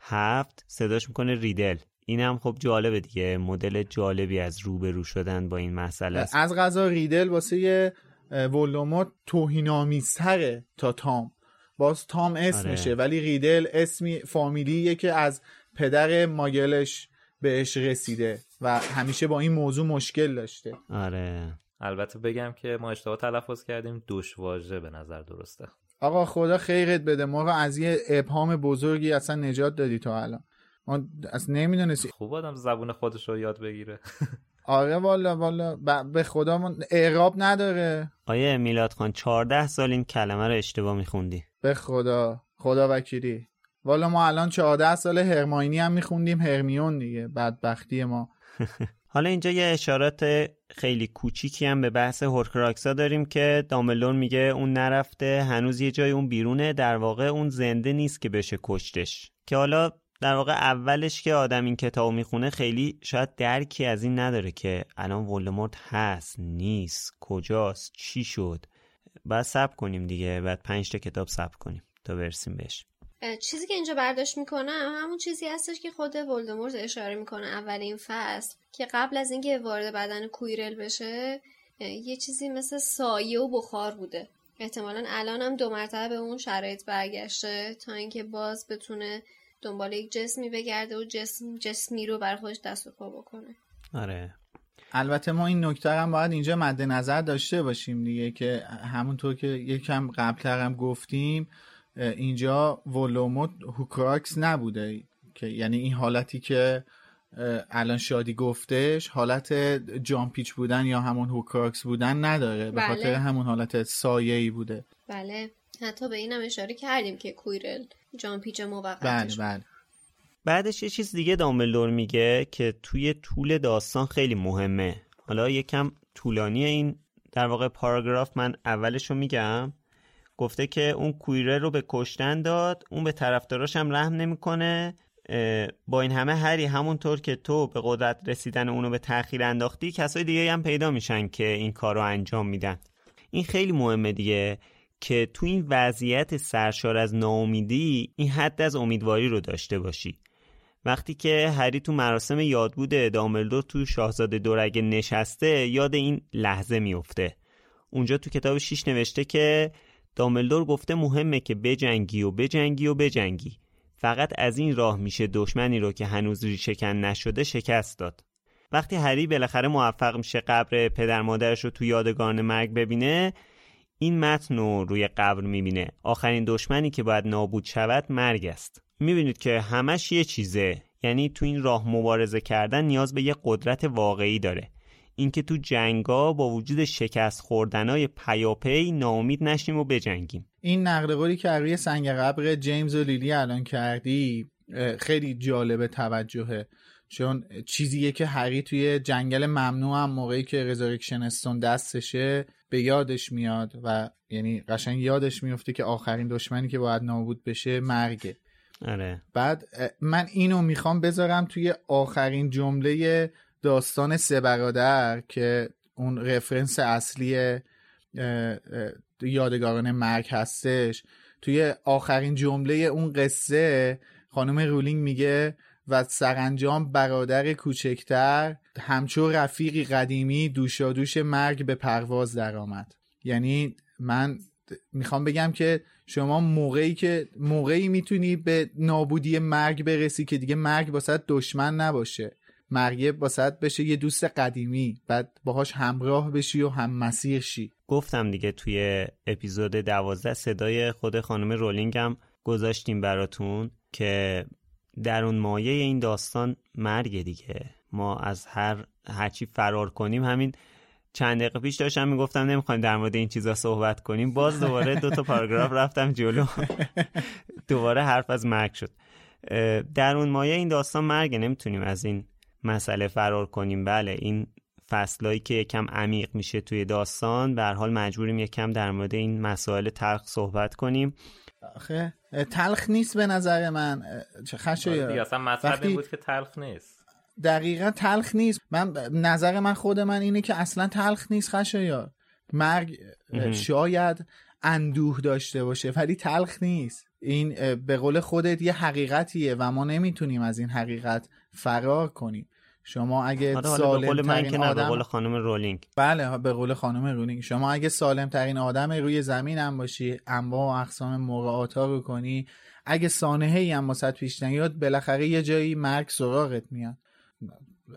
هفت صداش می‌کنه ریدل. این هم خب جالبه دیگه. مدل جالبی از روبرو شدن با این مسئله است. از غذا ریدل واسه ولدمورت توهین‌آمیزتره تا تام. باز تام اسمشه آره. ولی ریدل اسمی فامیلیه که از پدر ماگلش بهش رسیده و همیشه با این موضوع مشکل داشته. آره. البته بگم که ما اشتباه تلفظ کردیم دوشواژه به نظر درسته. آقا خدا خیرت بده ما رو از یه ابهام بزرگی اصلا نجات دادی تا الان. ما اصلا نمی‌دونستی خوب آدم زبون خودش رو یاد بگیره. آره والا والا. به خدا من اعراب نداره. آیه میلاد خان 14 سال این کلمه رو اشتباه میخوندی. به خدا. خدا وکیلی. والا ما الان 14 سال هرماینی هم میخوندیم هرمیون دیگه. بدبختی ما. حالا اینجا یه اشارات خیلی کوچیکی هم به بحث هورکراکسا داریم که دامبلدور میگه اون نرفته هنوز یه جای اون بیرونه در واقع اون زنده نیست که بشه کشتش. که حالا در واقع اولش که آدم این کتابو می‌خونه خیلی شاید درکی از این نداره که الان ولدمورت هست نیست کجاست چی شد؟ بعد سب کنیم دیگه بعد پنج تا کتاب سب کنیم تا برسیم بهش. چیزی که اینجا برداشت می‌کنم همون چیزی هستش که خود ولدمورت اشاره می‌کنه اول این فصل که قبل از اینکه وارد بدن کویرل بشه یه چیزی مثل سایه و بخار بوده. احتمالا الان هم دو مرتبه به اون شرایط برگشته تا اینکه باز بتونه دنبال یک جسمی بگرده و جسم جسمی رو بر خودش دست و پا بکنه. آره. البته ما این نکته هم باید اینجا مد نظر داشته باشیم دیگه که همونطور که یکم قبلتر هم گفتیم اینجا ولوموت هوکراکس نبوده که یعنی این حالتی که الان شادی گفتش حالت جامپیچ بودن یا همون هوکراکس بودن نداره به خاطر بله. همون حالت سایه‌ای بوده. بله. حتی به اینم اشاره کردیم که کویرل جان پیچ بله موقتش. بله بعدش یه چیز دیگه دامبلدور میگه که توی طول داستان خیلی مهمه. حالا یکم طولانی این در واقع پاراگراف من اولش رو میگم. گفته که اون کویره رو به کشتن داد اون به طرفداراش هم رحم نمی‌کنه. با این همه هری همونطور که تو به قدرت رسیدن اونو به تاخیر انداختی کسای دیگه هم پیدا میشن که این کار رو انجام میدن. این خیلی مهمه دیگه. که تو این وضعیت سرشار از ناامیدی این حد از امیدواری رو داشته باشی. وقتی که هری تو مراسم یادبود دامبلدور تو شاهزاده دورگه نشسته یاد این لحظه میفته اونجا تو کتاب 6 نوشته که دامبلدور گفته مهمه که بجنگی و بجنگی و بجنگی. فقط از این راه میشه دشمنی رو که هنوز ریشهکن نشده شکست داد. وقتی هری بالاخره موفق میشه قبر پدر مادرش رو تو یادگان مرگ ببینه این متن رو روی قبر می‌بینه. آخرین دشمنی که باید نابود شود مرگ است. می‌بینید که همش یه چیزه. یعنی تو این راه مبارزه کردن نیاز به یه قدرت واقعی داره. اینکه تو جنگا با وجود شکست خوردنای پیاپی ناامید نشیم و بجنگیم. این نقل قولی که روی سنگ قبر جیمز و لیلی الان کردی خیلی جالب توجهه. چون چیزیه که هری توی جنگل ممنوع هم موقعی که رزارکشن استون دستشه به یادش میاد و یعنی قشنگ یادش میفته که آخرین دشمنی که باید نابود بشه مرگه. آره. بعد من اینو می‌خوام بذارم توی آخرین جمله داستان سه برادر که اون رفرنس اصلی یادگاران مرگ هستش. توی آخرین جمله اون قصه خانم رولینگ میگه و سرانجام برادر کوچکتر همچو رفیقی قدیمی دوشادوش مرگ به پرواز درآمد. یعنی من می‌خوام بگم که شما موقعی که موقعی می‌تونی به نابودی مرگ برسی که دیگه مرگ واسه دشمن نباشه. مرگ واسه بشه یه دوست قدیمی بعد باهاش همراه بشی و هم مسیر شی. گفتم دیگه توی اپیزود دوازده صدای خود خانم رولینگ گذاشتیم براتون که در اون مایه این داستان مرگ دیگه. ما از هر هرچی فرار کنیم همین چند دقیقه پیش داشتم می‌گفتم نمی‌خوایم در مورد این چیزا صحبت کنیم. باز دوباره دو تا پاراگراف رفتم جلو. دوباره حرف از مرگ شد. در اون مایه این داستان مرگ نمی‌تونیم از این مسئله فرار کنیم. بله این فصلایی که یکم عمیق میشه توی داستان به حال مجبوریم یکم در مورد این مسائل تلخ صحبت کنیم. آخه تلخ نیست به نظر من. چه خشویا آره اصلا مطلب این بود که تلخ نیست. دقیقا تلخ نیست. من نظر من خود من اینه که اصلا تلخ نیست خشویا مرگ شاید اندوه داشته باشه ولی تلخ نیست. این به قول خودت یه حقیقتیه و ما نمی‌تونیم از این حقیقت فرار کنیم. شما اگه آره سالم به قول من که آدم به قول خانم رولینگ. بله به قول خانم رولینگ. شما اگه سالم ترین آدم روی زمین هم باشی انواع و اقسام موقعات ها رو کنی اگه سانحه ای هم واسط پیش نیاد بالاخره یه جایی مرگ سراغت میاد.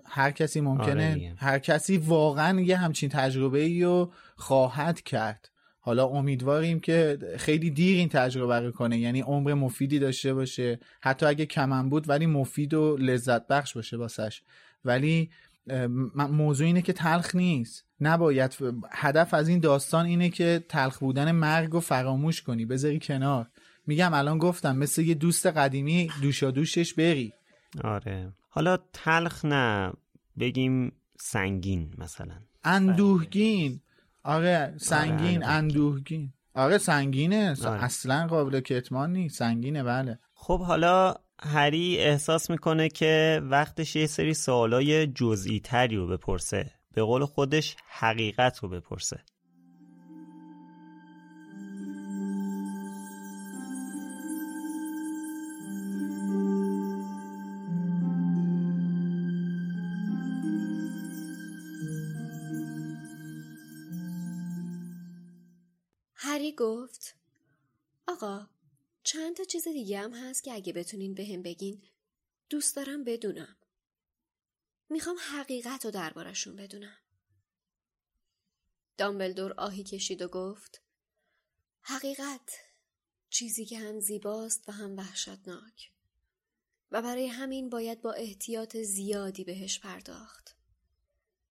هر کسی ممکنه آره هر کسی واقعا یه همچین تجربه ای رو خواهد کرد. حالا امیدواریم که خیلی دیر این تجربه رو کنه یعنی عمر مفیدی داشته باشه. حتی اگه کمن بود ولی مفید و لذت بخش باشه واسش. ولی موضوع اینه که تلخ نیست. نباید هدف از این داستان اینه که تلخ بودن مرگ رو فراموش کنی. بذاری کنار. میگم الان گفتم مثل یه دوست قدیمی دوشا دوشش بری. آره. حالا تلخ نه. بگیم سنگین مثلا. اندوهگین. آره سنگین آره. اندوهگین. آره سنگینه. آره. اصلا قابل کتمان نیست. سنگینه بله. خب حالا هری احساس می‌کنه که وقتش یه سری سوالای جزئی تری رو بپرسه. به قول خودش حقیقت رو بپرسه. هری گفت آقا چند تا چیز دیگه هم هست که اگه بتونین بهم بگین دوست دارم بدونم. می‌خوام حقیقت رو دربارشون بدونم. دامبلدور آهی کشید و گفت حقیقت چیزی که هم زیباست و هم وحشتناک و برای همین باید با احتیاط زیادی بهش پرداخت.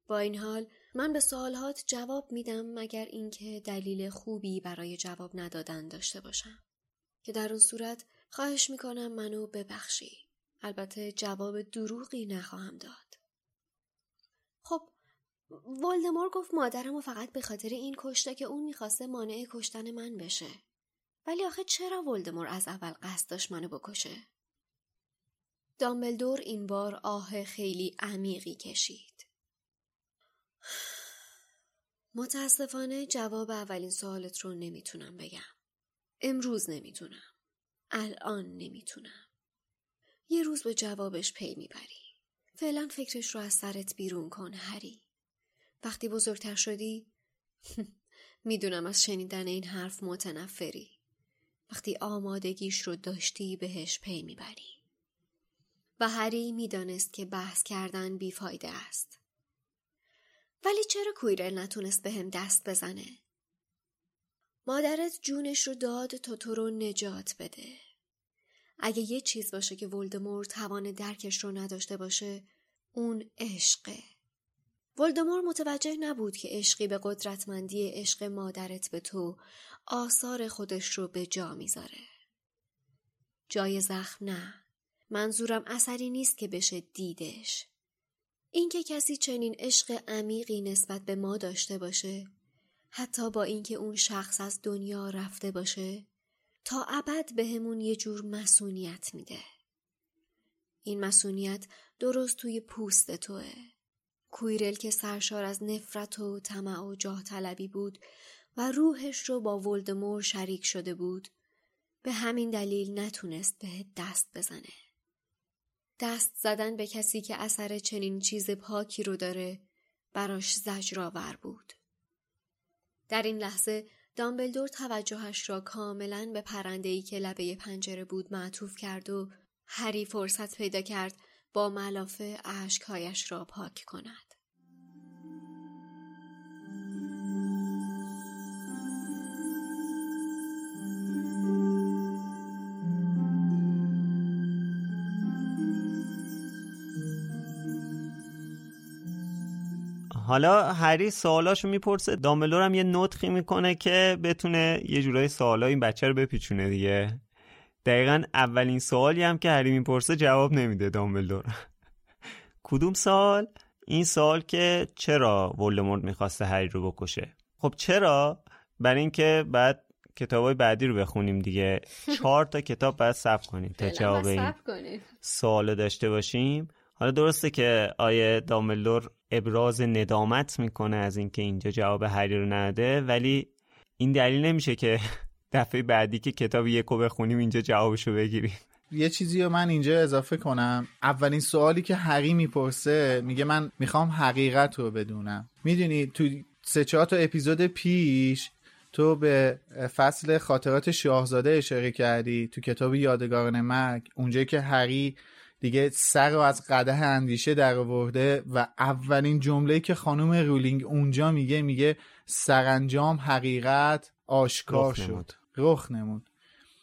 با این حال من به سوالات جواب میدم مگر اینکه دلیل خوبی برای جواب ندادن داشته باشم. که در اون صورت خواهش می‌کنم منو ببخشی. البته جواب دروغی نخواهم داد. خب ولدمور گفت مادرم و فقط به خاطر این کشته که اون می‌خواسته مانع کشتن من بشه. ولی آخه چرا ولدمور از اول قصد داشت منو بکشه؟ دامبلدور این بار آه خیلی عمیقی کشید. متاسفانه جواب اولین سوالت رو نمی‌تونم بگم. امروز نمی‌تونم. الان نمی‌تونم. یه روز به جوابش پی می‌بری. فعلا فکرش رو از سرت بیرون کن هری. وقتی بزرگتر شدی می‌دونم از شنیدن این حرف متنفری. وقتی آمادگیش رو داشتی بهش پی می‌بری. و هری می‌دانست که بحث کردن بیفایده است. ولی چرا کویرل نتونست به هم دست بزنه؟ مادرت جونش رو داد تا تو رو نجات بده. اگه یه چیز باشه که ولدمور توان درکش رو نداشته باشه اون عشقه. ولدمور متوجه نبود که عشقی به قدرتمندی عشق مادرت به تو آثار خودش رو به جا می‌ذاره. جای زخم نه. منظورم اثری نیست که بشه دیدش. اینکه کسی چنین عشق عمیقی نسبت به ما داشته باشه حتی با اینکه اون شخص از دنیا رفته باشه تا ابد بهمون یه جور مسئولیت میده. این مسئولیت درست توی پوست توه. کویرل که سرشار از نفرت و طمع و جاه طلبی بود و روحش رو با ولدمور شریک شده بود به همین دلیل نتونست به دست بزنه. دست زدن به کسی که اثر چنین چیز پاکی رو داره براش زجرآور بود. در این لحظه دامبلدور توجهش را کاملا به پرندهی که لبه پنجره بود معطوف کرد و هری فرصت پیدا کرد با ملافه اشکهایش را پاک کند. حالا هری سوالاشو می‌پرسه. دامبلور هم یه نطخی می‌کنه که بتونه یه جورای سوالا این بچه رو بپیچونه دیگه. دقیقا اولین سوالی هم که هری می‌پرسه جواب نمیده دامبلدور. کدوم سال؟ این سال که چرا ولدمورت می‌خواسته هری رو بکشه؟ خب چرا؟ برای اینکه بعد کتابای بعدی رو بخونیم دیگه. چهار تا کتاب بعد صبر کنیم تا جواب این سوال داشته باشیم. حالا درسته که آیه داملور ابراز ندامت می‌کنه از اینکه اینجا جواب هری رو نده ولی این دلیل نمیشه که دفعه بعدی که کتاب یکو بخونیم اینجا جوابشو بگیریم. یه چیزی رو من اینجا اضافه کنم. اولین سوالی که هری می‌پرسه میگه من می‌خوام حقیقت رو بدونم. می‌دونی تو سه چهار تا اپیزود پیش تو به فصل خاطرات شاهزاده اشاره کردی تو کتاب یادگاران مرگ. اونجایی که هری دیگه سر رو از قده اندیشه در آورده و اولین جمله که خانم رولینگ اونجا میگه میگه سرانجام حقیقت آشکار شد. رخ نمود.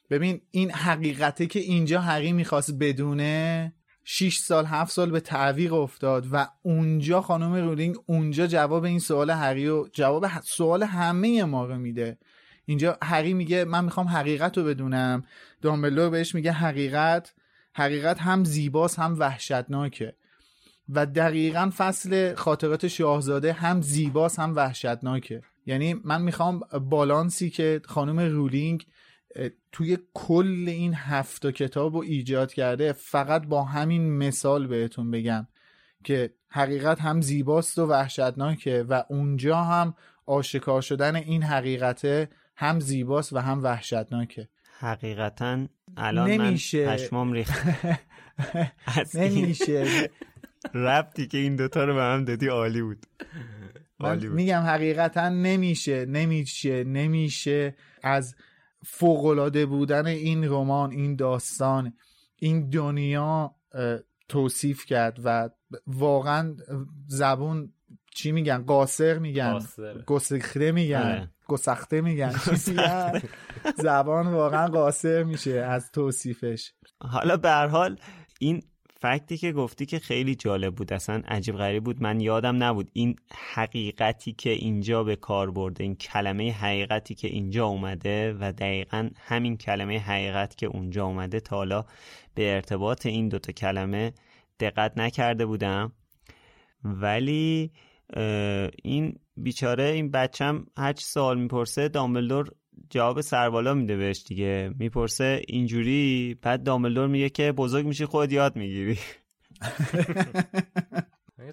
ببین این حقیقته که اینجا هری می‌خواست بدونه 6 سال 7 سال به تعویق افتاد و اونجا خانم رولینگ اونجا جواب این سوال هری و جواب سوال همه ما رو میده. اینجا هری میگه من می‌خوام حقیقت رو بدونم. دامبلور بهش میگه حقیقت حقیقت هم زیباست هم وحشتناکه. و دقیقا فصل خاطرات شاهزاده هم زیباست هم وحشتناکه. یعنی من می‌خوام بالانسی که خانم رولینگ توی کل این هفت کتاب رو ایجاد کرده فقط با همین مثال بهتون بگم که حقیقت هم زیباست و وحشتناکه و اونجا هم آشکار شدن این حقیقته هم زیباست و هم وحشتناکه. حقیقتا الان نمیشه. من پشمام ریخت. نمیشه. ربطی که این دوتا رو به هم دادی عالی بود. عالی بود. میگم حقیقتا نمیشه نمیشه نمیشه از فوقالعاده بودن این رمان این داستان این دنیا توصیف کرد و واقعا زبون چی میگن؟ قاصر میگن. گسخته میگن. آره. گسخته میگن. زبان واقعا قاصر میشه از توصیفش. حالا به حال این فکتی که گفتی که خیلی جالب بود اصلا عجیب غریب بود. من یادم نبود این حقیقتی که اینجا به کار برده این کلمه حقیقتی که اینجا اومده و دقیقا همین کلمه حقیقت که اونجا اومده. تا حالا به ارتباط این دوتا کلمه دقت نکرده بودم. ولی این بیچاره این بچم هرچی سوال می‌پرسه دامبلدور جواب سربالا میده بهش دیگه. می‌پرسه اینجوری؟ بعد دامبلدور میگه که بزرگ میشی خود یاد می‌گیری.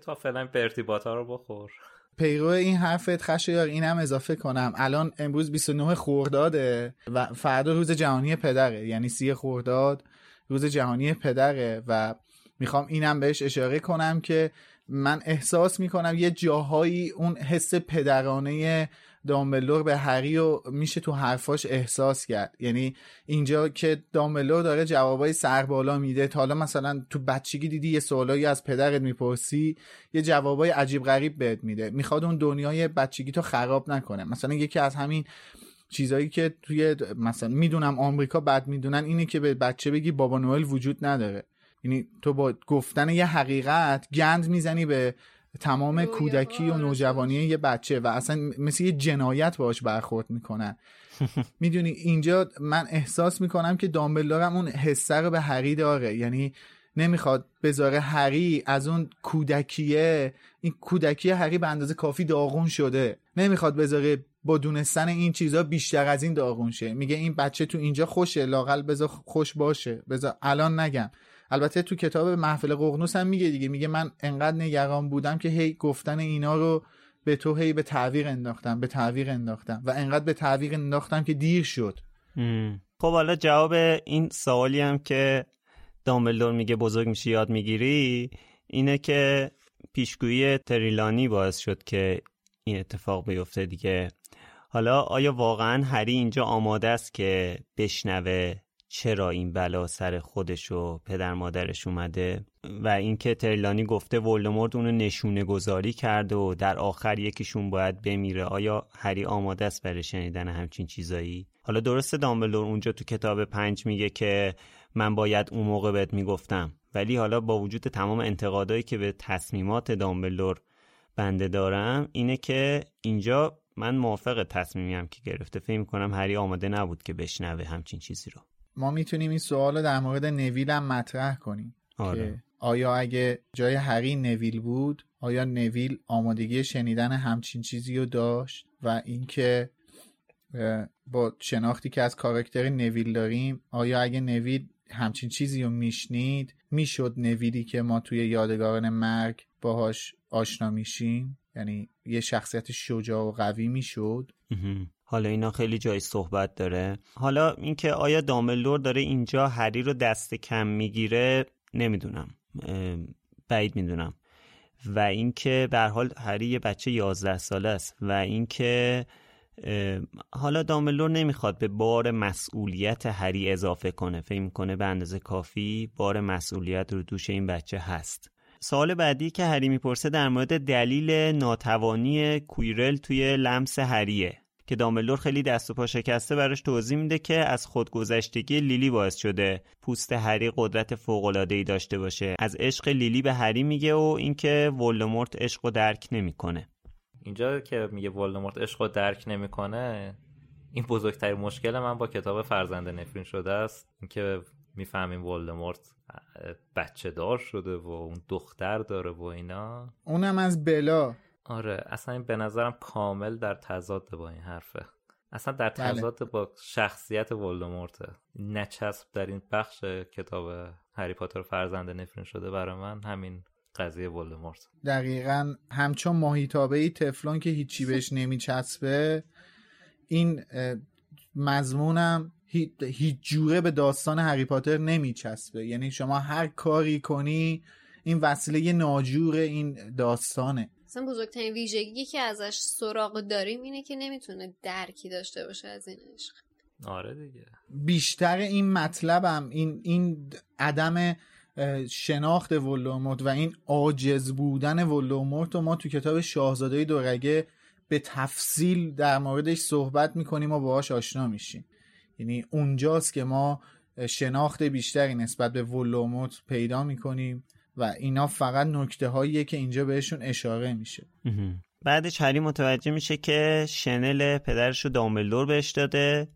تا فعلا به ارتباطا رو بخور. پیرو این حرفت خشایار اینم اضافه کنم. الان امروز 29 خورداده و فردا روز جهانی پدره. یعنی سی خورداد روز جهانی پدره و می‌خوام اینم بهش اشاره کنم که من احساس می‌کنم یه جاهایی اون حس پدرانه دامبلور به هری و میشه تو حرفاش احساس کرد. یعنی اینجا که دامبلور داره جوابای سربالا میده. تا حالا مثلا تو بچگی دیدی یه سوالایی از پدرت می‌پرسی یه جوابای عجیب غریب بهت میده. می‌خواد اون دنیای بچگی تو خراب نکنه. مثلا یکی از همین چیزایی که توی مثلا می‌دونم آمریکا بد می‌دونن اینه که به بچه بگی بابا نوئل وجود نداره. یعنی تو با گفتن یه حقیقت گند می‌زنی به تمام کودکی و نوجوانی یه بچه و اصلا مثل یه جنایت باش برخورد می‌کنن. می‌دونی اینجا من احساس می‌کنم که دامبلدورم اون حسه رو به هری داره. یعنی نمی‌خواد بذاره هری از اون کودکیه. این کودکی هری به اندازه کافی داغون شده. نمی‌خواد بذاره با دونستن این چیزها بیشتر از این داغون شه. میگه این بچه تو اینجا خوشه لاقل بذار خوش باشه. بذار الان نگم. البته تو کتاب محفل ققنوس هم میگه دیگه میگه من انقدر نگران بودم که هی گفتن اینا رو به تو هی به تعویق انداختم به تعویق انداختم و انقدر به تعویق انداختم که دیر شد. خب حالا جواب این سوالی هم که دامبلدور میگه بزرگ میشی یاد می‌گیری اینه که پیشگویی تریلانی باعث شد که این اتفاق بیفته دیگه. حالا آیا واقعا هری اینجا آماده است که بشنوه چرا این بلا سر خودش و پدر مادرش اومده؟ و اینکه ترلانی گفته ولدمورت اونو نشونه گذاری کرده و در آخر یکیشون باید بمیره. آیا هری آماده است برای شنیدن همچین چیزایی؟ حالا درسته دامبلور اونجا تو کتاب پنج میگه که من باید اون موقع بهت می‌گفتم. ولی حالا با وجود تمام انتقادایی که به تصمیمات دامبلور بنده دارم اینه که اینجا من موافق تصمیمیم که گرفته. فکر می‌کنم هری آماده نبود که بشنوه همچین چیزی رو. ما می‌تونیم این سوال رو در مورد نویل هم مطرح کنیم آره. که آیا اگه جای هری نویل بود آیا نویل آمادگی شنیدن همچین چیزی رو داشت و اینکه با شناختی که از کاراکتر نویل داریم آیا اگه نویل همچین چیزی رو میشنید می‌شد نویلی که ما توی یادگاران مرگ باهاش آشنا میشیم؟ یعنی یه شخصیت شجاع و قوی می‌شد؟ حالا اینا خیلی جای صحبت داره. حالا اینکه آیا داملور داره اینجا هری رو دست کم می‌گیره نمی‌دونم. بعید می‌دونم. و اینکه به حال هری یه بچه 11 ساله است و اینکه حالا داملور نمی‌خواد به بار مسئولیت هری اضافه کنه. فکر می‌کنه به اندازه کافی بار مسئولیت رو دوش این بچه هست. سوال بعدی که هری می‌پرسه در مورد دلیل ناتوانی کویرل توی لمس هریه. که داملور خیلی دست و پا شکسته براش توضیح میده که از خودگذشتگی لیلی باعث شده پوست هری قدرت فوق ای داشته باشه. از عشق لیلی به هری میگه و اینکه ولدمورت عشق و درک نمی‌کنه. اینجا که میگه ولدمورت عشق و درک نمی‌کنه این بزرگترین مشکل من با کتاب فرزند نفرین شده است. اینکه می‌فهمیم ولدمورت بچه دار شده و اون دختر داره و اینا. اونم از بلا. آره اصلا به نظرم کامل در تضاد با این حرفه اصلا در بله. تضاد بله. با شخصیت ولدمورته نچسب در این بخش کتاب هری پاتر فرزند نفرین شده برای من همین قضیه ولدمورت دقیقا همچون ماهیتابه ای تفلون که هیچی بهش نمیچسبه این مضمونم هیچ جوره به داستان هری پاتر نمیچسبه یعنی شما هر کاری کنی این وسیله ناجور این داستانه اصلا بزرگترین ویژگی که ازش سراغ داریم اینه که نمی‌تونه درکی داشته باشه از این عشق. آره دیگه. بیشتر این مطلبم این این عدم شناخت ولوموت و این عاجز بودن ولوموت و ما تو کتاب شاهزاده دورگه به تفصیل در موردش صحبت می‌کنیم و باهاش آشنا میشیم. یعنی اونجاست که ما شناخت بیشتری نسبت به ولوموت پیدا می‌کنیم. و اینا فقط نکته هاییه که اینجا بهشون اشاره میشه. بعدش هری متوجه میشه که شنل پدرش رو دامبلدور بهش داده.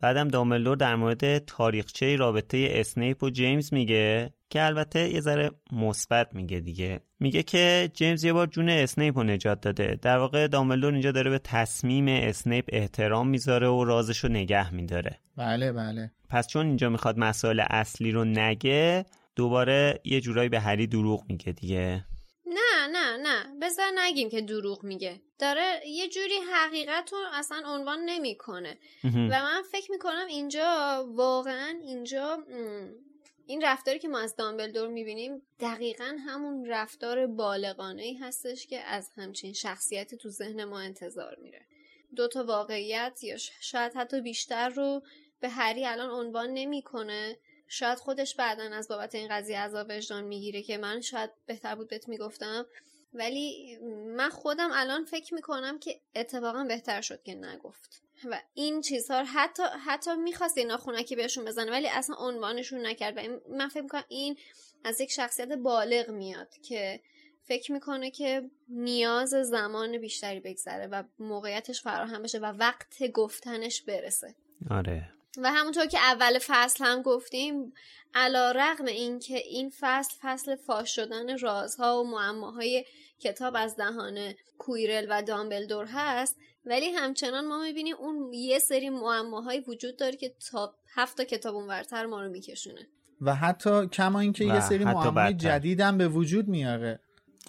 بعدم دامبلدور در مورد تاریخچه رابطه اسنیپ و جیمز میگه که البته یه ذره مثبت میگه دیگه. میگه که جیمز یه بار جون اسنیپ رو نجات داده. در واقع دامبلدور اینجا داره به تصمیم اسنیپ احترام می‌ذاره و رازش رو نگه میداره. بله بله. پس چون اینجا می‌خواد مسائل اصلی رو نگه دوباره یه جورایی به هری دروغ میگه دیگه. نه نه نه. بذار نگیم که دروغ میگه. داره یه جوری حقیقت رو اصلا عنوان نمی‌کنه. و من فکر می‌کنم اینجا واقعا اینجا این رفتاری که ما از دامبلدور می‌بینیم دقیقا همون رفتار بالغانه ای هستش که از همچین شخصیتی تو ذهن ما انتظار میره. دوتا واقعیت یا شاید حتی بیشتر رو به هری الان عنوان نمی‌کنه. شاید خودش بعدا از بابت این قضیه عذاب وجدان می‌گیره که من شاید بهتر بود بهت می‌گفتم. ولی من خودم الان فکر می‌کنم که اتفاقا بهتر شد که نگفت. و این چیزها حتی حتی می‌خواست اینا خونکی بهشون بزنه ولی اصلا عنوانشون نکرد. و من فکر می‌کنم این از یک شخصیت بالغ میاد که فکر می‌کنه که نیاز زمان بیشتری بگذره و موقعیتش فراهم بشه و وقت گفتنش برسه. آره. و همونطور که اول فصل هم گفتیم علا رقم این که این فصل فصل فاش شدن رازها و معماهای کتاب از دهان کویرل و دامبلدور هست ولی همچنان ما می‌بینیم اون یه سری معماهایی وجود داره که تا هفت تا کتاب اونورتر ما رو میکشونه. و حتی کما اینکه یه سری معماهای جدید هم به وجود میاره.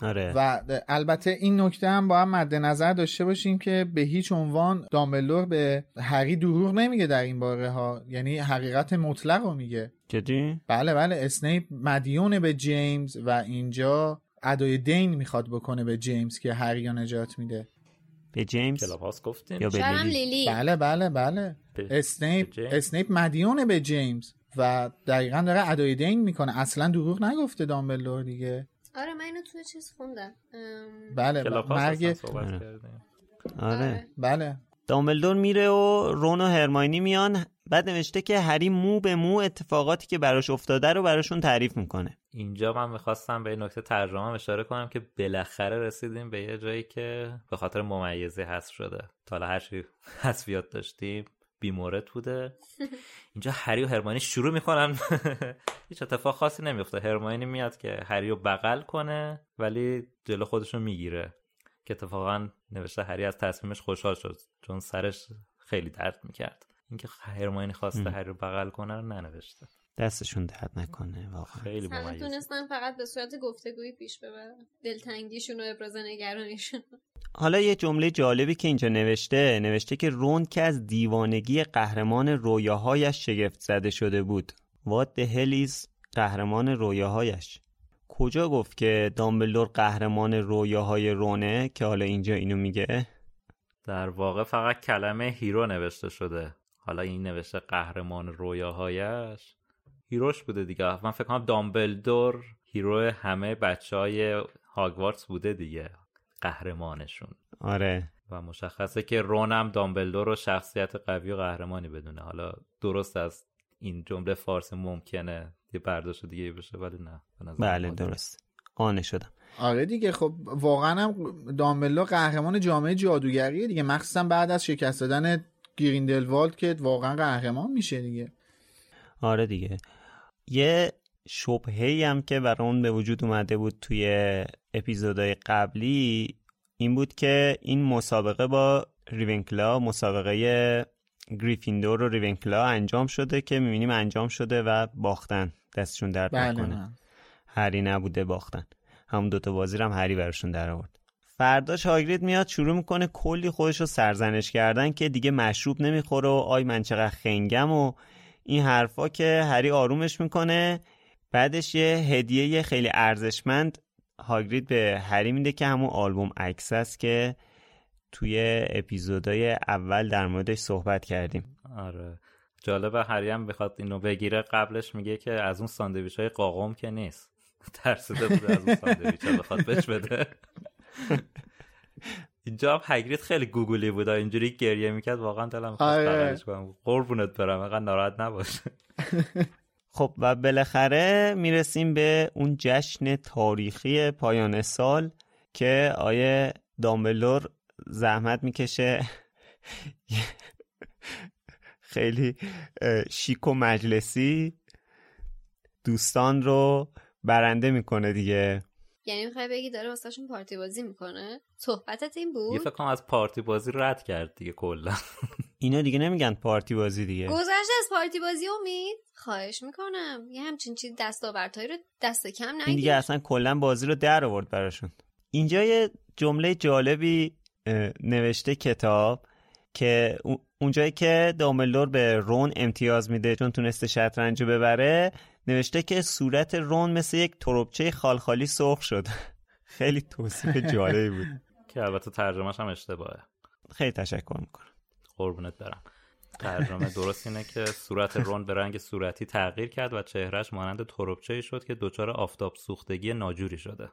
آره. و البته این نکته هم با هم مد نظر داشته باشیم که به هیچ عنوان دامبلور به هری دروغ نمیگه در این باره ها. یعنی حقیقت مطلق رو میگه. جدی؟ بله بله. اسنیپ مدیون به جیمز و اینجا ادای دین می‌خواد بکنه به جیمز که هری نجات میده. به جیمز؟ گفتیم. یا به لیلی؟ لیلی. بله بله بله. به- اسنیپ. اسنیپ مدیونه به جیمز. و دقیقا داره ادای دین می‌کنه. اصلا دروغ نگفته دامبلدور دیگه. آره من اینو توی چیز خوندم. ام، بله مرگ آره. کردیم. آره. بله. دامبلدور میره و رون و هرماینی میان. بعد نوشته که هری مو به مو اتفاقاتی که براش افتاده رو براشون تعریف می‌کنه. اینجا من می‌خواستم به این نکته ترجمه اشاره کنم که بالاخره رسیدیم به یه جایی که به خاطر ممیزی حذف شده. تا حالا هر چی حذفیات داشتیم بیمورد بوده. اینجا هری و هرمانی شروع می‌کنن. هیچ اتفاق خاصی نمیفته هرمانی میاد که هری رو بغل کنه ولی جلو خودشو می‌گیره. که اتفاقا نوشته هری از تصمیمش خوشحال شد چون سرش خیلی درد می‌کرد. اینکه هرمانی خواسته. هری رو بغل کنه رو ننوشته. دستشون درد نکنه واقعا. خیلی ممیزه. تونستن فقط به صورت گفتگویی پیش ببرن. دلتنگیشون و ابراز نگرانیشون. حالا یه جمله جالبی که اینجا نوشته نوشته که رون که از دیوانگی قهرمان رویاهایش شگفت زده شده بود. What the hell is قهرمان رویاهایش؟ کجا گفت که دامبلدور قهرمان رویاهای رونه که حالا اینجا اینو میگه؟ در واقع فقط کلمه hero نوشته شده. حالا این نوشته قهرمان رویاهایش؟ hero ش بوده دیگه. من فکر کنم دامبلدور hero همه بچه های هاگوارتس بوده دیگه قهرمانشون. آره. و مشخصه که رونم دامبلدور رو شخصیت قوی و قهرمانی بدونه. حالا درست از این جمله فارسی ممکنه یه برداشت دیگه بشه ولی نه به نظر بله درست. آنه شدم. آره دیگه خب واقعا هم دامبلدور قهرمان جامعه جادوگریه دیگه. مخصوصا بعد از شکست دادن گریندلوالد که واقعا قهرمان میشه دیگه. آره دیگه. یه شبهه هم که برای اون به وجود اومده بود توی اپیزودهای قبلی این بود که این مسابقه با ریونکلا مسابقه گریفیندور و ریونکلا انجام شده که می‌بینیم انجام شده و باختن دستشون درد بله نکنه. هری نبوده باختن. همون دوتا بازی هم هری براشون در آورد فرداش هاگرید میاد شروع می‌کنه کلی خودش رو سرزنش کردن که دیگه مشروب نمی‌خوره و آی من چقدر خنگم و این حرفا که هری آرومش می‌کنه. بعدش یه هدیه خیلی ارزشمند هاگرید به هری میده که همون آلبوم عکس است که توی اپیزودهای اول در موردش صحبت کردیم. آره. جالبه هری هم بخواد اینو بگیره. قبلش میگه که از اون ساندویچ های قاقم که نیست. ترسیده بوده از اون ساندویچ ها بخواد بهش بده. اینجا هم هگرید خیلی گوگلی بود. اینجوری گریه می‌کرد واقعا دلم خواست آره. کنم. قربونت برم اینقدر ناراحت نباش. خب و بالاخره می‌رسیم به اون جشن تاریخی پایان سال که آیه دامبلور زحمت می‌کشه. خیلی شیک و مجلسی دوستان رو برنده می‌کنه دیگه. یعنی می‌خوای بگی داره واسهشون پارتی بازی می‌کنه؟ صحبتت این یه بود فکر کنم از پارتی بازی رد کرد دیگه کلا. اینا دیگه نمیگن پارتی بازی دیگه. گذشته از پارتی بازی امید. خواهش می‌کنم. یه همچین چیز دستاوردهایی رو دست کم این نگیر. دیگه اصلا کلا بازی رو در آورد براشون. اینجا یه جمله جالبی نوشته کتاب که اون- اونجایی که دامبلدور به رون امتیاز میده چون تونسته شطرنج ببره نوشته که صورت رون مثل یک تربچه خالخالی سرخ شد. خیلی توصیف جالبی بود. که البته ترجمهش هم اشتباهه. خیلی تشکر می‌کنم. قربونت برم. ترجمه درست اینه که صورت رون به رنگ صورتی تغییر کرد و چهرهش مانند تربچه شد که دچار آفتاب سوختگی ناجوری شده.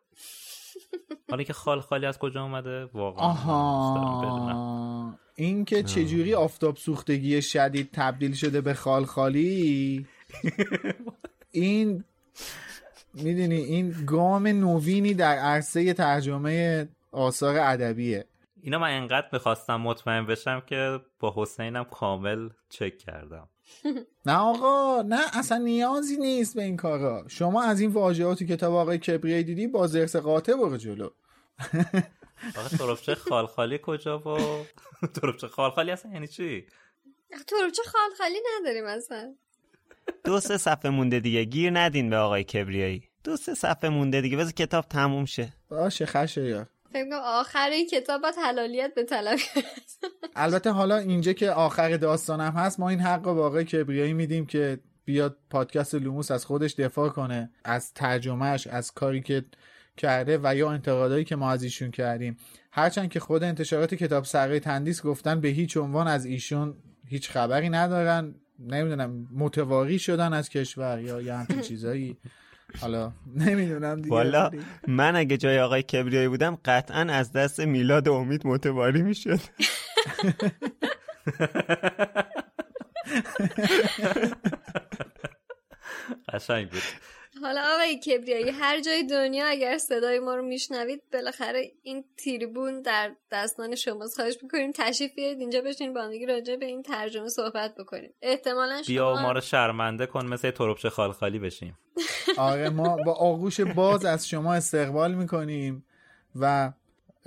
حالا که خال خالی از کجا اومده؟ واقعا آها. این که چجوری آفتاب سوختگی شدید تبدیل شده به خال خالی این می‌دونی این گام نوینی در عرصه ترجمه آثار ادبیه. اینا من انقدر می‌خواستم مطمئن بشم که با حسینم کامل چک کردم. نه آقا نه اصلا نیازی نیست به این کارا. شما از این واژهات تو کتاب آقای کبریه دیدی با زرس قاطع برو جلو. آقا تربچه خال خالی کجا و تربچه خال خالی اصلا یعنی چی؟ تربچه خال خالی نداریم اصلا. دو سه صفحه مونده دیگه. گیر ندین به آقای کبریایی. دو سه صفحه مونده دیگه. بذار کتاب تموم شه. باشه خشه یا. فکر کنم آخر این کتاب باید حلالیت به طلب البته حالا اینجا که آخر داستانم هست ما این حق رو به آقای کبریایی میدیم که بیاد پادکست لوموس از خودش دفاع کنه از ترجمهش از کاری که کرده و یا انتقادایی که ما از ایشون کردیم. هرچند که خود انتشارات کتاب سرقه تندیس گفتن به هیچ عنوان از ایشون هیچ خبری ندارن. نمی‌دونم متواقی شدن از کشور یا یه همچین چیزایی. حالا نمی‌دونم دیگه. والا من اگه جای آقای کبریایی بودم قطعا از دست میلاد امید متواری می‌شد. قشنگ بود. حالا آقای کبریایی هر جای دنیا اگر صدای ما رو میشنوید بالاخره این تیریبون در دستان شماست خواهش می‌کنیم تشریف بیارید. اینجا بشین با راجع به این ترجمه صحبت بکنیم. احتمالا شما بیا ما رو شرمنده کن مثل تربچه خالخالی بشیم. آره ما با آغوش باز از شما استقبال می‌کنیم و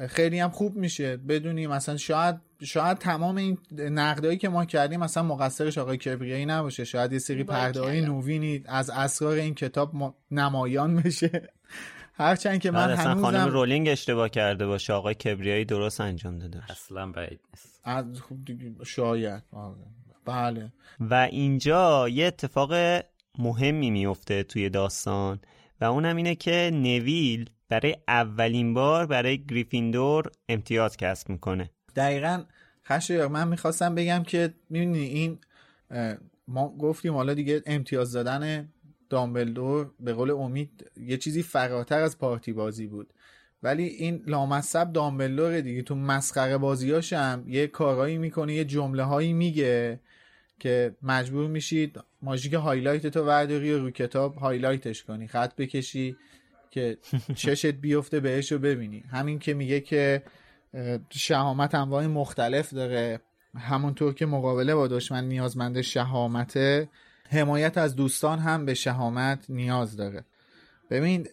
خیلی هم خوب میشه. بدونیم مثلا شاید شاید تمام این نقدایی که ما کردیم مثلا مقصرش آقای کبریایی نباشه شاید یه سری پرده های نوینی از اسرار این کتاب نمایان بشه. هرچند که من هنوزم خانم رولینگ اشتباه کرده باشه. آقای کبریایی درست انجام داده اصلا بعید نیست. از شاید. آره. بله. و اینجا یه اتفاق مهمی میفته توی داستان و اونم اینه که نویل برای اولین بار برای گریفیندور امتیاز کسب می‌کنه. دقیقا خشایار من می‌خواستم بگم که می‌بینی این ما گفتیم حالا دیگه امتیاز دادن دامبلدور به قول امید یه چیزی فراتر از پارتی بازی بود. ولی این لامصب دامبلدور دیگه. تو مسخره بازیاش هم یه کارایی می‌کنه یه جمله هایی میگه که مجبور میشید ماژیک highlight تو ورداری و رو کتاب highlight ش کنی. خط بکشی که چشت بیفته بهش رو ببینی. همین که میگه که شهامت انواع مختلف داره. همونطور که مقابله با دشمن نیازمند شهامت حمایت از دوستان هم به شهامت نیاز داره. ببین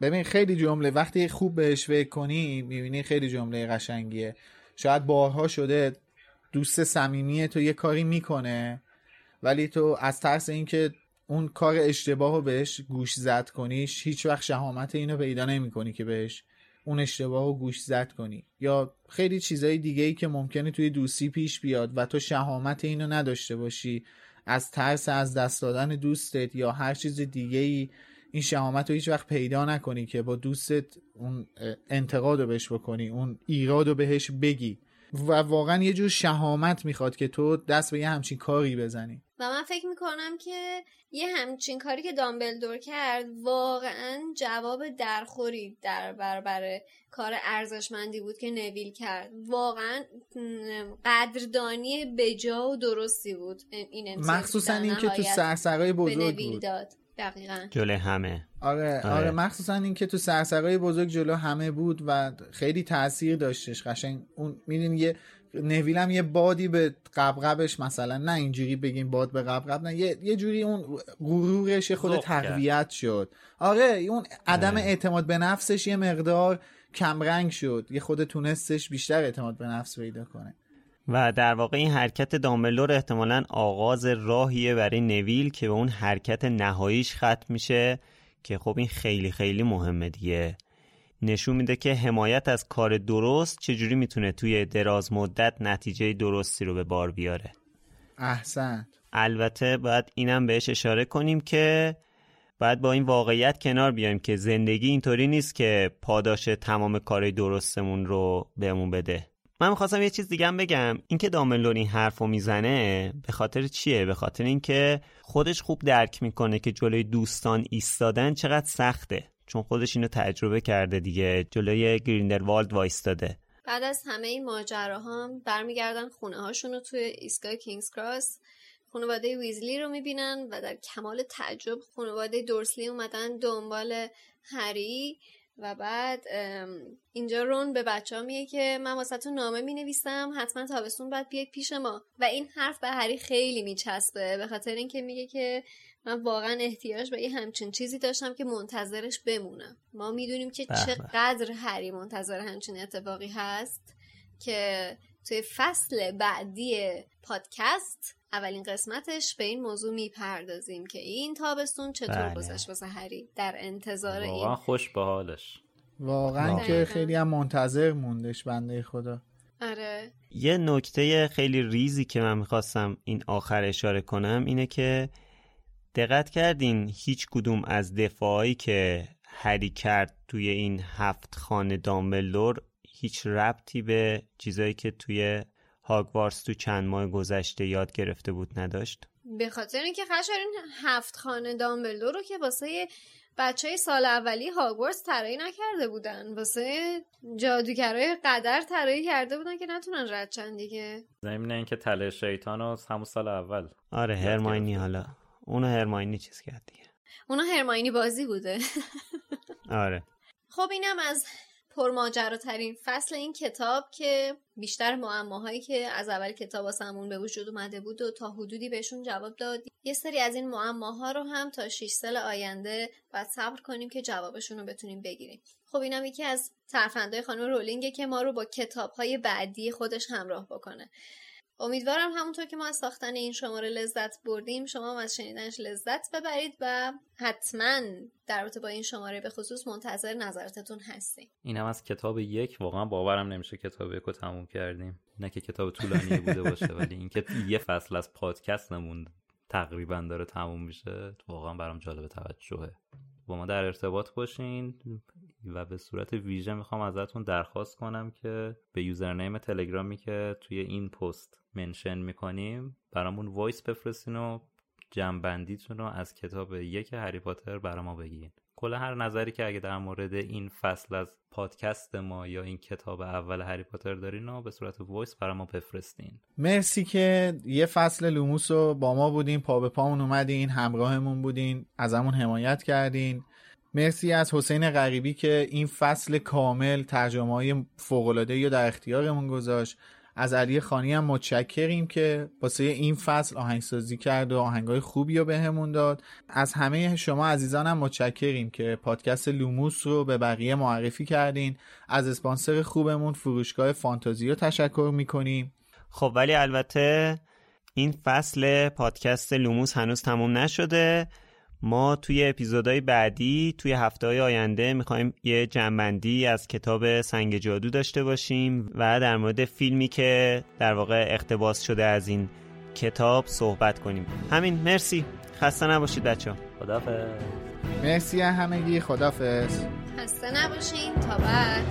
ببین خیلی جمله وقتی خوب بهش فکر کنی می‌بینی خیلی جمله قشنگیه. شاید بارها شده دوست صمیمی تو یه کاری می‌کنه ولی تو از ترس اینکه اون کار اشتباه رو بهش گوش زد کنیش هیچ وقت شهامت اینو پیدا نمی کنی که بهش اون اشتباه رو گوش زد کنی. یا خیلی چیزهای دیگه ای که ممکنه توی دوستی پیش بیاد و تو شهامت اینو نداشته باشی. از ترس از دست دادن دوستت یا هر چیز دیگه ای این شهامت رو هیچ وقت پیدا نکنی که با دوستت اون انتقاد رو بهش بکنی اون ایراد رو بهش بگی. و واقعا یه جور شهامت می‌خواد که تو دست به یه همچین کاری بزنی. و من فکر می‌کنم که یه همچین کاری که دامبلدور کرد واقعا جواب درخوری در برابر کار ارزشمندی بود که نویل کرد. واقعا قدردانی بجا و درستی بود. این مخصوصا این که تو سرسرای بزرگ بود. داد. دقیقا. جلو همه. آره آره, آره مخصوصا اینکه تو سرسرای بزرگ جلو همه بود و خیلی تاثیر داشتش. قشنگ اون میدین یه نویلم یه بادی به قبقبش مثلا نه اینجوری بگیم باد به قبقب نه یه, یه جوری اون غرورش خود تقویت شد. آره اون عدم اعتماد به نفسش یه مقدار کمرنگ شد. یه خود تونستش بیشتر اعتماد به نفس پیدا کنه. و در واقع این حرکت دامبلور احتمالا آغاز راهیه برای نویل که به اون حرکت نهاییش ختم میشه که خب این خیلی خیلی مهمه دیگه. نشون میده که حمایت از کار درست چجوری می‌تونه توی دراز مدت نتیجه درستی رو به بار بیاره. احسن. البته باید اینم بهش اشاره کنیم که باید با این واقعیت کنار بیایم که زندگی اینطوری نیست که پاداش تمام کار درستمون رو بهمون بده. من می‌خواستم یه چیز دیگه هم بگم. اینکه داملور این حرف رو می‌زنه به خاطر چیه؟ به خاطر اینکه خودش خوب درک می‌کنه که جلوی دوستان ایستادن چقدر سخته. چون خودش اینو تجربه کرده دیگه جلوی گریندروالد وایستاده. بعد از همه این ماجراها هم برمیگردن خونه هاشون رو توی ایستگاه کینگز کراس. خانواده ویزلی رو می‌بینن و در کمال تعجب خانواده دورسلی اومدن دنبال هری و بعد اینجا رون به بچه ها میگه که من واسه نامه می نویسم حتما تابستون باید بیاید پیش ما. و این حرف به هری خیلی میچسبه به خاطر اینکه میگه که من واقعا احتیاج به یه همچین چیزی داشتم که منتظرش بمونم. ما می‌دونیم که چقدر هری منتظر همچین اتفاقی هست که توی فصل بعدی پادکست اولین قسمتش به این موضوع می‌پردازیم که این تابستون چطور بله. گذشت واسه هری در انتظار واقعا این خوش به حالش. واقعا. که خیلی هم منتظر موندش بنده خدا. آره. یه نکته خیلی ریزی که من می‌خواستم این آخر اشاره کنم اینه که دقت کردین هیچ کدوم از دفاعی که هری کرد توی این هفت خانه دامبلدور هیچ ربطی به چیزایی که توی هاگوارس تو چند ماه گذشته یاد گرفته بود نداشت؟ به خاطر اینکه این هفت خانه دامبلدور رو که واسه بچه های سال اولی هاگوارتس طراحی نکرده بودن واسه جادوگرای قدر طراحی کرده بودن که نتونن رد چند دیگه. زمین اینکه تله شیطان و همون سال اول آره هرماینی حالا. اونو هرماینی چیز کرد دیگه. اونو هرماینی بازی بوده. آره. خب اینم از پرماجراترین فصل این کتاب که بیشتر معماهایی که از اول کتاب واسمون به وجود اومده بود و تا حدودی بهشون جواب داد یه سری از این معماها رو هم تا 6 سال آینده باید صبر کنیم که جوابشون رو بتونیم بگیریم. خب اینم یکی از ترفندهای خانم رولینگه که ما رو با کتابهای بعدی خودش همراه بکنه. امیدوارم همونطور که ما از ساختن این شماره لذت بردیم شما هم از شنیدنش لذت ببرید و حتما در رابطه با این شماره به خصوص منتظر نظراتتون هستیم. اینم از کتاب یک. واقعا باورم نمیشه کتاب یک رو تموم کردیم. نه که کتاب طولانی بوده باشه ولی اینکه یه فصل از پادکست نموند تقریبا داره تموم میشه واقعا برام جالب توجهه. با ما در ارتباط باشین. و به صورت ویژه می‌خوام ازتون درخواست کنم که به username تلگرامی که توی این پست mention می‌کنیم برامون voice بفرستین و جمع‌بندیتون رو از کتاب یک هری پاتر برا ما بگین کل هر نظری که اگه در مورد این فصل از پادکست ما یا این کتاب اول هری پاتر دارین و به صورت voice برای ما بفرستین. مرسی که یه فصل لوموس رو با ما بودین پا به پامون اومدین همراهمون بودین ازمون حمایت کردین. مرسی از حسین غریبی که این فصل کامل ترجمه های فوق‌العاده رو در اختیارمون گذاشت. از علی خانی هم متشکریم که واسه این فصل آهنگسازی کرد و آهنگای خوبی رو بهمون داد. از همه شما عزیزانم متشکریم که پادکست لوموس رو به بقیه معرفی کردین. از اسپانسر خوبمون فروشگاه فانتازیو تشکر می‌کنیم. خب ولی البته این فصل پادکست لوموس هنوز تموم نشده. ما توی اپیزودهای بعدی توی هفته های آینده می‌خوایم یه جمع‌بندی از کتاب سنگ جادو داشته باشیم و در مورد فیلمی که در واقع اقتباس شده از این کتاب صحبت کنیم. همین مرسی. خسته نباشید بچه ها خدافز مرسی همگی. خدافز خسته نباشین. تا بعد.